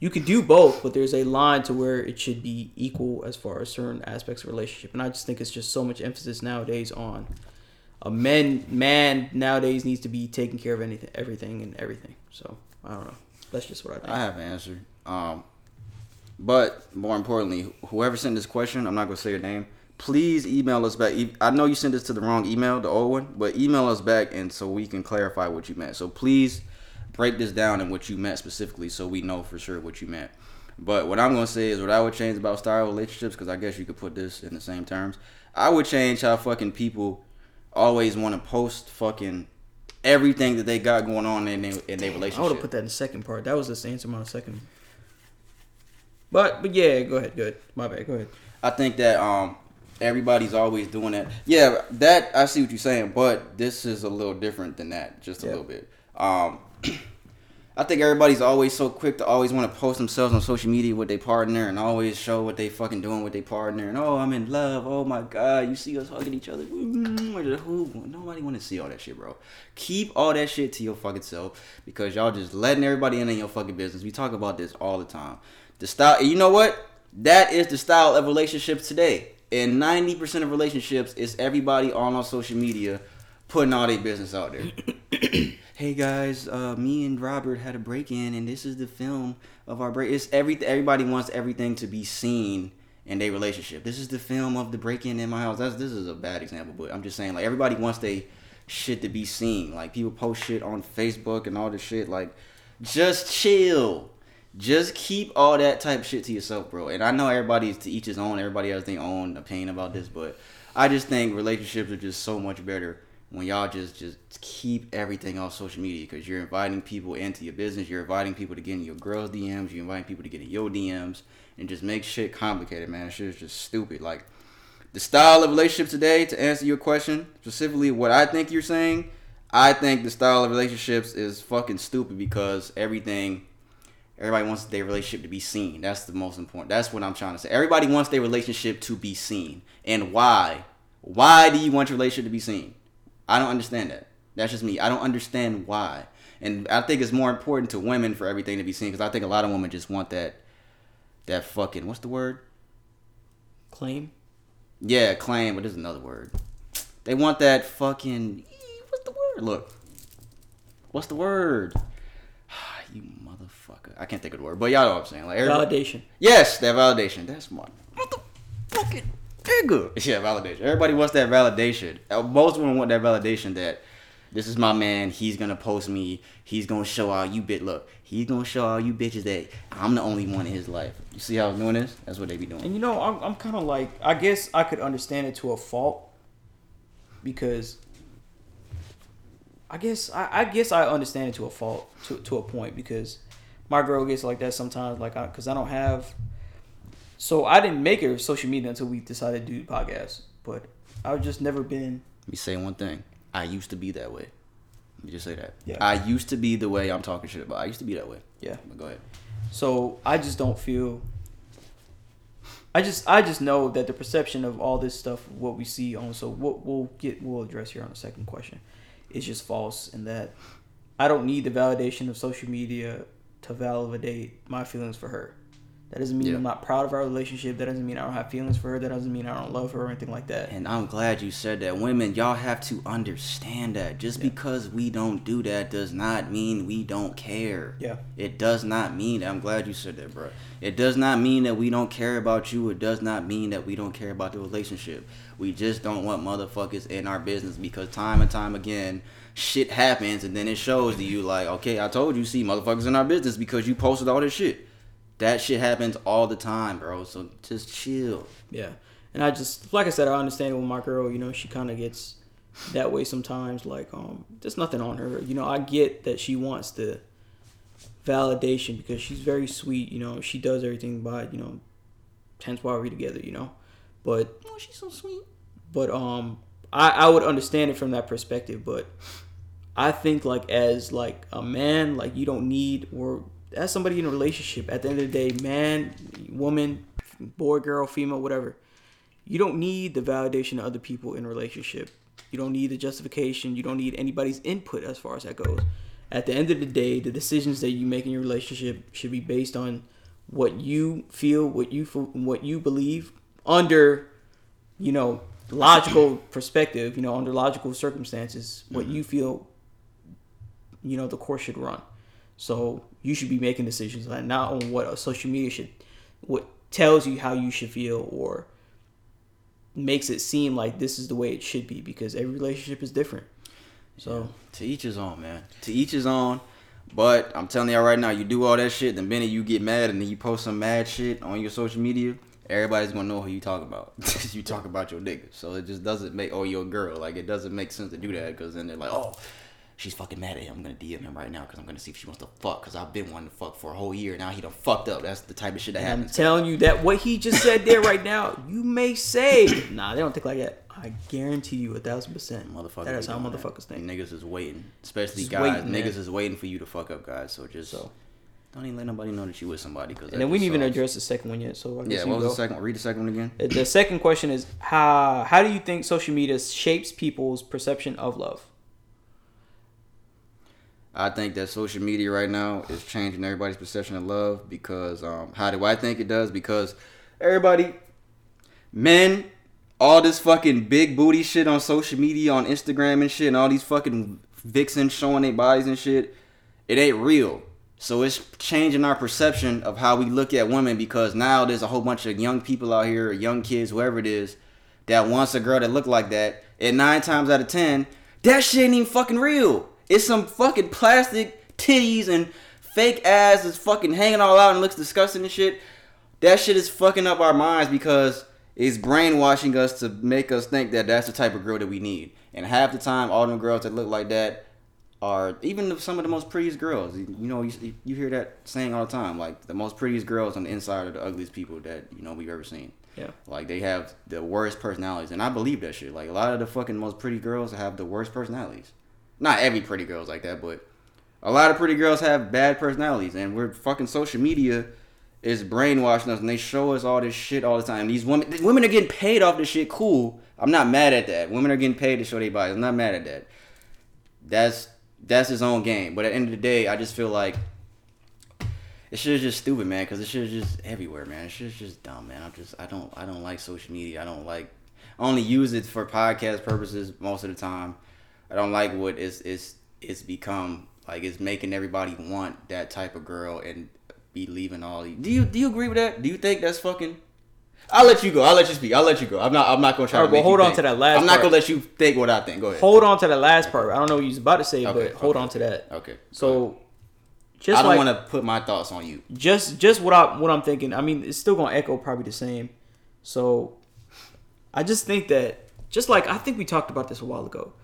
you can do both but there's a line to where it should be equal as far as certain aspects of relationship and i just think it's just so much emphasis nowadays on a man man nowadays needs to be taking care of anything everything and everything so i don't know that's just what i think I have an answer. Um, but more importantly, whoever sent this question, I'm not gonna say your name. Please email us back. I know you sent this to the wrong email, the old one, but email us back and so we can clarify what you meant. So please break this down and what you meant specifically, so we know for sure what you meant. But what I'm gonna say is what I would change about style relationships, because I guess you could put this in the same terms. I would change how fucking people always want to post fucking everything that they got going on in their in their relationship. i would have put that in the second part that was just answer my second but but yeah go ahead go ahead my bad go ahead I think that um everybody's always doing that. Yeah, that I see what you're saying, but this is a little different than that, just a Yeah. little bit. Um I think everybody's always so quick to always want to post themselves on social media with their partner and always show what they fucking doing with their partner and oh I'm in love. Oh my god, you see us hugging each other. Nobody wanna see all that shit, bro. Keep all that shit to your fucking self because y'all just letting everybody in on your fucking business. We talk about this all the time. The style you know what? That is the style of relationships today. And 90% of relationships is everybody on our social media putting all their business out there. hey guys, uh, me and Robert had a break in, and this is the film of our break. It's every everybody wants everything to be seen in their relationship. This is the film of the break in in my house. That's this is a bad example, but I'm just saying like everybody wants they shit to be seen. Like people post shit on Facebook and all this shit. Like just chill. Just keep all that type shit to yourself, bro. And I know everybody's to each his own. Everybody has their own opinion about this, but I just think relationships are just so much better when y'all just just keep everything off social media because you're inviting people into your business. You're inviting people to get in your girls' DMs. You're inviting people to get in your DMs and just make shit complicated, man. Shit is just stupid. Like the style of relationship today, to answer your question specifically, what I think you're saying, I think the style of relationships is fucking stupid because everything. Everybody wants their relationship to be seen. That's the most important. That's what I'm trying to say. Everybody wants their relationship to be seen. And why? Why do you want your relationship to be seen? I don't understand that. That's just me. I don't understand why. And I think it's more important to women for everything to be seen because I think a lot of women just want that that fucking what's the word? Claim. Yeah, claim, but there's another word. They want that fucking what's the word? Look. What's the word? you motherfucker. I can't think of the word, but y'all know what I'm saying. Like Validation. Yes, that validation. That's my motherfucking nigga. Yeah, validation. Everybody wants that validation. Uh, Most women want that validation that this is my man. He's gonna post me. He's gonna show all you bit. Look, he's gonna show all you bitches that I'm the only one in his life. You see how I'm doing this? That's what they be doing. And you know, I'm, I'm kind of like, I guess I could understand it to a fault because I guess I, I guess I understand it to a fault to to a point because my girl gets like that sometimes, like I because I don't have. So I didn't make her social media until we decided to do the podcast, but I've just never been. Let me say one thing. I used to be that way. Let me just say that. Yeah. I used to be the way I'm talking shit about. I used to be that way. Yeah. But go ahead. So I just don't feel. I just I just know that the perception of all this stuff, what we see on, so what we'll get we'll address here on the second question, is just false, and that I don't need the validation of social media to validate my feelings for her. That doesn't mean Yeah. I'm not proud of our relationship. That doesn't mean I don't have feelings for her. That doesn't mean I don't love her or anything like that. And I'm glad you said that. Women, y'all have to understand that. Just because we don't do that does not mean we don't care. Yeah. It does not mean that. I'm glad you said that, bro. It does not mean that we don't care about you. It does not mean that we don't care about the relationship. We just don't want motherfuckers in our business because time and time again, shit happens and then it shows to you like, okay, I told you, see motherfuckers in our business because you posted all this shit. That shit happens all the time, bro. So just chill. Yeah. And I just like I said, I understand it with my girl, you know, she kinda gets that way sometimes. Like, um, there's nothing on her. You know, I get that she wants the validation because she's very sweet, you know, she does everything by, you know, hence why we're together, you know. But Oh, she's so sweet. but um I, I would understand it from that perspective, but I think like as like a man, like you don't need or as somebody in a relationship, at the end of the day, man, woman, boy, girl, female, whatever, you don't need the validation of other people in a relationship. You don't need the justification. You don't need anybody's input as far as that goes. At the end of the day, the decisions that you make in your relationship should be based on what you feel, what you feel, what you believe under, you know, logical perspective. You know, under logical circumstances, what mm-hmm. you feel, you know, the course should run. So you should be making decisions like not on what social media should, what tells you how you should feel or makes it seem like this is the way it should be because every relationship is different. So To each his own, man. To each his own. But I'm telling y'all right now, you do all that shit, the minute you get mad and then you post some mad shit on your social media, everybody's gonna know who you talk about. you talk about your nigga. So it just doesn't make, oh, your girl. Like, it doesn't make sense to do that because then they're like, oh, she's fucking mad at him. I'm gonna DM him right now because I'm gonna see if she wants to fuck because I've been wanting to fuck for a whole year. Now he done fucked up. That's the type of shit that happens. I'm telling you that what he just said there right now, you may say, nah, they don't think like that. I guarantee you a thousand percent. Motherfuckers That is how doing that. motherfuckers think. Niggas is waiting, especially Just guys. waiting, man. niggas is waiting for you to fuck up, guys. So just So. don't even let nobody know that you with somebody. Cause And then we didn't even address the second one yet. So I guess Yeah, what was go. the second? Read the second one again. The second question is how how do you think social media shapes people's perception of love? I think that social media right now is changing everybody's perception of love because um, how do I think it does? Because everybody, men, all this fucking big booty shit on social media, on Instagram and shit, and all these fucking vixens showing their bodies and shit, it ain't real. So it's changing our perception of how we look at women because now there's a whole bunch of young people out here, young kids, whoever it is, that wants a girl that look like that. And nine times out of ten, that shit ain't even fucking real. It's some fucking plastic titties and fake ass that's fucking hanging all out and looks disgusting and shit. That shit is fucking up our minds because it's brainwashing us to make us think that that's the type of girl that we need. And half the time, all them girls that look like that are even some of the most prettiest girls. You you know, you, you hear that saying all the time. Like the most prettiest girls on the inside are the ugliest people that you know we've ever seen. Yeah. Like they have the worst personalities, and I believe that shit. Like a lot of the fucking most pretty girls have the worst personalities. Not every pretty girl's like that, but a lot of pretty girls have bad personalities, and we're fucking social media is brainwashing us, and they show us all this shit all the time. These women, these women are getting paid off this shit. Cool, I'm not mad at that. Women are getting paid to show their bodies. I'm not mad at that. That's that's his own game. But at the end of the day, I just feel like it shit is just stupid, man. Because it shit is just everywhere, man. It shit is just dumb, man. I'm just I don't I don't like social media. I don't like I only use it for podcast purposes most of the time. I don't like what it's it's it's become like it's making everybody want that type of girl and be leaving all these. Do you do you agree with that? Do you think that's fucking? I'll let you go. I'll let you speak. I'll let you go. I'm not. I'm not gonna try Alright, to. well, hold on think. to that last I'm not part. gonna let you think what I think. Go ahead. Hold on to that last part. I don't know what you was about to say, Okay, but hold okay. on to that. Okay. So, just I don't like want to put my thoughts on you. just just what I what I'm thinking. I mean, it's still gonna echo probably the same. So, I just think that just like I think we talked about this a while ago,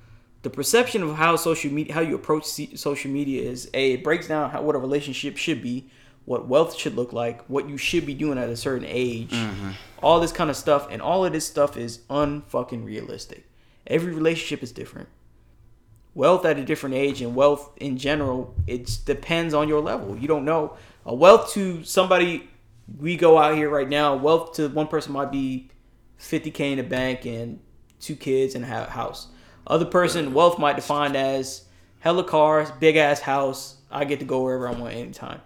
the perception of how social media, how you approach social media is a it breaks down how, what a relationship should be, what wealth should look like, what you should be doing at a certain age, mm-hmm. all this kind of stuff, and all of this stuff is unfucking realistic. Every relationship is different. Wealth at a different age and wealth in general it depends on your level. You don't know. A wealth to somebody we go out here right now wealth to one person might be 50k in the bank and two kids and a house other person wealth might define as hella cars big ass house i get to go wherever i want anytime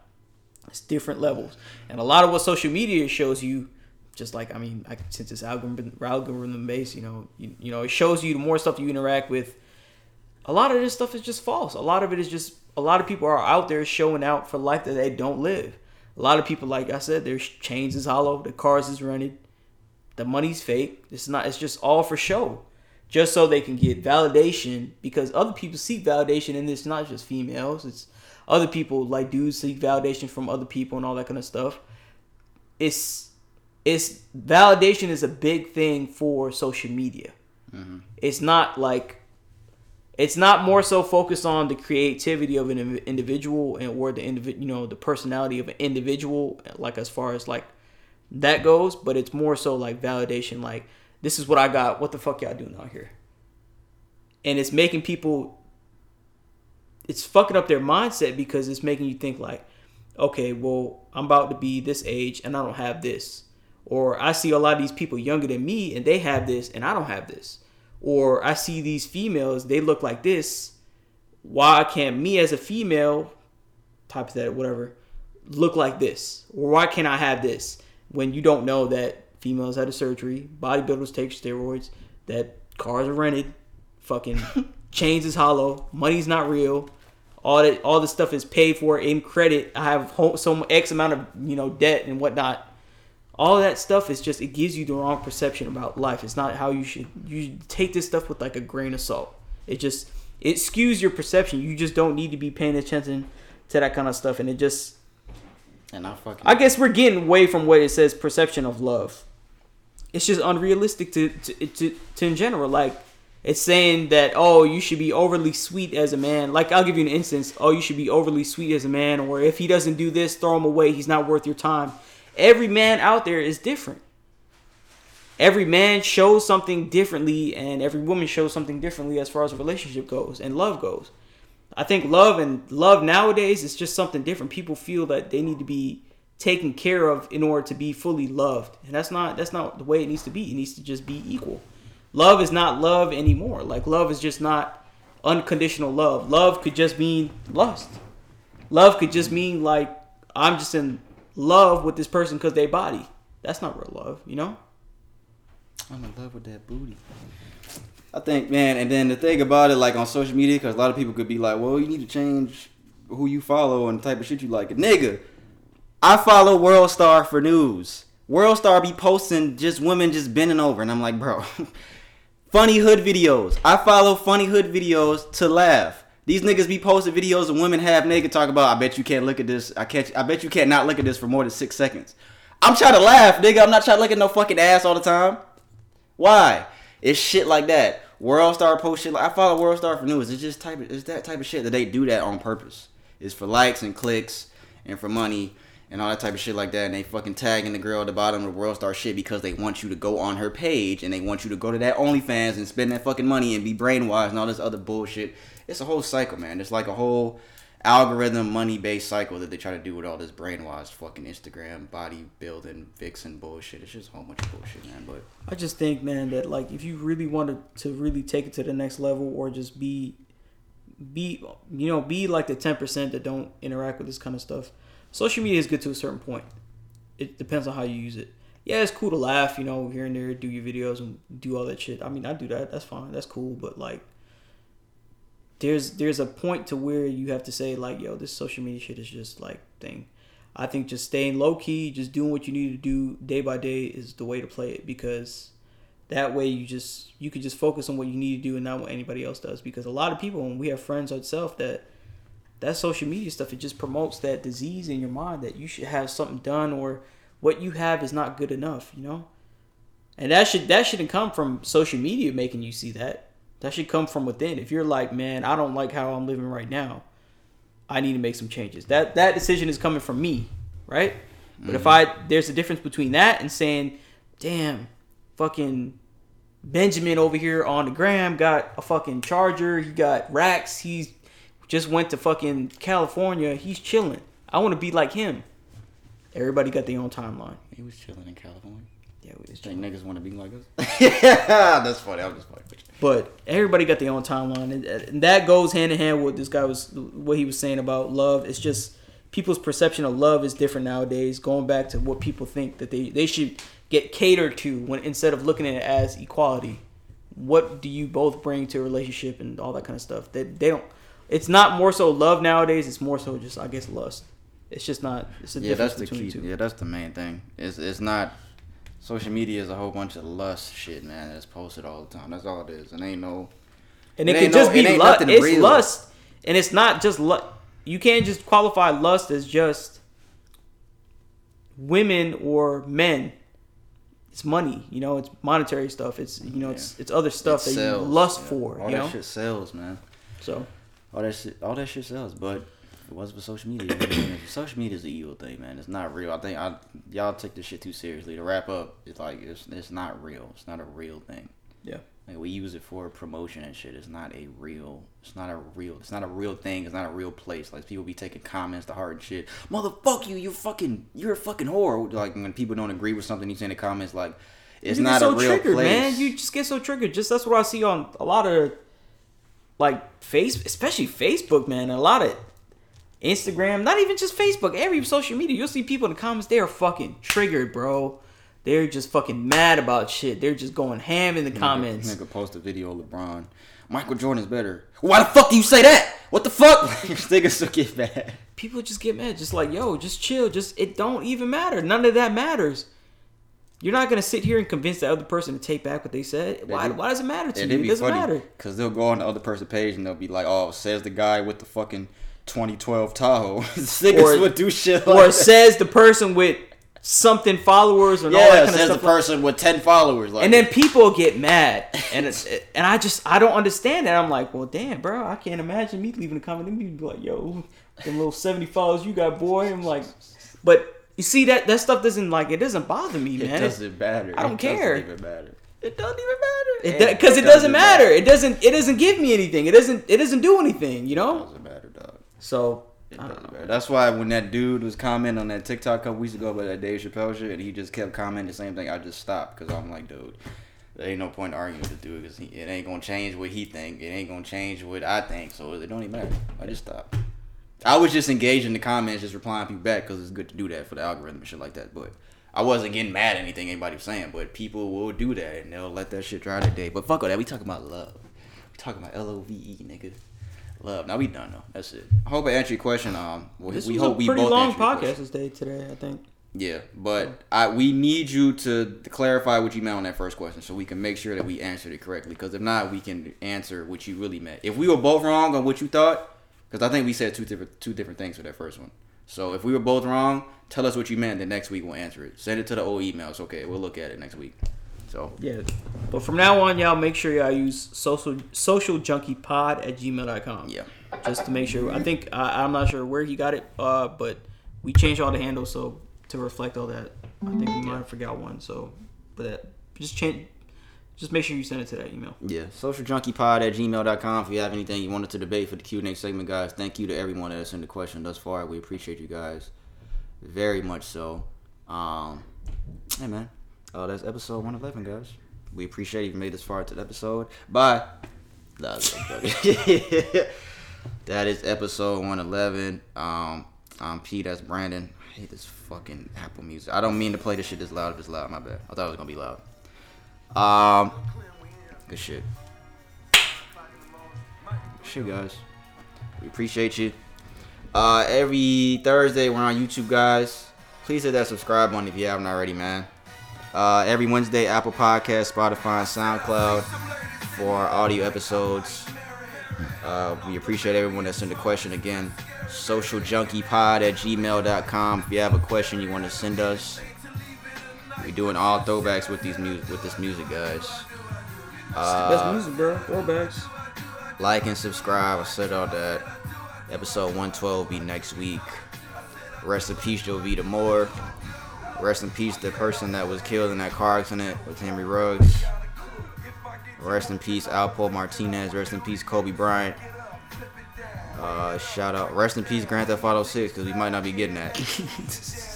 it's different levels and a lot of what social media shows you just like i mean I, since it's algorithm algorithm based you know you, you know it shows you the more stuff you interact with a lot of this stuff is just false. A lot of it is just a lot of people are out there showing out for life that they don't live. A lot of people, like I said, their chains is hollow, the cars is rented, the money's fake. It's not. It's just all for show, just so they can get validation. Because other people seek validation, and it's not just females. It's other people like dudes seek validation from other people and all that kind of stuff. It's it's validation is a big thing for social media. Mm-hmm. It's not like it's not more so focused on the creativity of an individual and or the individ, you know the personality of an individual like as far as like that goes but it's more so like validation like this is what i got what the fuck y'all doing out here and it's making people it's fucking up their mindset because it's making you think like okay well i'm about to be this age and i don't have this or i see a lot of these people younger than me and they have this and i don't have this or I see these females, they look like this. Why can't me as a female, type of that, whatever, look like this? Or why can't I have this? When you don't know that females had a surgery, bodybuilders take steroids, that cars are rented, fucking chains is hollow, money's not real. All that, all this stuff is paid for in credit. I have ho- some X amount of you know debt and whatnot. All that stuff is just it gives you the wrong perception about life. It's not how you should you take this stuff with like a grain of salt. It just it skews your perception. You just don't need to be paying attention to that kind of stuff. And it just And I fucking. i guess we're getting away from what it says perception of love it's just unrealistic to to, to, to in general like it's saying that oh you should be overly sweet as a man. Like i'll give you an instance. Oh you should be overly sweet as a man or if he doesn't do this throw him away. He's not worth your time. Every man out there is different. Every man shows something differently and every woman shows something differently as far as a relationship goes and love goes. I think love and love nowadays is just something different. People feel that they need to be taken care of in order to be fully loved. And that's not that's not the way it needs to be. It needs to just be equal. Love is not love anymore. Like love is just not unconditional love. Love could just mean lust. Love could just mean like i'm just in love with this person because they body. That's not real love you know? I'm in love with that booty. I think, man, and then the thing about it, like on social media, because a lot of people could be like, well, you need to change who you follow and the type of shit you like. Nigga, I follow World Star for news. World Star be posting just women just bending over, and I'm like, bro, funny hood videos. I follow funny hood videos to laugh. These niggas be posting videos of women half naked talk about. I bet you can't look at this. I catch. I bet you can't not look at this for more than six seconds. I'm trying to laugh, nigga. I'm not trying to look at no fucking ass all the time. Why? It's shit like that. World Star post shit. Like I follow World Star for news. It's just type. Of, it's that type of shit that they do that on purpose. It's for likes and clicks and for money and all that type of shit like that. And they fucking tagging the girl at the bottom of the World Star shit because they want you to go on her page and they want you to go to that OnlyFans and spend that fucking money and be brainwashed and all this other bullshit. It's a whole cycle, man. It's like a whole algorithm money based cycle that they try to do with all this brainwashed fucking Instagram bodybuilding vixen bullshit. It's just a whole bunch of bullshit, man. But I just think, man, that like if you really wanted to really take it to the next level, or just be, be you know, be like the ten percent that don't interact with this kind of stuff. Social media is good to a certain point. It depends on how you use it. Yeah, it's cool to laugh, you know, here and there, do your videos and do all that shit. I mean, I do that. That's fine. That's cool. But like, there's there's a point to where you have to say like, yo, this social media shit is just like thing. I think just staying low key, just doing what you need to do day by day is the way to play it because that way you just you can just focus on what you need to do and not what anybody else does because a lot of people and we have friends ourselves that that social media stuff it just promotes that disease in your mind that you should have something done or what you have is not good enough you know? And that should that shouldn't come from social media making you see that. That should come from within. If you're like man i don't like how i'm living right now. I need to make some changes. That that decision is coming from me right? But if mm-hmm. i there's a difference between that and saying damn fucking benjamin over here on the gram got a fucking charger. He got racks. He's just went to fucking california he's chilling i want to be like him everybody got their own timeline he was chilling in California. yeah we just Think niggas want to be like us? yeah, that's funny. I'm just fucking. But everybody got their own timeline, and, and that goes hand in hand with this guy was what he was saying about love. It's just people's perception of love is different nowadays. Going back to what people think that they they should get catered to when instead of looking at it as equality. What do you both bring to a relationship and all that kind of stuff? They they don't. It's not more so love nowadays. It's more so just I guess lust. It's just not. It's a Yeah, difference that's the between key. the two. Yeah, that's the main thing. It's it's not. Social media is a whole bunch of lust shit, man. That's posted all the time. That's all it is. It ain't no. And It it, can just no- be lust. It's real. lust, and it's not just lust. You can't just qualify lust as just women or men. It's money, you know. It's monetary stuff. It's you know, it's it's other stuff It that sells, you lust yeah. for. All you that know. shit sells, man. So All that shit, all that shit sells. But if it wasn't for social media, social media is an evil thing, man. It's not real. I think I y'all take this shit too seriously. To wrap up, it's like it's it's not real. It's not a real thing. Yeah. Like we use it for promotion and shit. It's not a real. It's not a real. It's not a real thing. It's not a real place. Like people be taking comments to heart and shit. Motherfuck you. You fucking. You're a fucking whore. Like when people don't agree with something, you say in the comments like, it's you not so a real triggered, place. man. You just get so triggered. Just that's what I see on a lot of like face, especially Facebook, man. A lot of Instagram, not even just Facebook, every social media. You'll see people in the comments. They are fucking triggered, bro. They're just fucking mad about shit. They're just going ham in the comments. Nigga post a video of LeBron. Michael Jordan's better. Why the fuck do you say that? What the fuck? Niggas still get mad. People just get mad. Just like, yo, just chill. Just it don't even matter. None of that matters. You're not gonna sit here and convince the other person to take back what they said. Why? Why does it matter to you? It doesn't funny matter. because they'll go on the other person's page and they'll be like, "Oh, says the guy with the fucking 2012 Tahoe." Niggas Or- would do shit or that. says the person with something followers and all yeah, that kind of says stuff. the person with 10 followers. Like, and then people get mad, and it's, and I just I don't understand that. I'm like, well, damn, bro, I can't imagine me leaving a comment and me be like, yo, them little seventy followers you got, boy. I'm like, but you see that that stuff doesn't like it doesn't bother me, man. it doesn't matter. I don't care. It care. Doesn't even matter. It doesn't even matter. It because it, doesn't matter. It doesn't it doesn't give me anything. It doesn't it doesn't do anything. You It know. doesn't matter, dog. So It I don't doesn't know. matter. That's why when that dude was commenting on that TikTok a couple weeks ago about that Dave Chappelle shit, and he just kept commenting the same thing, I just stopped because I'm like, dude, there ain't no point arguing with the dude because it ain't gonna change what he think. It ain't gonna change what I think. So it don't even matter. I just stopped. I was just engaged in the comments, just replying people back because it's good to do that for the algorithm and shit like that. But I wasn't getting mad at anything anybody was saying. But people will do that and they'll let that shit drive their day. But fuck all that. We talking about love. We talking about L O V E, nigga. Love. Now we done though. That's it. I hope I answered your question. Um, we, This we was hope a we pretty both long podcast this day today. I think. Yeah, but I we need you to clarify what you meant on that first question so we can make sure that we answered it correctly. Because if not, we can answer what you really meant. If we were both wrong on what you thought, because I think we said two different two different things for that first one. So if we were both wrong, tell us what you meant. Then next week we'll answer it. Send it to the old emails. Okay, we'll look at it next week. So Yeah. But from now on, y'all make sure y'all use social social junkie pod at gmail.com. yeah, Just to make sure. I think I, I'm not sure where he got it, uh, but we changed all the handles so to reflect all that. I think we might have forgot one. So, but that, just change. Just make sure you send it to that email. yeah. Socialjunkiepod at gmail.com. If you have anything you wanted to debate for the Q and A segment, guys, thank you to everyone that has sent the question thus far. We appreciate you guys very much. So, um, hey man, uh, that's episode 111, guys. We appreciate you made this far to the episode. Bye. That is episode 111. Um, I'm P. That's Brandon. I hate this fucking Apple Music. I don't mean to play this shit this loud if it's loud. My bad. I thought it was gonna be loud. Um, good shit. Shit, guys. We appreciate you. Uh, every Thursday we're on YouTube, guys. Please hit that subscribe button if you haven't already, man. Uh, every Wednesday, Apple Podcast, Spotify, and SoundCloud for our audio episodes. Uh, we appreciate everyone that sent a question again. Socialjunkiepod at gmail.com. If you have a question you want to send us, we're doing all throwbacks with these music with this music, guys. Uh, Best music, bro. Throwbacks. like and subscribe. I said all that. Episode 112 be next week. Rest in peace, Joe Vita Moore. Rest in peace, the person that was killed in that car accident with Henry Ruggs. Rest in peace, Alpo Martinez. Rest in peace, Kobe Bryant. Uh, shout out. Rest in peace, Grand Theft Auto 6, because we might not be getting that.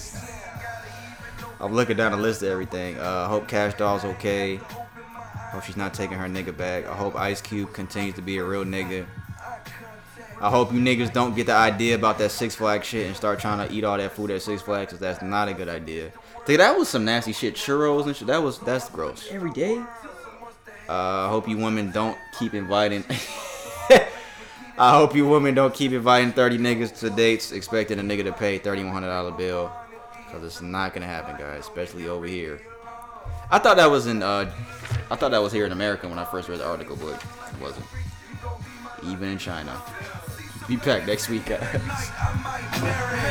I'm looking down the list of everything. Uh, hope Kash Doll's okay. Hope she's not taking her nigga back. I hope Ice Cube continues to be a real nigga. I hope you niggas don't get the idea about that Six Flags shit and start trying to eat all that food at Six Flags, cause that's not a good idea. Dude, that was some nasty shit. Churros and shit. That was that's gross. Every day. Uh, I hope you women don't keep inviting. I hope you women don't keep inviting 30 niggas to dates expecting a nigga to pay $3,100 bill. Because it's not to happen, guys. Especially over here. I thought that was in, uh, I thought that was here in America when I first read the article, but it wasn't. Even in China. Be back next week, guys.